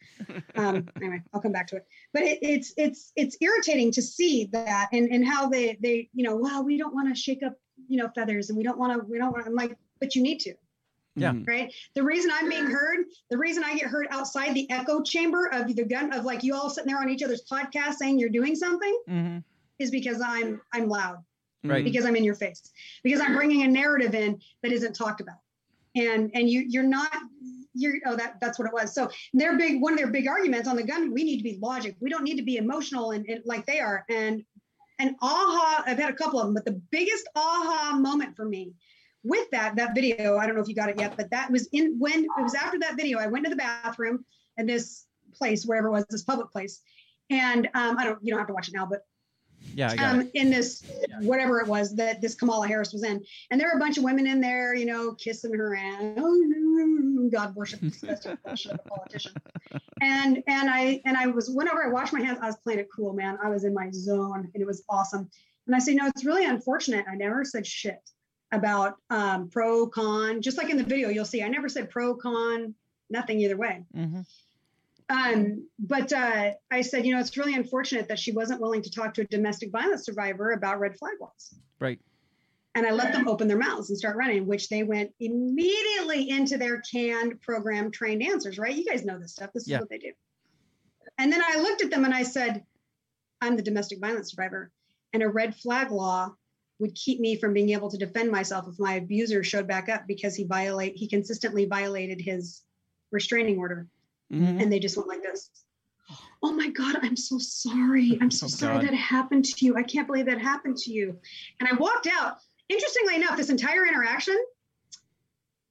Um, anyway, I'll come back to it. But it, it's it's it's irritating to see that and and how they they you know well we don't want to shake up you know feathers and we don't want to we don't want I'm like but you need to Yeah. Mhm. right the reason i'm being heard the reason i get heard outside the echo chamber of the gun of like you all sitting there on each other's podcast saying you're doing something hmm is because i'm i'm loud Right. because i'm in your face. Because i'm bringing a narrative in that isn't talked about. And and you you're not you're oh that that's what it was. So their big one of their big arguments on the gun we need to be logic. We don't need to be emotional and, and like they are. And and aha i've had a couple of them but the biggest aha moment for me with that that video i don't know if you got it yet but that was in when it was after that video i went to the bathroom in this place wherever it was this public place. And um, i don't you don't have to watch it now but Yeah, um, in this whatever it was that this Kamala Harris was in, and there were a bunch of women in there, you know, kissing her and oh, God worship disgusting bullshit of a politician. And and I and I was whenever I washed my hands, I was playing it cool, man. I was in my zone, and it was awesome. And I say, no, it's really unfortunate. I never said shit about um, pro con. Just like in the video, you'll see, I never said pro con, nothing either way. hmm Um, but uh, I said, you know, it's really unfortunate that she wasn't willing to talk to a domestic violence survivor about red flag laws. Right. And I let them open their mouths and start running, which they went immediately into their canned program trained answers, right? You guys know this stuff. This is Yeah. what they do. And then I looked at them and I said, I'm the domestic violence survivor, and a red flag law would keep me from being able to defend myself if my abuser showed back up because he violate he consistently violated his restraining order Mhm. and they just went like this. Oh my God, I'm so sorry. I'm so Oh, sorry God. that happened to you. I can't believe that happened to you. And I walked out. Interestingly enough, this entire interaction,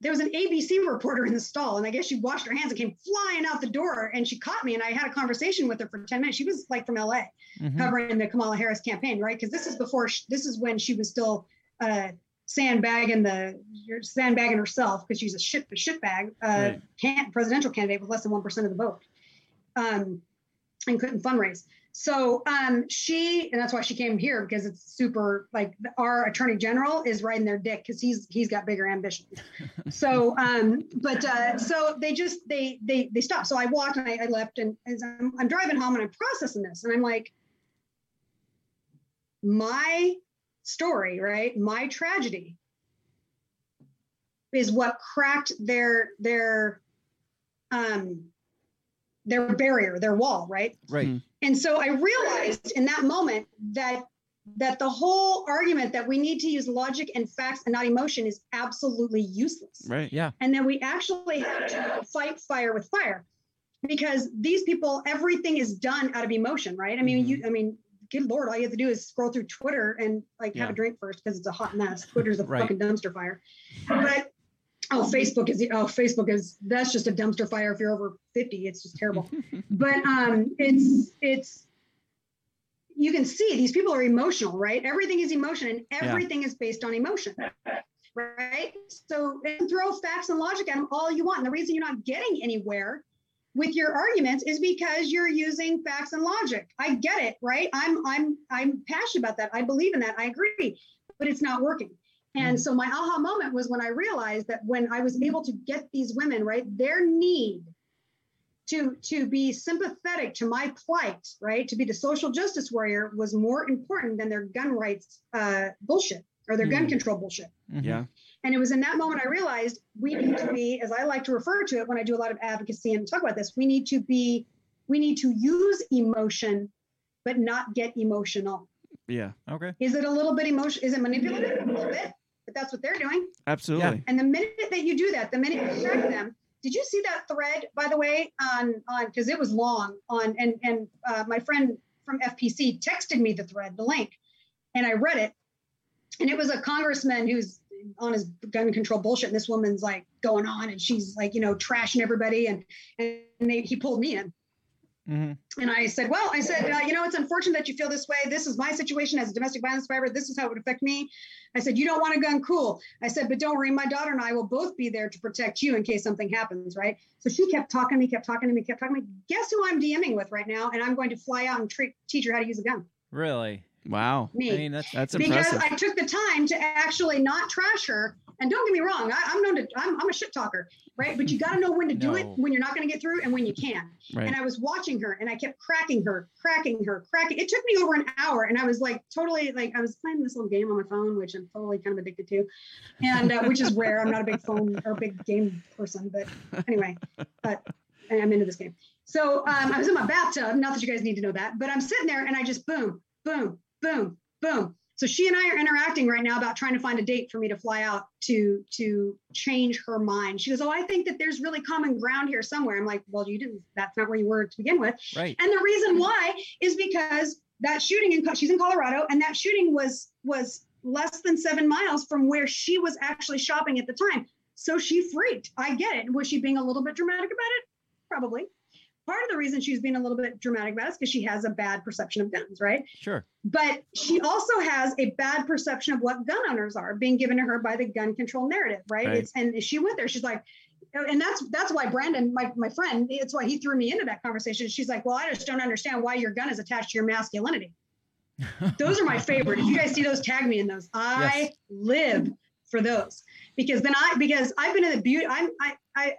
there was an ABC reporter in the stall, and I guess she washed her hands and came flying out the door. And she caught me, and I had a conversation with her for 10 minutes. She was like from LA hmm covering the Kamala Harris campaign, right? Because this is before, sh this is when she was still uh, sandbagging the you're sandbagging herself because she's a shit a shitbag uh, Right. can, presidential candidate with less than one percent of the vote, um, and couldn't fundraise. So um, she, and that's why she came here because it's super like our attorney general is riding their dick because he's he's got bigger ambitions. So, um, but uh, so they just they they they stopped. So I walked and I, I left, and as I'm, I'm driving home and I'm processing this, and I'm like, my story, right? My tragedy is what cracked their their um their barrier, their wall, right? Right. And so I realized in that moment that that the whole argument that we need to use logic and facts and not emotion is absolutely useless. Right. Yeah. And then we actually have to fight fire with fire because these people, everything is done out of emotion, right? I mean, you, I mean, good lord, all you have to do is scroll through Twitter and like have a drink first because it's a hot mess. Twitter's a Right. fucking dumpster fire. But oh, Facebook is oh, Facebook is that's just a dumpster fire if you're over 50. It's just terrible. but um, it's it's you can see these people are emotional, right? Everything is emotion and everything is based on emotion. Right. So throw facts and logic at them all you want. And the reason you're not getting anywhere with your arguments is because you're using facts and logic. I get it, right? I'm I'm I'm passionate about that. I believe in that. I agree, but it's not working. And so my aha moment was when I realized that when I was able to get these women, right, their need to to be sympathetic to my plight, right, to be the social justice warrior was more important than their gun rights uh, bullshit or their gun Hmm. control bullshit. Mhm. Yeah. And it was in that moment I realized we need to be, as I like to refer to it when I do a lot of advocacy and talk about this, we need to be, we need to use emotion, but not get emotional. Yeah. Okay. Is it a little bit emotion? Is it manipulative? A little bit, but that's what they're doing. Absolutely. And the minute that you do that, the minute you distract them, did you see that thread, by the way, on on because it was long on and and uh, my friend from FPC texted me the thread, the link, and I read it, and it was a congressman who's on his gun control bullshit, and this woman's like going on, and she's like you know trashing everybody, and and they, he pulled me in, Mm-hmm. And I said, well, I said, uh, you know, it's unfortunate that you feel this way. This is my situation as a domestic violence survivor. This is how it would affect me. I said, you don't want a gun, cool. I said, but don't worry, my daughter and I will both be there to protect you in case something happens, right? So she kept talking to me, kept talking to me, kept talking to me. Guess who I'm DMing with right now? And I'm going to fly out and teach her how to use a gun. Really? Wow. Me. I mean, that's That's because impressive. I took the time to actually not trash her. And don't get me wrong, I, I'm known to, I'm, I'm a shit talker, right? But you got to know when to do it, when you're not going to get through, and when you can. Right. And I was watching her, and I kept cracking her, cracking her, cracking. It took me over an hour, and I was like totally like I was playing this little game on my phone, which I'm totally kind of addicted to, and uh, which is rare. I'm not a big phone or big game person, but anyway, but I'm into this game. So um, I was in my bathtub. Not that you guys need to know that, but I'm sitting there, and I just boom, boom, boom, boom. So she and I are interacting right now about trying to find a date for me to fly out to to change her mind. She goes, "Oh, I think that there's really common ground here somewhere." I'm like, "Well, you didn't. That's not where you were to begin with." right. And the reason why is because that shooting in she's in Colorado, and that shooting was was less than seven miles from where she was actually shopping at the time. So she freaked. I get it. Was she being a little bit dramatic about it? Probably. Part of the reason she's being a little bit dramatic about it is because she has a bad perception of guns, right? Sure. But she also has a bad perception of what gun owners are being given to her by the gun control narrative, right? Right. It's and she went there. She's like, and that's that's why Brandon, my my friend, it's why he threw me into that conversation. She's like, well, I just don't understand why your gun is attached to your masculinity. those are my favorite. If you guys see those, tag me in those. I Yes. live for those because then I because I've been in the beauty. I'm I I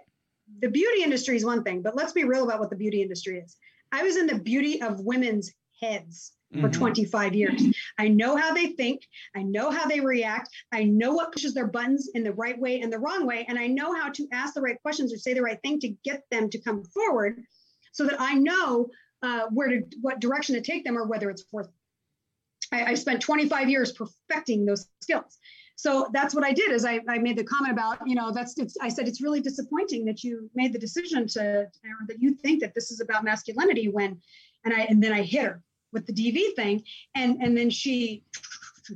the beauty industry is one thing, but let's be real about what the beauty industry is. I was in the beauty of women's heads for Mhm. 25 years. I know how they think. I know how they react. I know what pushes their buttons in the right way and the wrong way. And I know how to ask the right questions or say the right thing to get them to come forward so that I know uh, where to, what direction to take them or whether it's worth. I, I spent 25 years perfecting those skills. So that's what I did is I, I made the comment about, you know, that's, it's, I said, it's really disappointing that you made the decision to, or that you think that this is about masculinity when, and I, and then I hit her with the DV thing. And, and then she,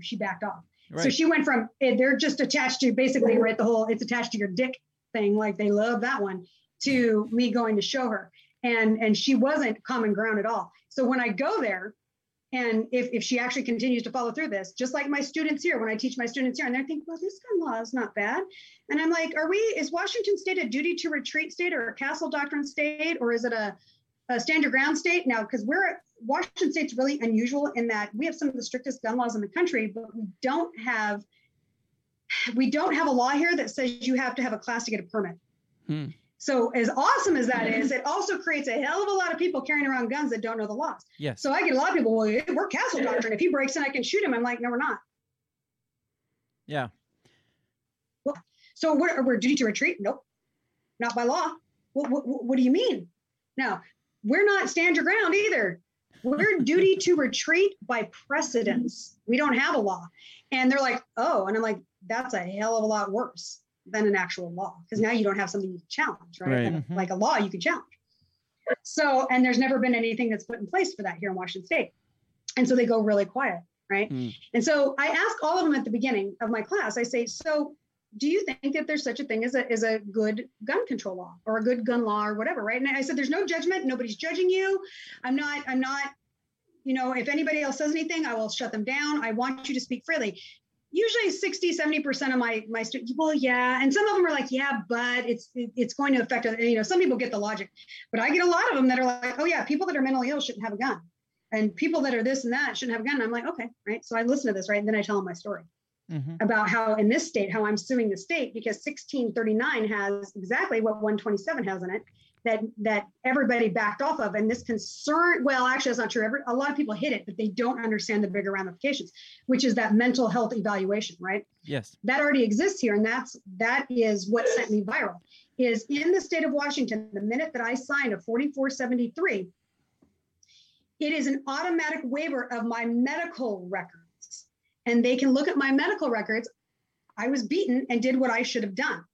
she backed off. So she went from, eh, they're just attached to basically, right, the whole, it's attached to your dick thing. Like they love that one to me going to show her. And, and she wasn't common ground at all. So when I go there, and if, if she actually continues to follow through this, just like my students here, when I teach my students here, and they think, well, this gun law is not bad. And I'm like, are we, is Washington state a duty to retreat state or a castle doctrine state, or is it a, a stand your ground state? Now, because we're, at Washington state's really unusual in that we have some of the strictest gun laws in the country, but we don't have, we don't have a law here that says you have to have a class to get a permit. Hmm. So as awesome as that is, mm-hmm. it also creates a hell of a lot of people carrying around guns that don't know the laws. Yes. So I get a lot of people, well, we're castle doctrine. If he breaks in, I can shoot him. I'm like, no, we're not. yeah. So we're, we're duty to retreat? Nope, not by law. What, what, what do you mean? No, we're not stand your ground either. We're duty to retreat by precedence. We don't have a law. And they're like, oh, and I'm like, that's a hell of a lot worse than an actual law because now you don't have something you can challenge, right? Right. Like, a- like a law you can challenge. So, and there's never been anything that's put in place for that here in Washington State. And so they go really quiet, right? Mm. And so I ask all of them at the beginning of my class, I say, so do you think that there's such a thing as a, as a good gun control law or a good gun law or whatever, right? And I said, there's no judgment. Nobody's judging you. I'm not, I'm not, you know, if anybody else says anything, I will shut them down. I want you to speak freely. Usually 60, 70% of my, my students, well, yeah. And some of them are like, yeah, but it's, it- it's going to affect, us." you know, some people get the logic, but I get a lot of them that are like, oh yeah, people that are mentally ill shouldn't have a gun. And people that are this and that shouldn't have a gun. And I'm like, okay, right. So I listen to this, right? And then I tell them my story hmm about how in this state, how I'm suing the state because 1639 has exactly what 127 has in it that that everybody backed off of. And this concern, well, actually, that's not true. Every, a lot of people hit it, but they don't understand the bigger ramifications, which is that mental health evaluation, right? Yes. That already exists here, and that's that is what sent me viral. Is in the state of Washington, the minute that I signed a 4473, it is an automatic waiver of my medical records. And they can look at my medical records. I was beaten and did what I should have done.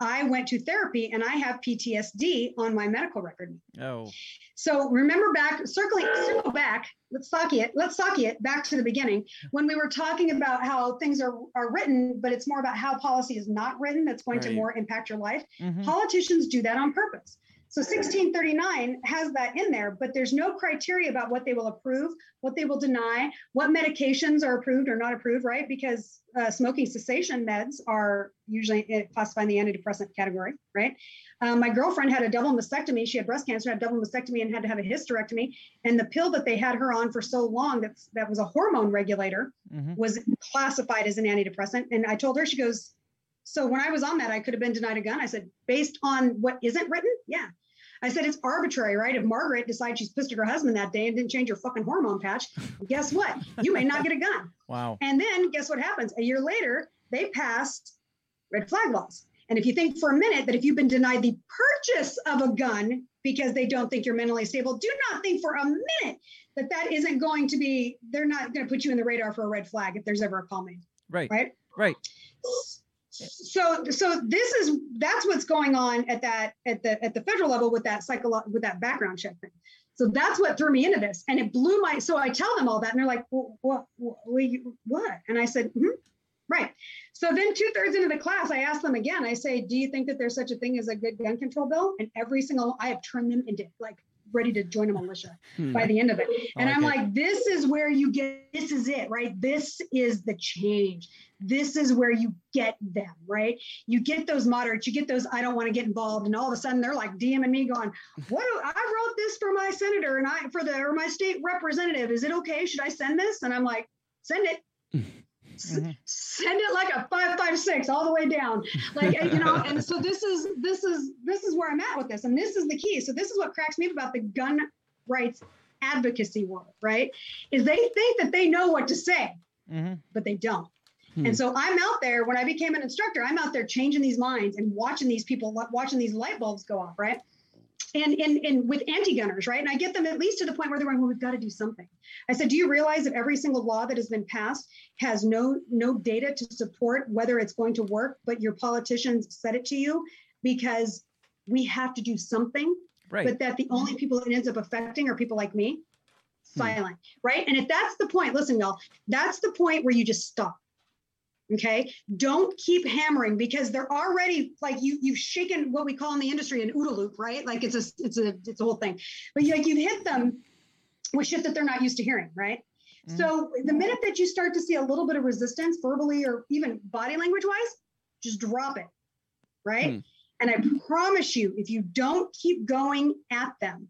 I went to therapy and I have PTSD on my medical record. Oh. So remember back, circling, circle back. Let's talk it. Let's talk it back to the beginning when we were talking about how things are are written, but it's more about how policy is not written. That's going to more impact your life. Mhm. Politicians do that on purpose. So 1639 has that in there, but there's no criteria about what they will approve, what they will deny, what medications are approved or not approved, right? Because uh, smoking cessation meds are usually uh, classified in the antidepressant category, right? Um, my girlfriend had a double mastectomy. She had breast cancer, had double mastectomy, and had to have a hysterectomy. And the pill that they had her on for so long that's that was a hormone regulator Mhm. was classified as an antidepressant. And I told her, she goes, so when I was on that, I could have been denied a gun. I said, based on what isn't written, yeah. I said it's arbitrary, right? If Margaret decides she's pissed at her husband that day and didn't change her fucking hormone patch, guess what? You may not get a gun. Wow. And then guess what happens? A year later, they passed red flag laws. And if you think for a minute that if you've been denied the purchase of a gun because they don't think you're mentally stable, do not think for a minute that that isn't going to be, they're not going to put you in the radar for a red flag if there's ever a call made. Right. Right. Right. So, so this is that's what's going on at that at the at the federal level with that psycho with that background check thing. So that's what threw me into this, and it blew my. So I tell them all that, and they're like, "What? What? What?" what? And I said, "Mhm, "Right." So then, two thirds into the class, I asked them again. I say, "Do you think that there's such a thing as a good gun control bill?" And every single, I have turned them into like ready to join a militia Hmm. by the end of it. And like I'm it. like, this is where you get, this is it, right? This is the change. This is where you get them, right? You get those moderates, you get those, I don't want to get involved. And all of a sudden they're like DMing me going, what, do, I wrote this for my senator and I, for the, or my state representative. Is it okay? Should I send this? And I'm like, send it. S- Mhm. Send it like a five five six all the way down, like you know. And so this is this is this is where I'm at with this, and this is the key. So this is what cracks me up about the gun rights advocacy world, right? Is they think that they know what to say, Mhm. but they don't. Hmm. And so I'm out there when I became an instructor, I'm out there changing these minds and watching these people, watching these light bulbs go off, right? And, and, and with anti-gunners, right? And I get them at least to the point where they're going, well, we've got to do something. I said, do you realize that every single law that has been passed has no no data to support whether it's going to work, but your politicians said it to you because we have to do something Right. but that the only people it ends up affecting are people like me hmm. silent right and if that's the point listen y'all that's the point where you just stop okay? Don't keep hammering because they're already like you you've shaken what we call in the industry an OODA loop right? Like it's a it's a it's a whole thing. But you, like you've hit them with shit that they're not used to hearing right? Mhm. so the minute that you start to see a little bit of resistance verbally or even body language wise just drop it right? Hmm. and I promise you, if you don't keep going at them,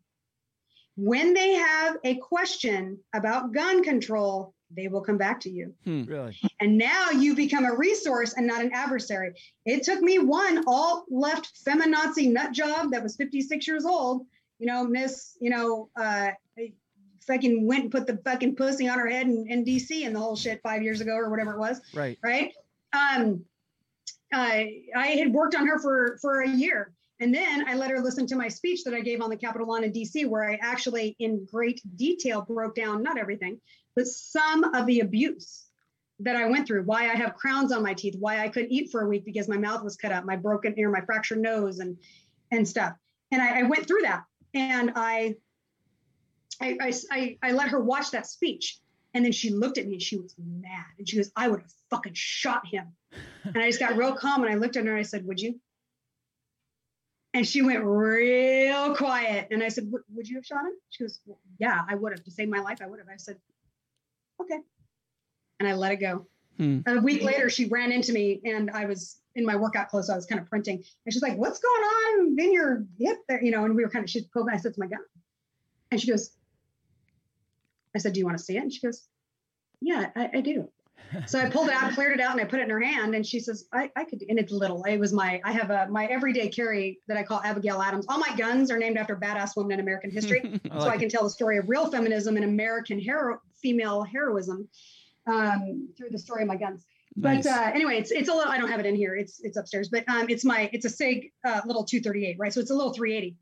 when they have a question about gun control, they will come back to you. Really. And now you become a resource and not an adversary. It took me one all left feminazi nut job that was 56 years old, you know, Miss, you know, uh, fucking went and put the fucking pussy on her head in, in DC and the whole shit five years ago or whatever it was Right. right? Um, I I had worked on her for for a year, and then I let her listen to my speech that I gave on the Capitol lawn in D.C., where I actually, in great detail, broke down not everything, but some of the abuse that I went through. Why I have crowns on my teeth, why I couldn't eat for a week because my mouth was cut up, my broken ear, my fractured nose, and and stuff. And I, I went through that, and I I, I, I, let her watch that speech. And then she looked at me and she was mad. And she goes, I would have fucking shot him. and I just got real calm and I looked at her and I said, Would you? And she went real quiet. And I said, "Would- Would you have shot him? She goes, well, Yeah, I would have. To save my life, I would have. I said, Okay. And I let it go. Hmm. A week later, she ran into me and I was in my workout clothes. So I was kind of printing. And she's like, What's going on in your hip there? You know, and we were kind of, she's poking. I said, It's my gun. And she goes, I said, Do you want to see it? And she goes, Yeah, I, I do. So I pulled it out, cleared it out, and I put it in her hand. And she says, I, I could, and it's little. It was my, I have a my everyday carry that I call Abigail Adams. All my guns are named after badass women in American history. I so like I can tell the story of real feminism and American hero, female heroism um, through the story of my guns. Nice. But uh, anyway, it's it's a little. I don't have it in here. It's it's upstairs. But um, it's my it's a Sig uh, little 238, right? So it's a little 380,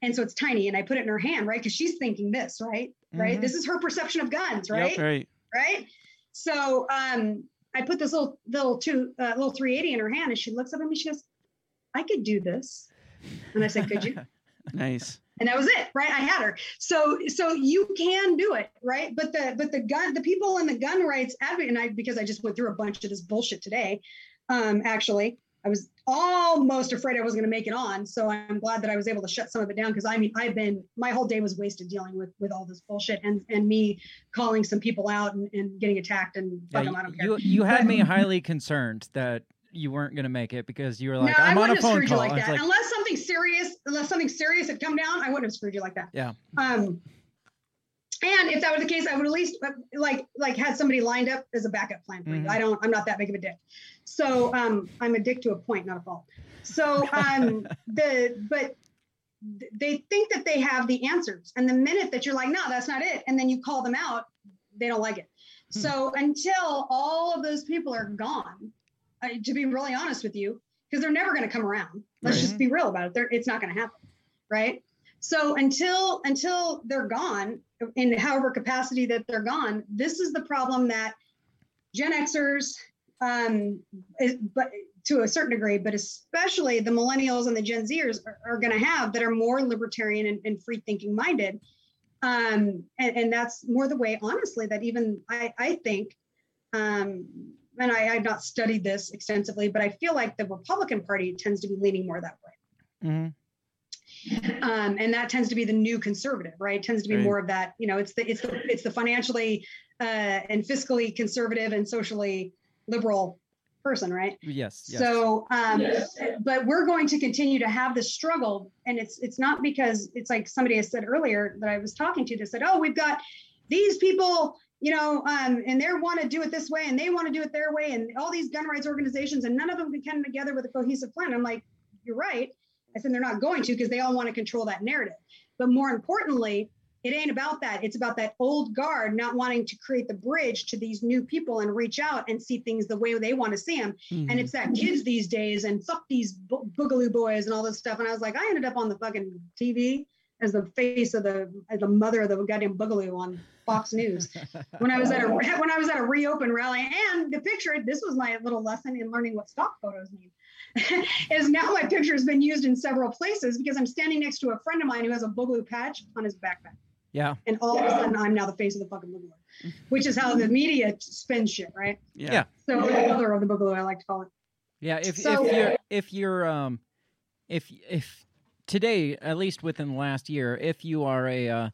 and so it's tiny. And I put it in her hand, right? Because she's thinking this, right? Right. Mhm. This is her perception of guns, right? right. Right. So um, I put this little little two uh, little 380 in her hand, and she looks up at me. She goes, "I could do this," and I said, "Could you?" Nice. and that was it right i had her so so you can do it right but the but the gun the people in the gun rights advocate and i because i just went through a bunch of this bullshit today um actually I was almost afraid I was going to make it on. So I'm glad that I was able to shut some of it down because I mean I've been my whole day was wasted dealing with with all this bullshit and and me calling some people out and, and getting attacked and Yeah, fuck 'em, I don't care. you you had But- me highly concerned that you weren't going to make it because you were like, no, I I'm on a phone call. like that. like, unless something serious, unless something serious had come down, I wouldn't have screwed you like that. yeah, Um, and if that were the case, I would at least like like had somebody lined up as a backup plan for Mhm. you. I don't. I'm not that big of a dick. So um, I'm a dick to a point, not a fault. So um, the but they think that they have the answers, and the minute that you're like, no, that's not it, and then you call them out, they don't like it. So until all of those people are gone, I, to be really honest with you, because they're never going to come around. Let's Right. just be real about it. They're, it's not going to happen, right? So until until they're gone, in however capacity that they're gone, this is the problem that Gen Xers, um, is, but to a certain degree, but especially the millennials and the Gen Zers are, are going to have that are more libertarian and, and free thinking minded. Um, and, and that's more the way, honestly, that even I, I think, um, and I, I've not studied this extensively, but I feel like the Republican Party tends to be leaning more that way. mhm. Um, and that tends to be the new conservative, right? It Tends to be Right. more of that, you know, it's the it's the it's the financially uh, and fiscally conservative and socially liberal person, right? yes, yes. So, um, but we're going to continue to have this struggle, and it's it's not because it's like somebody has said earlier that I was talking to that said, "Oh, we've got these people, you know, um, and they want to do it this way, and they want to do it their way, and all these gun rights organizations, and none of them can come together with a cohesive plan." I'm like, "You're right." I said they're not going to because they all want to control that narrative. But more importantly, it ain't about that. It's about that old guard not wanting to create the bridge to these new people and reach out and see things the way they want to see them. Mm-hmm. And it's that kids these days and fuck these bo- boogaloo boys and all this stuff. And I was like, I ended up on the fucking TV as the face of the as the mother of the goddamn boogaloo on Fox News when I was at a when I was at a reopen rally. And the picture, this was my little lesson in learning what stock photos mean. is now my picture has been used in several places because I'm standing next to a friend of mine who has a boogaloo patch on his backpack. yeah, And all of a sudden, I'm now the face of the fucking boogaloo, which is how the media spins shit, right? Yeah. Yeah. So, the mother of the boogaloo, I like to call it. yeah. If So- if you're if you're um if if today at least within the last year, if you are a uh,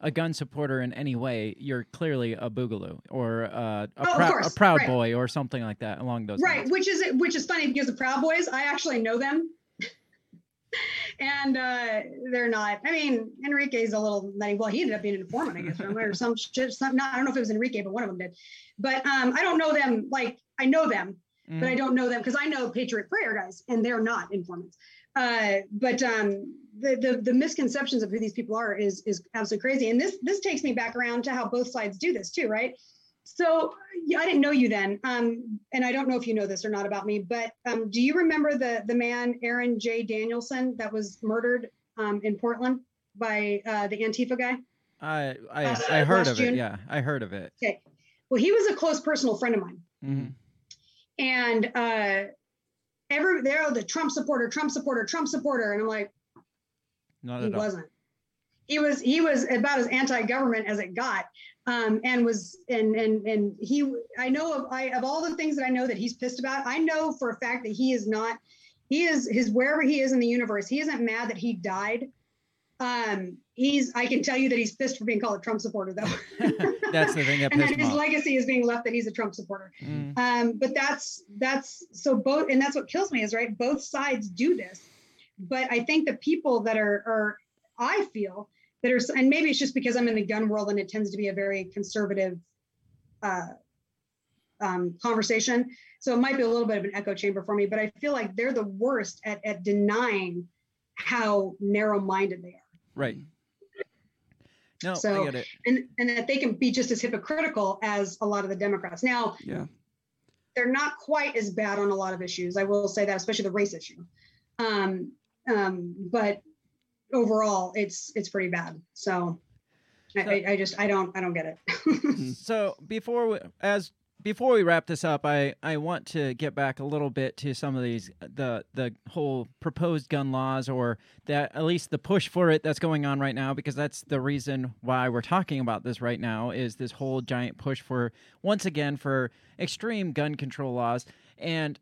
a gun supporter in any way, you're clearly a boogaloo or uh, a, Oh, prou- a proud right. boy or something like that along those lines. Right, lines. which is which is funny because the Proud Boys, I actually know them, and uh, they're not. I mean, Enrique's a little nutty. Well, he ended up being an informant, I guess, or some shit. Some, not, I don't know if it was Enrique, but one of them did. But um, I don't know them. Like I know them, Mm. but I don't know them because I know Patriot Prayer guys, and they're not informants. Uh, but um, the, the the misconceptions of who these people are is is absolutely crazy. And this this takes me back around to how both sides do this too, right? So yeah, I didn't know you then, um, and I don't know if you know this or not about me. But um, do you remember the the man Aaron J. Danielson that was murdered um, in Portland by uh, the Antifa guy? I I, Last- I heard of it. Yeah, I heard of it. Okay. Well, he was a close personal friend of mine. Mhm. and uh every they're the Trump supporter, Trump supporter, Trump supporter, and I'm like, Not he wasn't. He was he was about as anti-government as it got, um, and was and and and he. I know of I of all the things that I know that he's pissed about. I know for a fact that he is not. He is his wherever he is in the universe. He isn't mad that he died. Um, he's. I can tell you that he's pissed for being called a Trump supporter, though. That's the thing that and him his off. legacy is being left that he's a Trump supporter. Mm. Um, but that's that's so both, and that's what kills me is right. Both sides do this, but I think the people that are, are I feel that are, and maybe it's just because I'm in the gun world and it tends to be a very conservative uh, um, conversation. So it might be a little bit of an echo chamber for me, but I feel like they're the worst at, at denying how narrow-minded they are. Right. No, So- I get it. and and that they can be just as hypocritical as a lot of the Democrats. Now, Yeah. they're not quite as bad on a lot of issues. I will say that, especially the race issue. Um, um, but overall, it's it's pretty bad. So, I, I, I just I don't I don't get it. so before we, as before we wrap this up, I, I want to get back a little bit to some of these the the whole proposed gun laws or that at least the push for it that's going on right now because that's the reason why we're talking about this right now is this whole giant push for once again for extreme gun control laws and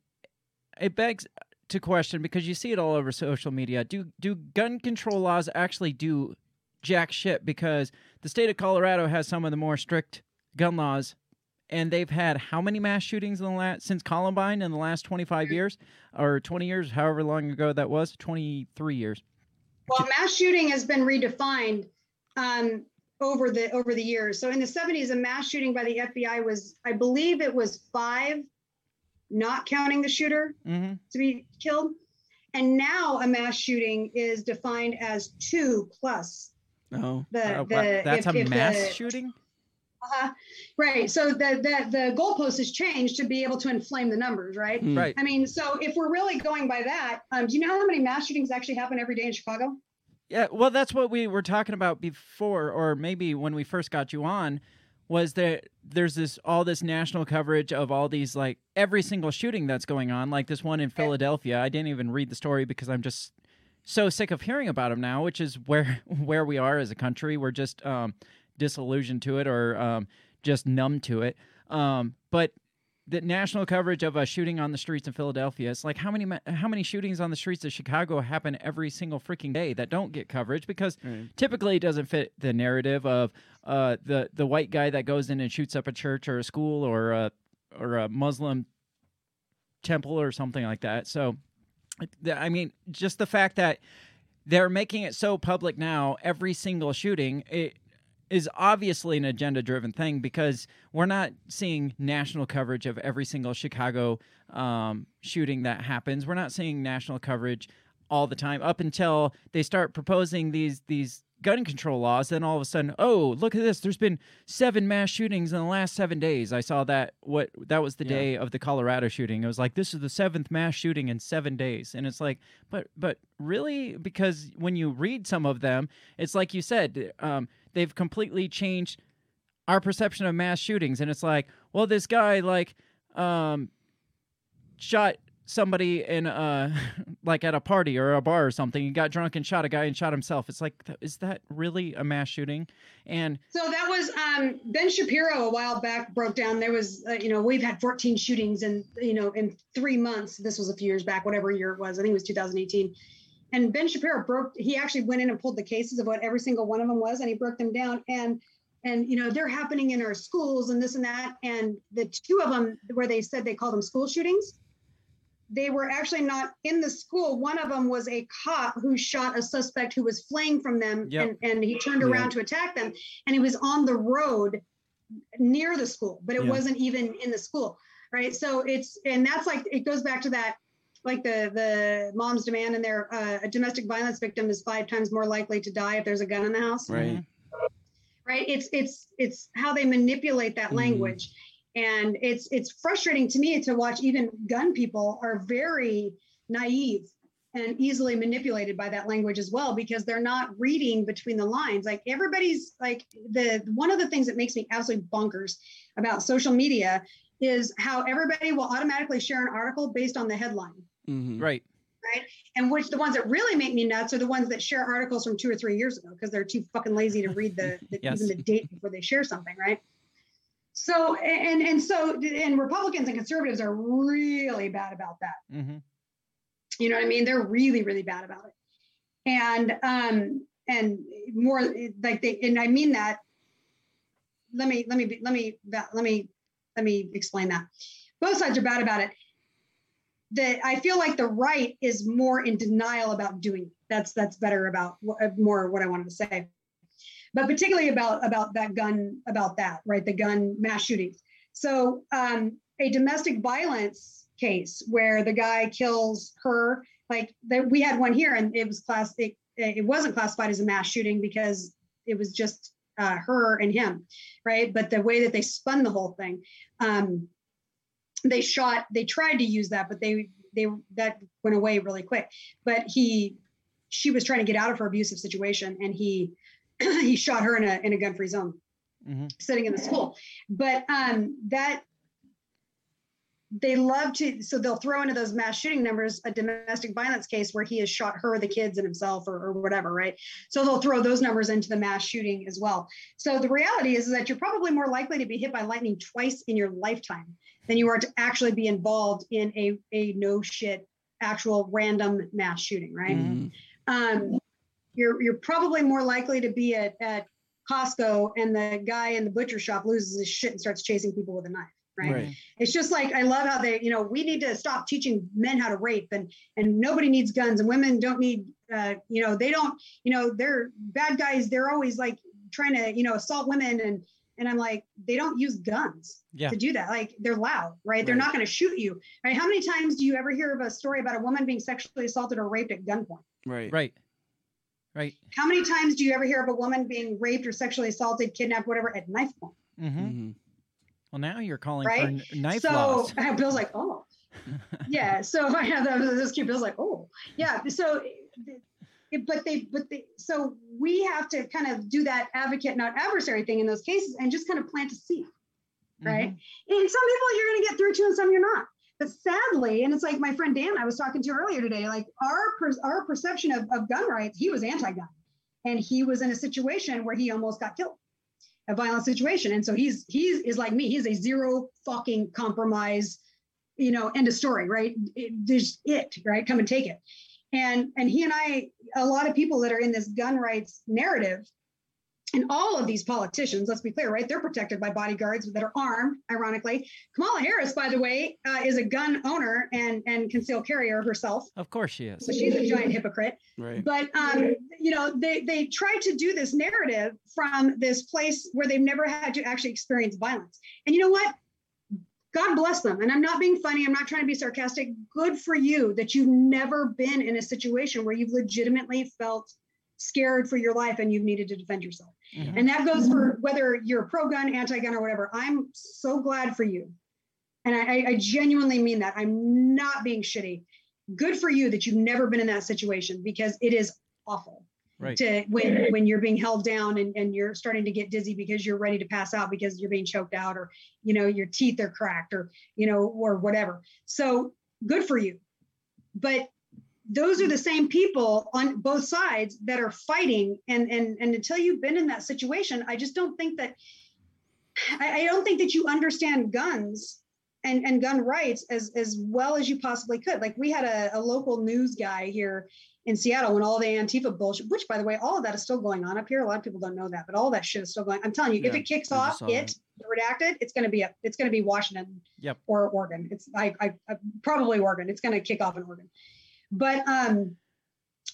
it begs to question because you see it all over social media. Do do gun control laws actually do jack shit? Because the state of Colorado has some of the more strict gun laws, and they've had how many mass shootings in the last since Columbine in the last twenty five years or twenty years, however long ago that was, twenty three years. Well, mass shooting has been redefined um, over the over the years. So in the 70s, a mass shooting by the FBI was, I believe, it was five, not counting the shooter Mm-hmm. to be killed. And now a mass shooting is defined as two plus Oh, the Uh, the. that's if- a if mass the- shooting. Uh-huh. Right. So the, the the goalpost has changed to be able to inflame the numbers, right? Mm. Right. I mean, so if we're really going by that, um, do you know how many mass shootings actually happen every day in Chicago? Yeah, well, that's what we were talking about before, or maybe when we first got you on, was that there's this all this national coverage of all these like every single shooting that's going on, like this one in Philadelphia. I didn't even read the story because I'm just so sick of hearing about them now, which is where where we are as a country. We're just um, disillusioned to it or um, just numb to it. Um, but the national coverage of a shooting on the streets in Philadelphia. It's like how many how many shootings on the streets of Chicago happen every single freaking day that don't get coverage because Right. typically it doesn't fit the narrative of uh, the the white guy that goes in and shoots up a church or a school or a or a Muslim temple or something like that. So, I mean, just the fact that they're making it so public now, every single shooting, it is obviously an agenda driven thing because we're not seeing national coverage of every single Chicago um, shooting that happens. We're not seeing national coverage all the time up until they start proposing these these gun control laws. Then all of a sudden oh look at this. There's been seven mass shootings in the last seven days. I saw that what that was the Yeah. day of the colorado shooting. It was like this is the seventh mass shooting in seven days. And it's like but but really because when you read some of them it's like you said um, they've completely changed our perception of mass shootings and it's like well this guy like um shot somebody in uh like at a party or a bar or something he got drunk and shot a guy and shot himself it's like is that really a mass shooting and So that was um, Ben Shapiro a while back broke down. There was, uh, you know, we've had 14 shootings in, you know, in three months. This was a few years back, whatever year it was. I think it was 2018. And Ben Shapiro broke. He actually went in and pulled the cases of what every single one of them was, and he broke them down. And and you know they're happening in our schools and this and that. And the two of them where they said they called them school shootings, they were actually not in the school. One of them was a cop who shot a suspect who was fleeing from them, Yep. and and he turned around to attack them and he was on the road near the school, but it Yeah. wasn't even in the school, right? So it's and that's like it goes back to that, like the the mom's demand in there. Uh, a domestic violence victim is five times more likely to die if there's a gun in the house, Right. right? It's it's it's how they manipulate that Mhm. language, and it's it's frustrating to me to watch even gun people are very naive and easily manipulated by that language as well because they're not reading between the lines like everybody's like the one of the things that makes me absolutely bonkers about social media is how everybody will automatically share an article based on the headline Mhm. right Right. and which the ones that really make me nuts are the ones that share articles from two or three years ago because they're too fucking lazy to read the, the Yes. even the date before they share something right so and and so and republicans and conservatives are really bad about that Mm-hmm. you know what I mean? They're really, really bad about it. And um and more like they and I mean that. Let me let me let me let me let me explain that. Both sides are bad about it. The I feel like the right is more in denial about doing it. That's that's better about uh, more what I wanted to say. But particularly about about that gun about that right the gun mass shootings. So um, a domestic violence case where the guy kills her like that we had one here and it was class it, it wasn't classified as a mass shooting because it was just uh, her and him right but the way that they spun the whole thing um they shot they tried to use that but they they that went away really quick but he she was trying to get out of her abusive situation and he he shot her in a in a gun-free zone hmm sitting in the school. But um, that they love to, so they'll throw into those mass shooting numbers a domestic violence case where he has shot her, the kids, and himself, or, or whatever, right? So they'll throw those numbers into the mass shooting as well. So the reality is, is that you're probably more likely to be hit by lightning twice in your lifetime than you are to actually be involved in a, a no shit actual random mass shooting, right? Mhm. Um, you're you're probably more likely to be at at Costco and the guy in the butcher shop loses his shit and starts chasing people with a knife, right? Right. It's just like I love how they, you know, we need to stop teaching men how to rape, and and nobody needs guns, and women don't need, uh, you know, they don't, you know, they're bad guys. They're always like trying to, you know, assault women, and and I'm like, they don't use guns Yeah. to do that. Like they're loud, right? They're not going to shoot you, right? How many times do you ever hear of a story about a woman being sexually assaulted or raped at gunpoint? Right. Right. Right. How many times do you ever hear of a woman being raped or sexually assaulted, kidnapped, whatever, at knife point? Mm-hmm. Mhm. Well, now you're calling Right? for n- knife so laws. Bill's like, oh, yeah. So I have that, this cute. Bill's like, oh, yeah. So, it- but they, but they, so we have to kind of do that advocate, not adversary thing in those cases, and just kind of plant a seed, right? Mm-hmm. And some people you're going to get through to, and some you're not. But sadly, and it's like my friend Dan I was talking to earlier today, like our our perception of, of gun rights, he was anti-gun, and he was in a situation where he almost got killed, a violent situation, and so he's he's is like me, he's a zero fucking compromise, you know, end of story, right? It, there's it, right? Come and take it, and and he and I, a lot of people that are in this gun rights narrative, and all of these politicians, let's be clear, right? They're protected by bodyguards that are armed. Ironically, Kamala Harris, by the way, uh, is a gun owner and and concealed carrier herself. Of course she is. So she's a giant hypocrite. Right. But um, you know, they they try to do this narrative from this place where they've never had to actually experience violence. And you know what? God bless them. And I'm not being funny. I'm not trying to be sarcastic. Good for you that you've never been in a situation where you've legitimately felt scared for your life and you've needed to defend yourself. Mhm. And that goes for whether you're pro gun, anti gun, or whatever. I'm so glad for you. And I- I genuinely mean that. I'm not being shitty. Good for you that you've never been in that situation because it is awful Right. to when when you're being held down and, and you're starting to get dizzy because you're ready to pass out because you're being choked out or you know your teeth are cracked or you know or whatever. So good for you. But those are the same people on both sides that are fighting. And and and until you've been in that situation i just don't think that i, I don't think that you understand guns and, and gun rights as as well as you possibly could. Like we had a, a local news guy here in Seattle when all the Antifa bullshit, which by the way, all of that is still going on up here. A lot of people don't know that, but all that shit is still going. I'm telling you, if it kicks off, it redacted, it's going to be up. It's going to be Washington Yep. or Oregon. It's I, I, I probably Oregon. It's going to kick off in Oregon. But um,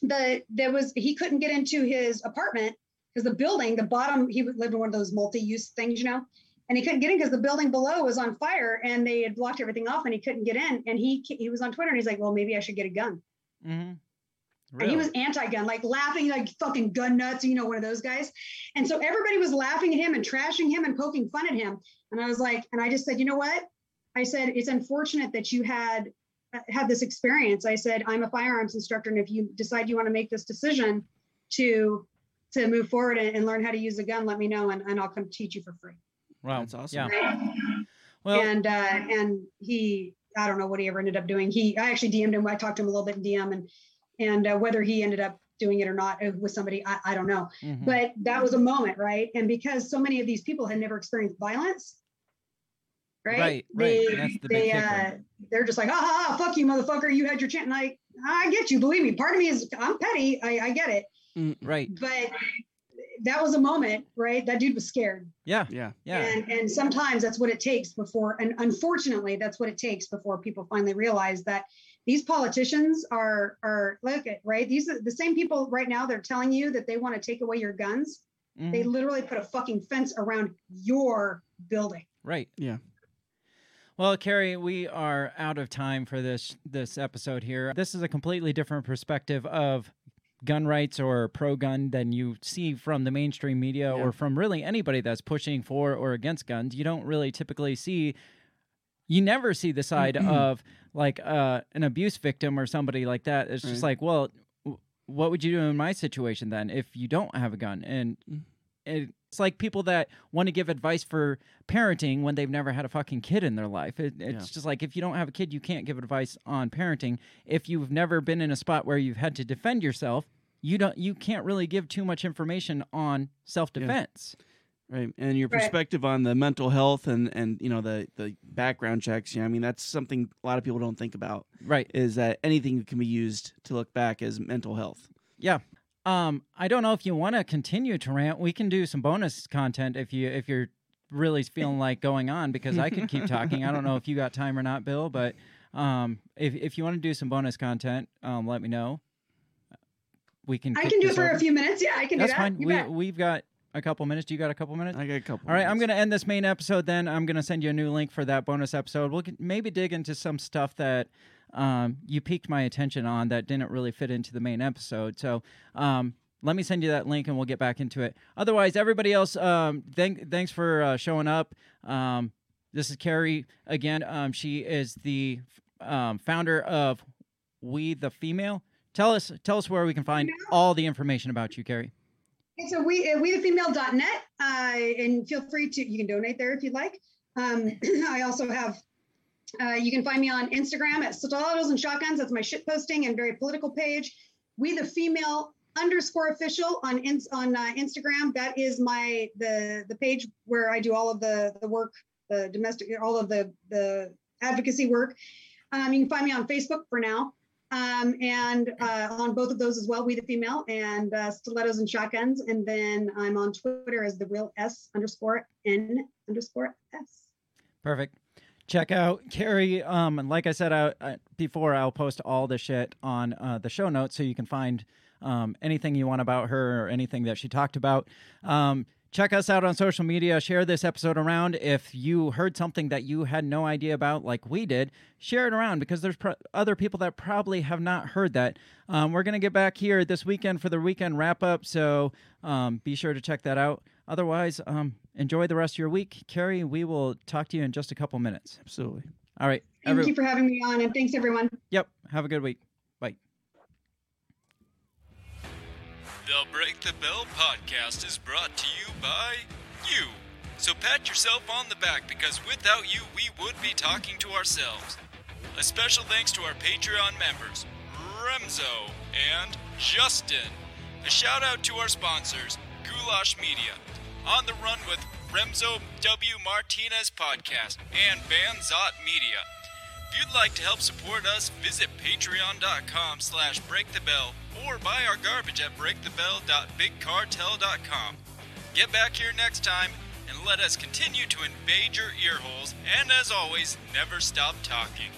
the there was he couldn't get into his apartment because the building, the bottom, he lived in one of those multi-use things, you know, and he couldn't get in because the building below was on fire and they had blocked everything off and he couldn't get in. And he he was on Twitter and he's like, well, maybe I should get a gun. Mm-hmm. And he was anti-gun, like laughing, like fucking gun nuts, you know, one of those guys. And so everybody was laughing at him and trashing him and poking fun at him. And I was like, and I just said, you know what? I said, it's unfortunate that you had uh, had this experience. I said, I'm a firearms instructor, and if you decide you want to make this decision to to move forward and, and learn how to use a gun, let me know, and, and I'll come teach you for free. Wow. That's awesome. Yeah. Well, and uh, and he, I don't know what he ever ended up doing. He, I actually DM'd him. I talked to him a little bit in DM, and and uh, whether he ended up doing it or not uh, with somebody, I, I don't know. mhm. But that was a moment, right? And because so many of these people had never experienced violence, right? Right, They, right. That's the big they, kicker. uh, they're just like, ah, ha, ha, fuck you, motherfucker. You had your chance. And I, I get you. Believe me. Part of me is, I'm petty. I, I get it. right. But that was a moment, right? That dude was scared. Yeah. Yeah. Yeah. And, and sometimes that's what it takes before, and unfortunately, that's what it takes before people finally realize that these politicians are are look at right. These are the same people right now. They're telling you that they want to take away your guns. They Mhm. literally put a fucking fence around your building. Right. Yeah. Well, Kerry, we are out of time for this this episode here. This is a completely different perspective of gun rights or pro gun than you see from the mainstream media Yeah. or from really anybody that's pushing for or against guns. You don't really typically see you never see the side of like uh, an abuse victim or somebody like that. It's just Right. like, well, w- what would you do in my situation then if you don't have a gun? And Mm. it's like people that want to give advice for parenting when they've never had a fucking kid in their life. It, it's Yeah. just like if you don't have a kid, you can't give advice on parenting. If you've never been in a spot where you've had to defend yourself, you don't you can't really give too much information on self defense. Right, and your Right. perspective on the mental health and and you know the the background checks. Yeah, I mean that's something a lot of people don't think about. Right. Is that anything can be used to look back as mental health? Yeah. Um, I don't know if you want to continue to rant. We can do some bonus content if you if you're really feeling like going on because I could keep talking. I don't know if you got time or not, Bill, but um, if if you want to do some bonus content, um, let me know. We can. I can do it for over. a few minutes. Yeah, I can That's do that. fine. You we bet. we've got a couple minutes. Do you got a couple minutes? I got a couple. All right, I'm going to end this main episode. Then I'm going to send you a new link for that bonus episode. We'll maybe dig into some stuff that um, you piqued my attention on that didn't really fit into the main episode. So um, let me send you that link, and we'll get back into it. Otherwise, everybody else, um, thank, thanks for uh, showing up. Um, this is Kerry again. Um, she is the um, founder of We the Female. Tell us, tell us where we can find all the information about you, Kerry. A we uh, wethefemale.net, uh, and feel free to you can donate there if you'd like. Um, I also have uh, you can find me on Instagram at Stilettos and Shotguns. That's my shit posting and very political page. We the female underscore official on ins on uh, Instagram. That is my the the page where I do all of the the work, the domestic, all of the the advocacy work. Um, you can find me on Facebook for now. Um, and uh, on both of those as well, we the female and uh, stilettos and shotguns. And then I'm on Twitter as the real S underscore N underscore S. Perfect. Check out Kerry. Um, and like I said I, I, before, I'll post all the shit on uh, the show notes so you can find um, anything you want about her or anything that she talked about. Um, check us out on social media. Share this episode around. If you heard something that you had no idea about, like we did, share it around because there's pro- other people that probably have not heard that. Um, we're going to get back here this weekend for the weekend wrap up. So um, be sure to check that out. Otherwise, um, enjoy the rest of your week. Kerry, we will talk to you in just a couple minutes. Absolutely. All right. Thank every- you for having me on, and thanks everyone. Yep. Have a good week. The Break the Bell podcast is brought to you by you. So pat yourself on the back because without you, we would be talking to ourselves. A special thanks to our Patreon members, Remzo and Justin. A shout out to our sponsors, Goulash Media, On the Run with Remzo W. Martinez Podcast, and Banzot Media. If you'd like to help support us, visit patreon.com slash breakthebell or buy our garbage at breakthebell.bigcartel.com. Get back here next time and let us continue to invade your earholes and as always, never stop talking.